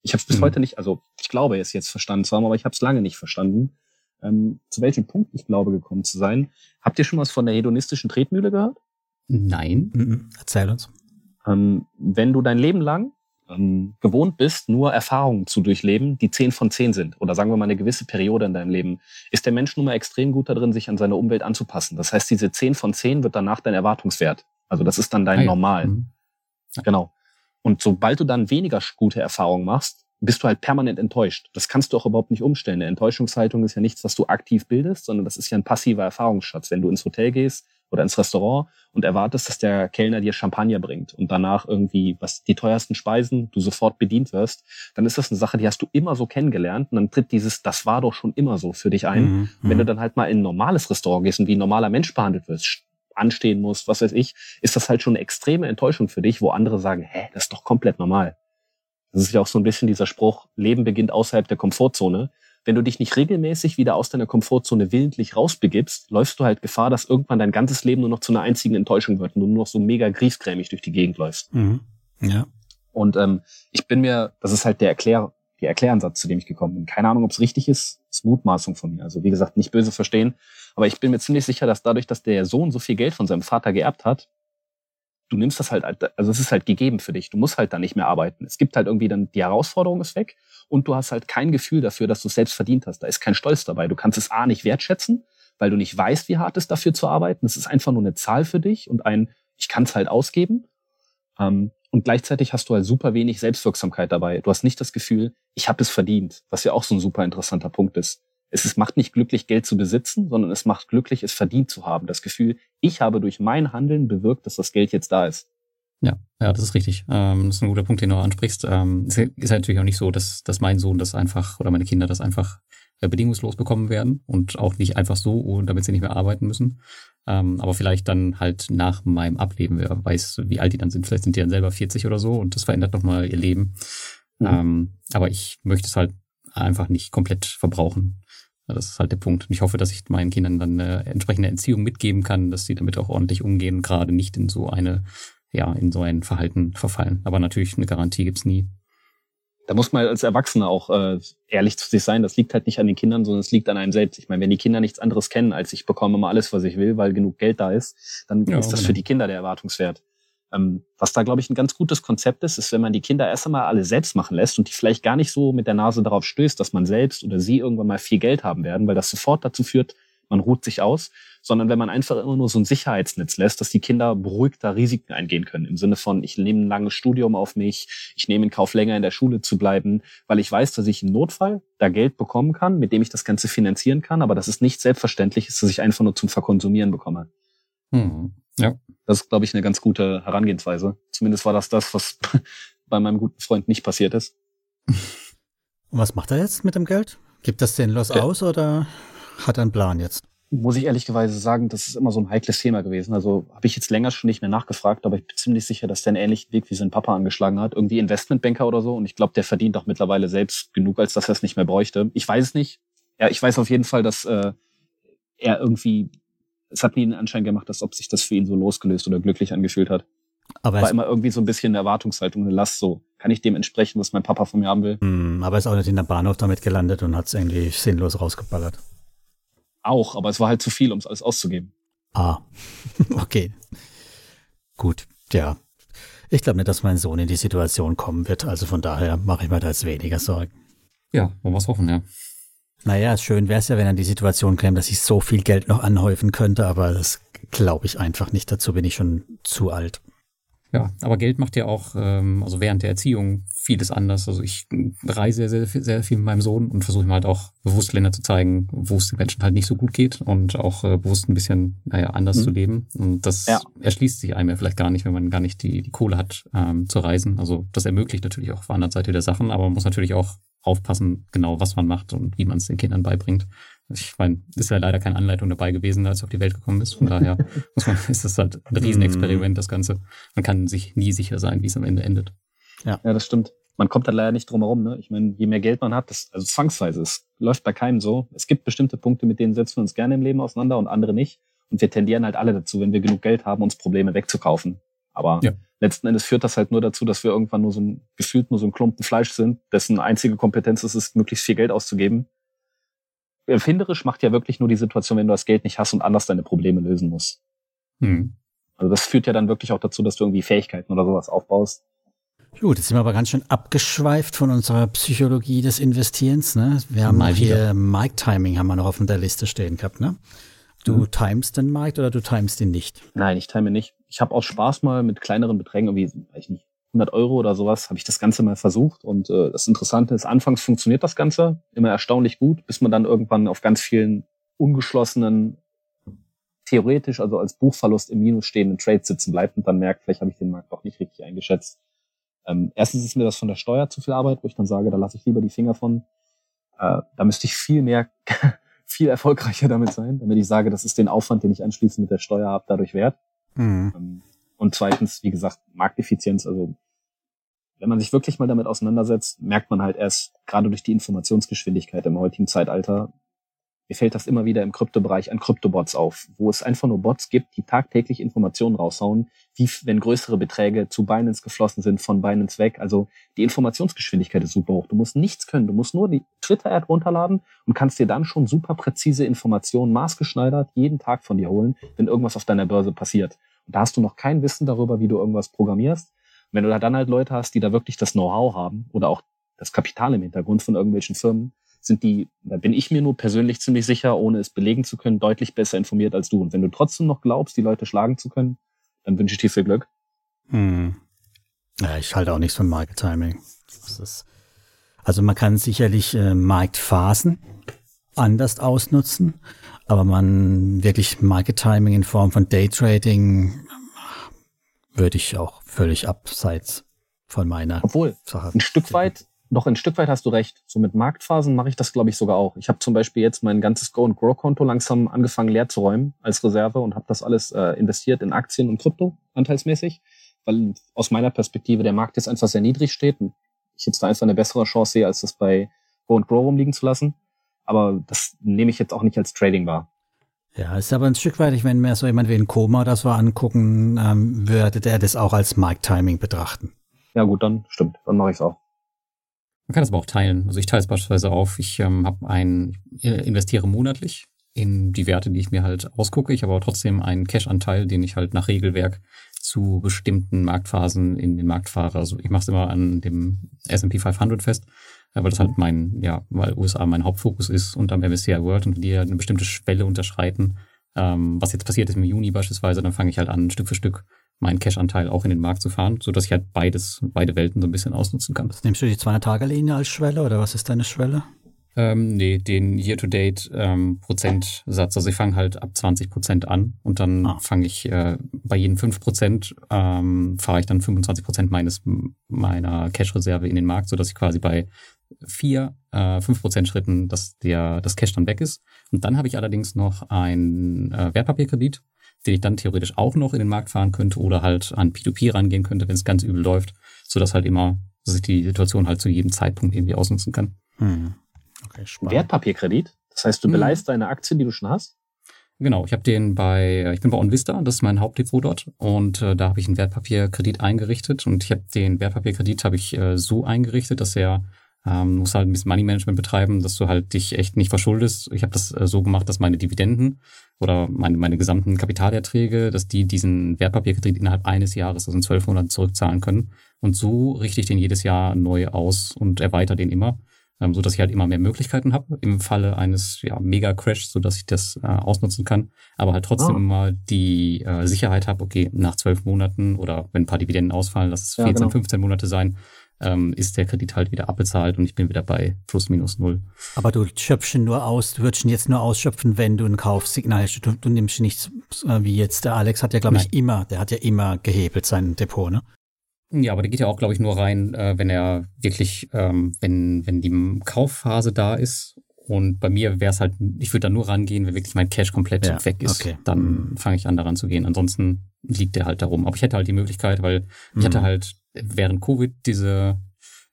Ich habe es bis mhm. heute nicht, also ich glaube es jetzt verstanden zu haben, aber ich habe es lange nicht verstanden. Ähm, zu welchem Punkt ich glaube gekommen zu sein. Habt ihr schon was von der hedonistischen Tretmühle gehört? Nein. Mhm. Erzähl uns. Ähm, wenn du dein Leben lang ähm, gewohnt bist, nur Erfahrungen zu durchleben, die zehn von zehn sind, oder sagen wir mal eine gewisse Periode in deinem Leben, ist der Mensch nun mal extrem gut darin, sich an seine Umwelt anzupassen. Das heißt, diese zehn von zehn wird danach dein Erwartungswert. Also das ist dann dein ah, ja. Normal. Mhm. Genau. Und sobald du dann weniger gute Erfahrungen machst, bist du halt permanent enttäuscht. Das kannst du auch überhaupt nicht umstellen. Eine Enttäuschungshaltung ist ja nichts, was du aktiv bildest, sondern das ist ja ein passiver Erfahrungsschatz. Wenn du ins Hotel gehst oder ins Restaurant und erwartest, dass der Kellner dir Champagner bringt und danach irgendwie was die teuersten Speisen du sofort bedient wirst, dann ist das eine Sache, die hast du immer so kennengelernt und dann tritt dieses das war doch schon immer so für dich ein. Mhm. Wenn du mhm. dann halt mal in ein normales Restaurant gehst und wie ein normaler Mensch behandelt wirst, anstehen musst, was weiß ich, ist das halt schon eine extreme Enttäuschung für dich, wo andere sagen, hä, das ist doch komplett normal. Das ist ja auch so ein bisschen dieser Spruch, Leben beginnt außerhalb der Komfortzone wenn du dich nicht regelmäßig wieder aus deiner Komfortzone willentlich rausbegibst, läufst du halt Gefahr, dass irgendwann dein ganzes Leben nur noch zu einer einzigen Enttäuschung wird und du nur noch so mega griesgrämig durch die Gegend läufst. Mhm. Ja. Und ähm, ich bin mir, das ist halt der Erklär, der Erkläransatz, zu dem ich gekommen bin. Keine Ahnung, ob es richtig ist, ist Mutmaßung von mir. Also wie gesagt, nicht böse verstehen, aber ich bin mir ziemlich sicher, dass dadurch, dass der Sohn so viel Geld von seinem Vater geerbt hat, du nimmst das halt, also es ist halt gegeben für dich. Du musst halt dann nicht mehr arbeiten. Es gibt halt irgendwie dann, die Herausforderung ist weg und du hast halt kein Gefühl dafür, dass du es selbst verdient hast. Da ist kein Stolz dabei. Du kannst es A nicht wertschätzen, weil du nicht weißt, wie hart es dafür zu arbeiten. Es ist einfach nur eine Zahl für dich und ein, ich kann es halt ausgeben. Ähm, und gleichzeitig hast du halt super wenig Selbstwirksamkeit dabei. Du hast nicht das Gefühl, ich habe es verdient, was ja auch so ein super interessanter Punkt ist. Es ist, macht nicht glücklich, Geld zu besitzen, sondern es macht glücklich, es verdient zu haben. Das Gefühl, ich habe durch mein Handeln bewirkt, dass das Geld jetzt da ist. Ja, das ist richtig. Ähm, das ist ein guter Punkt, den du ansprichst. Ähm, es ist halt natürlich auch nicht so, dass, dass mein Sohn das einfach oder meine Kinder das einfach äh, bedingungslos bekommen werden und auch nicht einfach so, damit sie nicht mehr arbeiten müssen. Ähm, aber vielleicht dann halt nach meinem Ableben, wer weiß, wie alt die dann sind. Vielleicht sind die dann selber 40 oder so und das verändert nochmal ihr Leben. Mhm. Ähm, aber ich möchte es halt einfach nicht komplett verbrauchen. Das ist halt der Punkt. Und ich hoffe, dass ich meinen Kindern dann eine entsprechende Entziehung mitgeben kann, dass sie damit auch ordentlich umgehen, gerade nicht in so eine ja, in so ein Verhalten verfallen. Aber natürlich eine Garantie gibt's nie. Da muss man als Erwachsener auch äh, ehrlich zu sich sein. Das liegt halt nicht an den Kindern, sondern es liegt an einem selbst. Ich meine, wenn die Kinder nichts anderes kennen, als ich bekomme immer alles, was ich will, weil genug Geld da ist, dann ja, ist das genau. für die Kinder der Erwartungswert. Ähm, was da, glaube ich, ein ganz gutes Konzept ist, ist, wenn man die Kinder erst einmal alle selbst machen lässt und die vielleicht gar nicht so mit der Nase darauf stößt, dass man selbst oder sie irgendwann mal viel Geld haben werden, weil das sofort dazu führt, man ruht sich aus, sondern wenn man einfach immer nur so ein Sicherheitsnetz lässt, dass die Kinder beruhigter Risiken eingehen können. Im Sinne von, ich nehme ein langes Studium auf mich, ich nehme in Kauf, länger in der Schule zu bleiben, weil ich weiß, dass ich im Notfall da Geld bekommen kann, mit dem ich das Ganze finanzieren kann, aber dass es nicht selbstverständlich ist, dass ich einfach nur zum Verkonsumieren bekomme. Hm. Ja. Das ist, glaube ich, eine ganz gute Herangehensweise. Zumindest war das das, was bei meinem guten Freund nicht passiert ist. Und was macht er jetzt mit dem Geld? Gibt das den Los ja. aus oder hat er einen Plan jetzt? Muss ich ehrlicherweise sagen, das ist immer so ein heikles Thema gewesen. Also habe ich jetzt länger schon nicht mehr nachgefragt, aber ich bin ziemlich sicher, dass der einen ähnlichen Weg wie sein Papa angeschlagen hat. Irgendwie Investmentbanker oder so. Und ich glaube, der verdient auch mittlerweile selbst genug, als dass er es nicht mehr bräuchte. Ich weiß es nicht. Ja, ich weiß auf jeden Fall, dass äh, er irgendwie, es hat ihn anscheinend gemacht, dass ob sich das für ihn so losgelöst oder glücklich angefühlt hat. Aber war immer irgendwie so ein bisschen eine Erwartungshaltung, eine Last so. Kann ich dem entsprechen, was mein Papa von mir haben will? Mm, aber er ist auch nicht in der Bahnhof damit gelandet und hat es irgendwie sinnlos rausgeballert. Auch, aber es war halt zu viel, um es alles auszugeben. Ah, okay. gut, ja. Ich glaube nicht, dass mein Sohn in die Situation kommen wird. Also von daher mache ich mir da jetzt weniger Sorgen. Ja, wollen wir es hoffen, ja. Naja, schön wäre es ja, wenn er in die Situation käme, dass ich so viel Geld noch anhäufen könnte, aber das glaube ich einfach nicht. Dazu bin ich schon zu alt. Ja, aber Geld macht ja auch, ähm, also während der Erziehung vieles anders. Also ich reise sehr, sehr, sehr viel mit meinem Sohn und versuche ihm halt auch bewusst Länder zu zeigen, wo es den Menschen halt nicht so gut geht und auch äh, bewusst ein bisschen, naja, anders mhm. zu leben. Und das ja. erschließt sich einem ja vielleicht gar nicht, wenn man gar nicht die, die Kohle hat, ähm, zu reisen. Also das ermöglicht natürlich auch auf der anderen Seite der Sachen, aber man muss natürlich auch aufpassen, genau was man macht und wie man es den Kindern beibringt. Ich meine, ist ja leider keine Anleitung dabei gewesen, als er auf die Welt gekommen ist. Von daher muss man, ist das halt ein Riesenexperiment, das Ganze. Man kann sich nie sicher sein, wie es am Ende endet. Ja, ja das stimmt. Man kommt da leider nicht drum herum. Ne? Ich meine, je mehr Geld man hat, das, also zwangsweise, es läuft bei keinem so. Es gibt bestimmte Punkte, mit denen setzen wir uns gerne im Leben auseinander und andere nicht. Und wir tendieren halt alle dazu, wenn wir genug Geld haben, uns Probleme wegzukaufen. Aber ja. letzten Endes führt das halt nur dazu, dass wir irgendwann nur so ein, gefühlt nur so ein Klumpen Fleisch sind, dessen einzige Kompetenz ist es, möglichst viel Geld auszugeben erfinderisch macht ja wirklich nur die Situation, wenn du das Geld nicht hast und anders deine Probleme lösen musst. Hm. Also das führt ja dann wirklich auch dazu, dass du irgendwie Fähigkeiten oder sowas aufbaust. Gut, jetzt sind wir aber ganz schön abgeschweift von unserer Psychologie des Investierens. Ne? Wir haben Mal hier Mic Timing haben wir noch auf der Liste stehen gehabt. Ne? Du mhm. timest den Mic oder du timest ihn nicht? Nein, ich time nicht. Ich habe auch Spaß mal mit kleineren Beträgen, irgendwie, weiß ich nicht, 100 Euro oder sowas, habe ich das Ganze mal versucht. Und äh, das Interessante ist, anfangs funktioniert das Ganze immer erstaunlich gut, bis man dann irgendwann auf ganz vielen ungeschlossenen, theoretisch, also als Buchverlust im Minus stehenden Trades sitzen bleibt und dann merkt, vielleicht habe ich den Markt auch nicht richtig eingeschätzt. Ähm, erstens ist mir das von der Steuer zu viel Arbeit, wo ich dann sage, da lasse ich lieber die Finger von. Äh, da müsste ich viel mehr, viel erfolgreicher damit sein, damit ich sage, das ist den Aufwand, den ich anschließend mit der Steuer habe, dadurch wert. Mhm. Ähm, und zweitens, wie gesagt, Markteffizienz. Also wenn man sich wirklich mal damit auseinandersetzt, merkt man halt erst gerade durch die Informationsgeschwindigkeit im heutigen Zeitalter, mir fällt das immer wieder im Kryptobereich an Kryptobots auf, wo es einfach nur Bots gibt, die tagtäglich Informationen raushauen, wie wenn größere Beträge zu Binance geflossen sind, von Binance weg. Also die Informationsgeschwindigkeit ist super hoch. Du musst nichts können. Du musst nur die Twitter-App runterladen und kannst dir dann schon super präzise Informationen maßgeschneidert jeden Tag von dir holen, wenn irgendwas auf deiner Börse passiert. Und da hast du noch kein Wissen darüber, wie du irgendwas programmierst. Wenn du da dann halt Leute hast, die da wirklich das Know-how haben oder auch das Kapital im Hintergrund von irgendwelchen Firmen, sind die, da bin ich mir nur persönlich ziemlich sicher, ohne es belegen zu können, deutlich besser informiert als du. Und wenn du trotzdem noch glaubst, die Leute schlagen zu können, dann wünsche ich dir viel Glück. Hm. Ja, ich halte auch nichts von Market Timing. also man kann sicherlich äh, Marktphasen anders ausnutzen. Aber man wirklich Market Timing in Form von Daytrading würde ich auch völlig abseits von meiner Obwohl, Sache. Ein Stück weit, doch ein Stück weit hast du recht. So mit Marktphasen mache ich das, glaube ich, sogar auch. Ich habe zum Beispiel jetzt mein ganzes Go and Grow Konto langsam angefangen leer zu räumen als Reserve und habe das alles äh, investiert in Aktien und Krypto anteilsmäßig, weil aus meiner Perspektive der Markt jetzt einfach sehr niedrig steht und ich jetzt da einfach eine bessere Chance sehe, als das bei Go and Grow rumliegen zu lassen. Aber das nehme ich jetzt auch nicht als Trading wahr. Ja, ist aber ein Stück weit, ich meine, mehr so jemand wie ein Koma das war angucken, ähm, würde der das auch als Markt-Timing betrachten. Ja gut, dann stimmt, dann mache ich es auch. Man kann das aber auch teilen. Also ich teile es beispielsweise auf. Ich ähm, habe ein, investiere monatlich in die Werte, die ich mir halt ausgucke. Ich habe aber trotzdem einen Cash-Anteil, den ich halt nach Regelwerk zu bestimmten Marktphasen in den Markt fahre. Also ich mache es immer an dem S&P 500 fest weil das halt mein, ja, weil USA mein Hauptfokus ist und am MSCI World und die eine bestimmte Schwelle unterschreiten, ähm, was jetzt passiert ist im Juni beispielsweise, dann fange ich halt an, Stück für Stück meinen Cash-Anteil auch in den Markt zu fahren, so dass ich halt beides, beide Welten so ein bisschen ausnutzen kann. Nimmst du die 200-Tage-Linie als Schwelle oder was ist deine Schwelle? Ähm, nee, den Year-to-Date ähm. Also ich fange halt ab 20 Prozent an und dann ah. fange ich äh, bei jedem 5 Prozent ähm, fahre ich dann 25 Prozent meines meiner Cash-Reserve in den Markt, so dass ich quasi bei vier, äh, fünf Prozent Schritten, dass der, das Cash dann weg ist. Und dann habe ich allerdings noch einen äh, Wertpapierkredit, den ich dann theoretisch auch noch in den Markt fahren könnte oder halt an P2P rangehen könnte, wenn es ganz übel läuft, so dass halt immer, dass ich die Situation halt zu jedem Zeitpunkt irgendwie ausnutzen kann. Hm. Okay, spannend. Wertpapierkredit? Das heißt, du hm. beleihst deine Aktien, die du schon hast? Genau, ich habe den bei, ich bin bei OnVista, das ist mein Hauptdepot dort und äh, da habe ich einen Wertpapierkredit eingerichtet und ich habe den Wertpapierkredit habe ich äh, so eingerichtet, dass er Ähm, musst halt ein bisschen Money Management betreiben, dass du halt dich echt nicht verschuldest. Ich habe das äh, so gemacht, dass meine Dividenden oder meine, meine gesamten Kapitalerträge, dass die diesen Wertpapierkredit innerhalb eines Jahres, also in zwölf Monaten zurückzahlen können. Und so richte ich den jedes Jahr neu aus und erweitere den immer, ähm, so dass ich halt immer mehr Möglichkeiten habe im Falle eines ja, Mega-Crash, so dass ich das äh, ausnutzen kann, aber halt trotzdem oh. immer die äh, Sicherheit habe, okay, nach zwölf Monaten oder wenn ein paar Dividenden ausfallen, lass es 14, genau. 15 Monate sein, ähm, ist der Kredit halt wieder abbezahlt und ich bin wieder bei plus minus null. Aber du schöpfst ihn nur aus, du würdest ihn jetzt nur ausschöpfen, wenn du ein Kaufsignal hast. Du, du nimmst ihn nicht äh, wie jetzt der Alex hat ja, glaube ich, immer, der hat ja immer gehebelt sein Depot, ne? Ja, aber der geht ja auch, glaube ich, nur rein, äh, wenn er wirklich, ähm, wenn, wenn die Kaufphase da ist. Und bei mir wäre es halt, ich würde da nur rangehen, wenn wirklich mein Cash komplett ja, weg ist. Okay. Dann mhm. fange ich an, daran zu gehen. Ansonsten liegt der halt darum. Aber ich hätte halt die Möglichkeit, weil ich mhm. hatte halt während Covid diese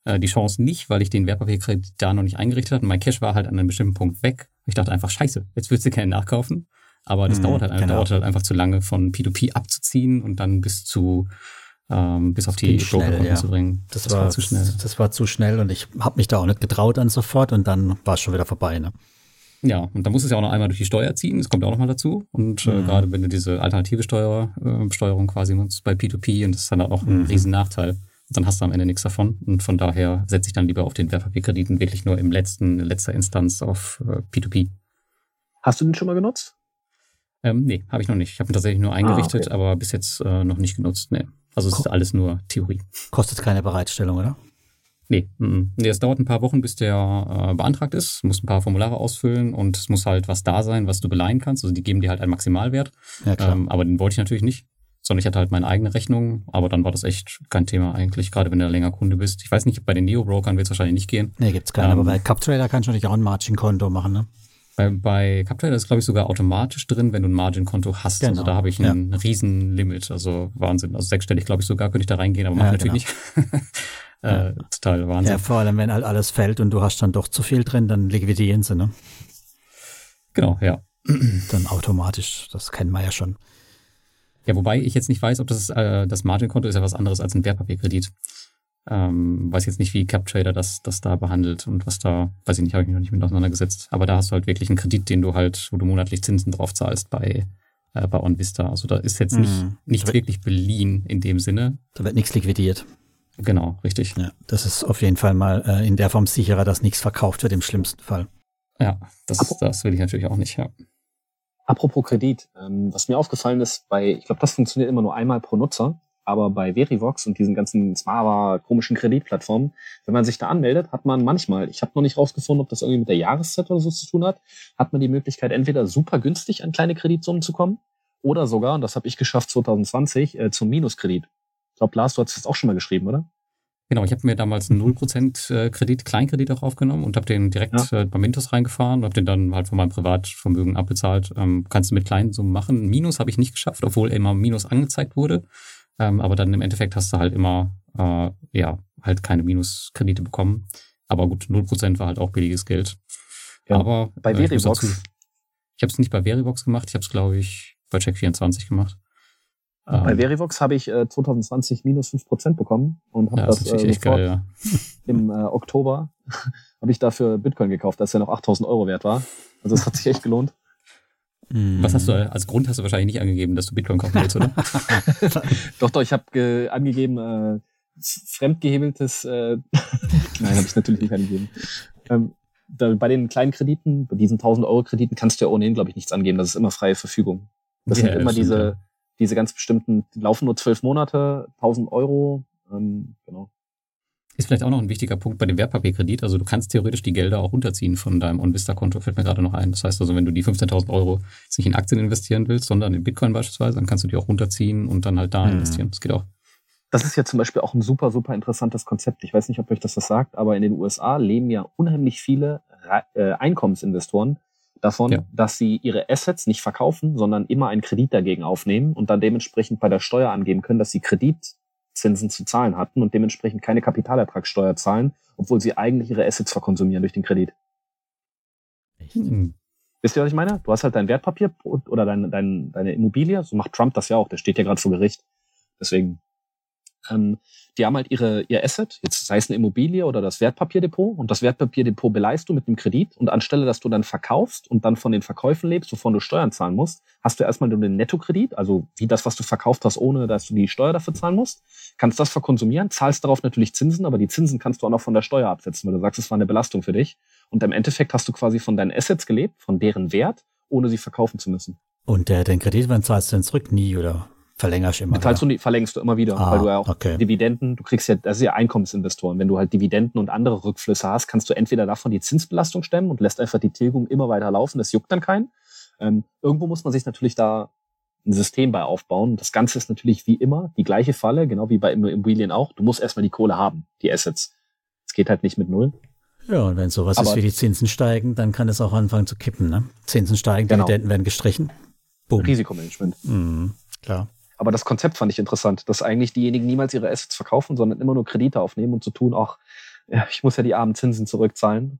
äh, die Chance nicht, weil ich den Wertpapierkredit da noch nicht eingerichtet hatte. Und mein Cash war halt an einem bestimmten Punkt weg. Ich dachte einfach, scheiße, jetzt willst du keinen nachkaufen. Aber das mhm, dauert halt, genau. dauert halt einfach zu lange, von P2P abzuziehen und dann bis zu ähm, bis auf die Broker ja. zu bringen. Das, das war, war, zu schnell. Das war zu schnell und ich habe mich da auch nicht getraut an sofort und dann war es schon wieder vorbei. Ne? Ja, und da muss es ja auch noch einmal durch die Steuer ziehen, das kommt auch noch mal dazu. Und äh, mhm. gerade wenn du diese alternative Steuer, äh, Besteuerung quasi nutzt bei P2P, und das ist dann auch ein mhm. riesen Nachteil, dann hast du am Ende nichts davon. Und von daher setze ich dann lieber auf den Wertpapierkrediten wirklich nur im letzten, in letzter Instanz auf äh, P2P. Hast du den schon mal genutzt? Ähm, nee, habe ich noch nicht. Ich habe ihn tatsächlich nur eingerichtet, ah, okay. aber bis jetzt äh, noch nicht genutzt. Nee. Also es ist alles nur Theorie. Kostet keine Bereitstellung, oder? Nee, nee, es dauert ein paar Wochen, bis der äh, beantragt ist. Musst ein paar Formulare ausfüllen und es muss halt was da sein, was du beleihen kannst. Also die geben dir halt einen Maximalwert. Ja, klar. Ähm, aber den wollte ich natürlich nicht, sondern ich hatte halt meine eigene Rechnung. Aber dann war das echt kein Thema eigentlich, gerade wenn du länger Kunde bist. Ich weiß nicht, bei den Neo-Brokern wird es wahrscheinlich nicht gehen. Nee, gibt's keinen. Ähm, aber bei CupTrader kannst du natürlich auch ein Margin-Konto machen, ne? Bei, bei CupTrader ist, glaube ich, sogar automatisch drin, wenn du ein Margin-Konto hast. Also genau. Also da habe ich ein ja. Riesenlimit. Also Wahnsinn. Also sechsstellig, glaube ich, sogar könnte ich da reingehen, aber ja, mache natürlich genau. nicht. Äh, total Wahnsinn. Ja, vor allem, wenn halt alles fällt und du hast dann doch zu viel drin, dann liquidieren sie, ne? Genau, ja. Dann automatisch, das kennen wir ja schon. Ja, wobei ich jetzt nicht weiß, ob das, äh, das Margin-Konto ist ja was anderes als ein Wertpapierkredit. Ähm, weiß jetzt nicht, wie CapTrader das, das da behandelt und was da, weiß ich nicht, habe ich mich noch nicht mit auseinandergesetzt. Aber da hast du halt wirklich einen Kredit, den du halt, wo du monatlich Zinsen drauf zahlst bei, äh, bei OnVista. Also da ist jetzt nicht, mhm. nichts wirklich beliehen in dem Sinne. Da wird nichts liquidiert. Genau, richtig. Ja, das ist auf jeden Fall mal äh, in der Form sicherer, dass nichts verkauft wird im schlimmsten Fall. Ja, das, das will ich natürlich auch nicht, ja. Apropos Kredit, ähm, was mir aufgefallen ist, bei, ich glaube, das funktioniert immer nur einmal pro Nutzer, aber bei Verivox und diesen ganzen Smava komischen Kreditplattformen, wenn man sich da anmeldet, hat man manchmal, ich habe noch nicht rausgefunden, ob das irgendwie mit der Jahreszeit oder so zu tun hat, hat man die Möglichkeit, entweder super günstig an kleine Kreditsummen zu kommen oder sogar, und das habe ich geschafft 2020, äh, zum Minuskredit glaube, Lars, du hast das auch schon mal geschrieben, oder? Genau, ich habe mir damals einen 0% äh, Kredit, Kleinkredit auch aufgenommen und habe den direkt ja. äh, bei Mintos reingefahren und habe den dann halt von meinem Privatvermögen abbezahlt. Ähm, kannst du mit kleinen Summen machen. Minus habe ich nicht geschafft, obwohl immer Minus angezeigt wurde. Ähm, aber dann im Endeffekt hast du halt immer, äh, ja, halt keine Minuskredite bekommen. Aber gut, 0% war halt auch billiges Geld. Ja, aber bei äh, Verivox. Ich habe es nicht bei Verivox gemacht, ich habe es, glaube ich, bei Check24 gemacht. Bei ähm. Verivox habe ich äh, 2020 minus 5% bekommen und habe ja, das, das äh, sofort geil, ja. im äh, Oktober habe ich dafür Bitcoin gekauft, als er noch 8000 Euro wert war. Also es hat sich echt gelohnt. Hm. Was hast du als Grund hast du wahrscheinlich nicht angegeben, dass du Bitcoin kaufen willst, oder? doch, doch, ich habe angegeben, äh, fremdgehebeltes, äh, nein, habe ich natürlich nicht angegeben. Ähm, da, bei den kleinen Krediten, bei diesen 1000 Euro Krediten kannst du ja ohnehin, glaube ich, nichts angeben. Das ist immer freie Verfügung. Das ja, sind immer diese, diese ganz bestimmten, die laufen nur zwölf Monate, 1000 Euro, ähm, genau. Ist vielleicht auch noch ein wichtiger Punkt bei dem Wertpapierkredit. Also du kannst theoretisch die Gelder auch runterziehen von deinem OnVista-Konto, fällt mir gerade noch ein. Das heißt also, wenn du die 15.000 Euro jetzt nicht in Aktien investieren willst, sondern in Bitcoin beispielsweise, dann kannst du die auch runterziehen und dann halt da hm. investieren. Das geht auch. Das ist ja zum Beispiel auch ein super, super interessantes Konzept. Ich weiß nicht, ob euch das was sagt, aber in den USA leben ja unheimlich viele äh, Einkommensinvestoren davon, ja. dass sie ihre Assets nicht verkaufen, sondern immer einen Kredit dagegen aufnehmen und dann dementsprechend bei der Steuer angeben können, dass sie Kreditzinsen zu zahlen hatten und dementsprechend keine Kapitalertragssteuer zahlen, obwohl sie eigentlich ihre Assets verkonsumieren durch den Kredit. Hm. Wisst ihr, was ich meine? Du hast halt dein Wertpapier oder dein, dein, deine Immobilie, so macht Trump das ja auch, der steht ja gerade vor Gericht. Deswegen Ähm, die haben halt ihre, ihr Asset, jetzt sei es eine Immobilie oder das Wertpapierdepot, und das Wertpapierdepot beleihst du mit einem Kredit und anstelle, dass du dann verkaufst und dann von den Verkäufen lebst, wovon du Steuern zahlen musst, hast du erstmal nur den Nettokredit, also wie das, was du verkauft hast, ohne dass du die Steuer dafür zahlen musst, kannst das verkonsumieren, zahlst darauf natürlich Zinsen, aber die Zinsen kannst du auch noch von der Steuer absetzen, weil du sagst, es war eine Belastung für dich. Und im Endeffekt hast du quasi von deinen Assets gelebt, von deren Wert, ohne sie verkaufen zu müssen. Und äh, den Kredit, wann zahlst du denn zurück? Nie, oder? Verlängerst immer. Zahlst du nie, verlängst du immer wieder, Ah, weil du ja auch okay. Dividenden, du kriegst ja, das ist ja Einkommensinvestoren. Wenn du halt Dividenden und andere Rückflüsse hast, kannst du entweder davon die Zinsbelastung stemmen und lässt einfach die Tilgung immer weiter laufen. Das juckt dann keinen. Ähm, irgendwo muss man sich natürlich da ein System bei aufbauen. Das Ganze ist natürlich wie immer die gleiche Falle, genau wie bei Immobilien auch. Du musst erstmal die Kohle haben, die Assets. Es geht halt nicht mit null. Ja, und wenn sowas Aber- ist wie die Zinsen steigen, dann kann es auch anfangen zu kippen. Ne? Zinsen steigen, Genau. Dividenden werden gestrichen. Boom. Risikomanagement. Mhm, klar. Aber das Konzept fand ich interessant, dass eigentlich diejenigen niemals ihre Assets verkaufen, sondern immer nur Kredite aufnehmen und zu tun, ach, ich muss ja die armen Zinsen zurückzahlen.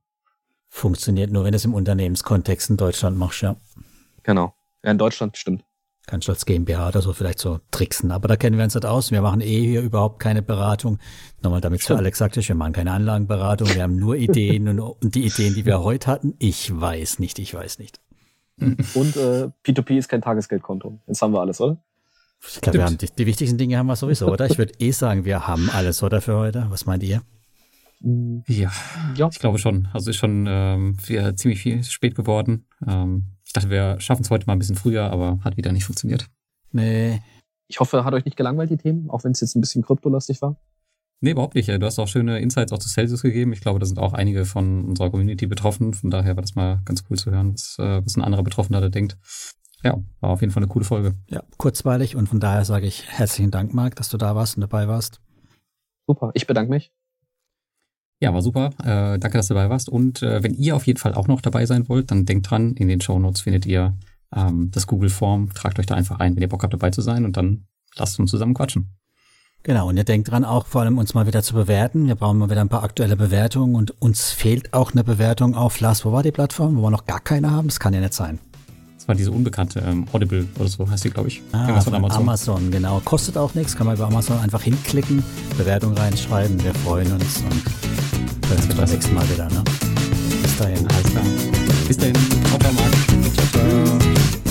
Funktioniert nur, wenn du es im Unternehmenskontext in Deutschland machst, ja. Genau. Ja, in Deutschland stimmt. Kannst du als GmbH oder so vielleicht so tricksen. Aber da kennen wir uns nicht aus. Wir machen eh hier überhaupt keine Beratung. Nochmal, damit für Stimmt. Alex sagte, wir machen keine Anlagenberatung. Wir haben nur Ideen und, und die Ideen, die wir heute hatten, ich weiß nicht, ich weiß nicht. Und äh, P2P ist kein Tagesgeldkonto. Jetzt haben wir alles, oder? Ich glaube, wir haben die, die wichtigsten Dinge haben wir sowieso, oder? Ich würde eh sagen, wir haben alles, oder, für heute? Was meint ihr? Ja, Ja. ich glaube schon. Also ist schon ähm, wir ziemlich viel spät geworden. Ähm, ich dachte, wir schaffen es heute mal ein bisschen früher, aber hat wieder nicht funktioniert. Nee. Ich hoffe, hat euch nicht gelangweilt, die Themen, auch wenn es jetzt ein bisschen kryptolastig war. Nee, überhaupt nicht. Du hast auch schöne Insights auch zu Celsius gegeben. Ich glaube, da sind auch einige von unserer Community betroffen. Von daher war das mal ganz cool zu hören, was, äh, was ein anderer Betroffener da denkt. Ja, war auf jeden Fall eine coole Folge. Ja, kurzweilig und von daher sage ich herzlichen Dank, Marc, dass du da warst und dabei warst. Super, ich bedanke mich. Ja, war super. Äh, danke, dass du dabei warst. Und äh, wenn ihr auf jeden Fall auch noch dabei sein wollt, dann denkt dran, in den Show Notes findet ihr ähm, das Google Form. Tragt euch da einfach ein, wenn ihr Bock habt, dabei zu sein und dann lasst uns zusammen quatschen. Genau, und ihr denkt dran, auch vor allem uns mal wieder zu bewerten. Wir brauchen mal wieder ein paar aktuelle Bewertungen und uns fehlt auch eine Bewertung auf Lars. Wo war die Plattform, wo wir noch gar keine haben? Das kann ja nicht sein. Das war diese unbekannte ähm, Audible oder so heißt die, glaube ich. Ah, Irgendwas von Amazon. genau. Kostet auch nichts, kann man bei Amazon einfach hinklicken, Bewertung reinschreiben. Wir freuen uns und hören uns beim nächsten Mal wieder. Ne? Bis dahin. Alles klar. Bis dahin. Ciao, ciao, Marc.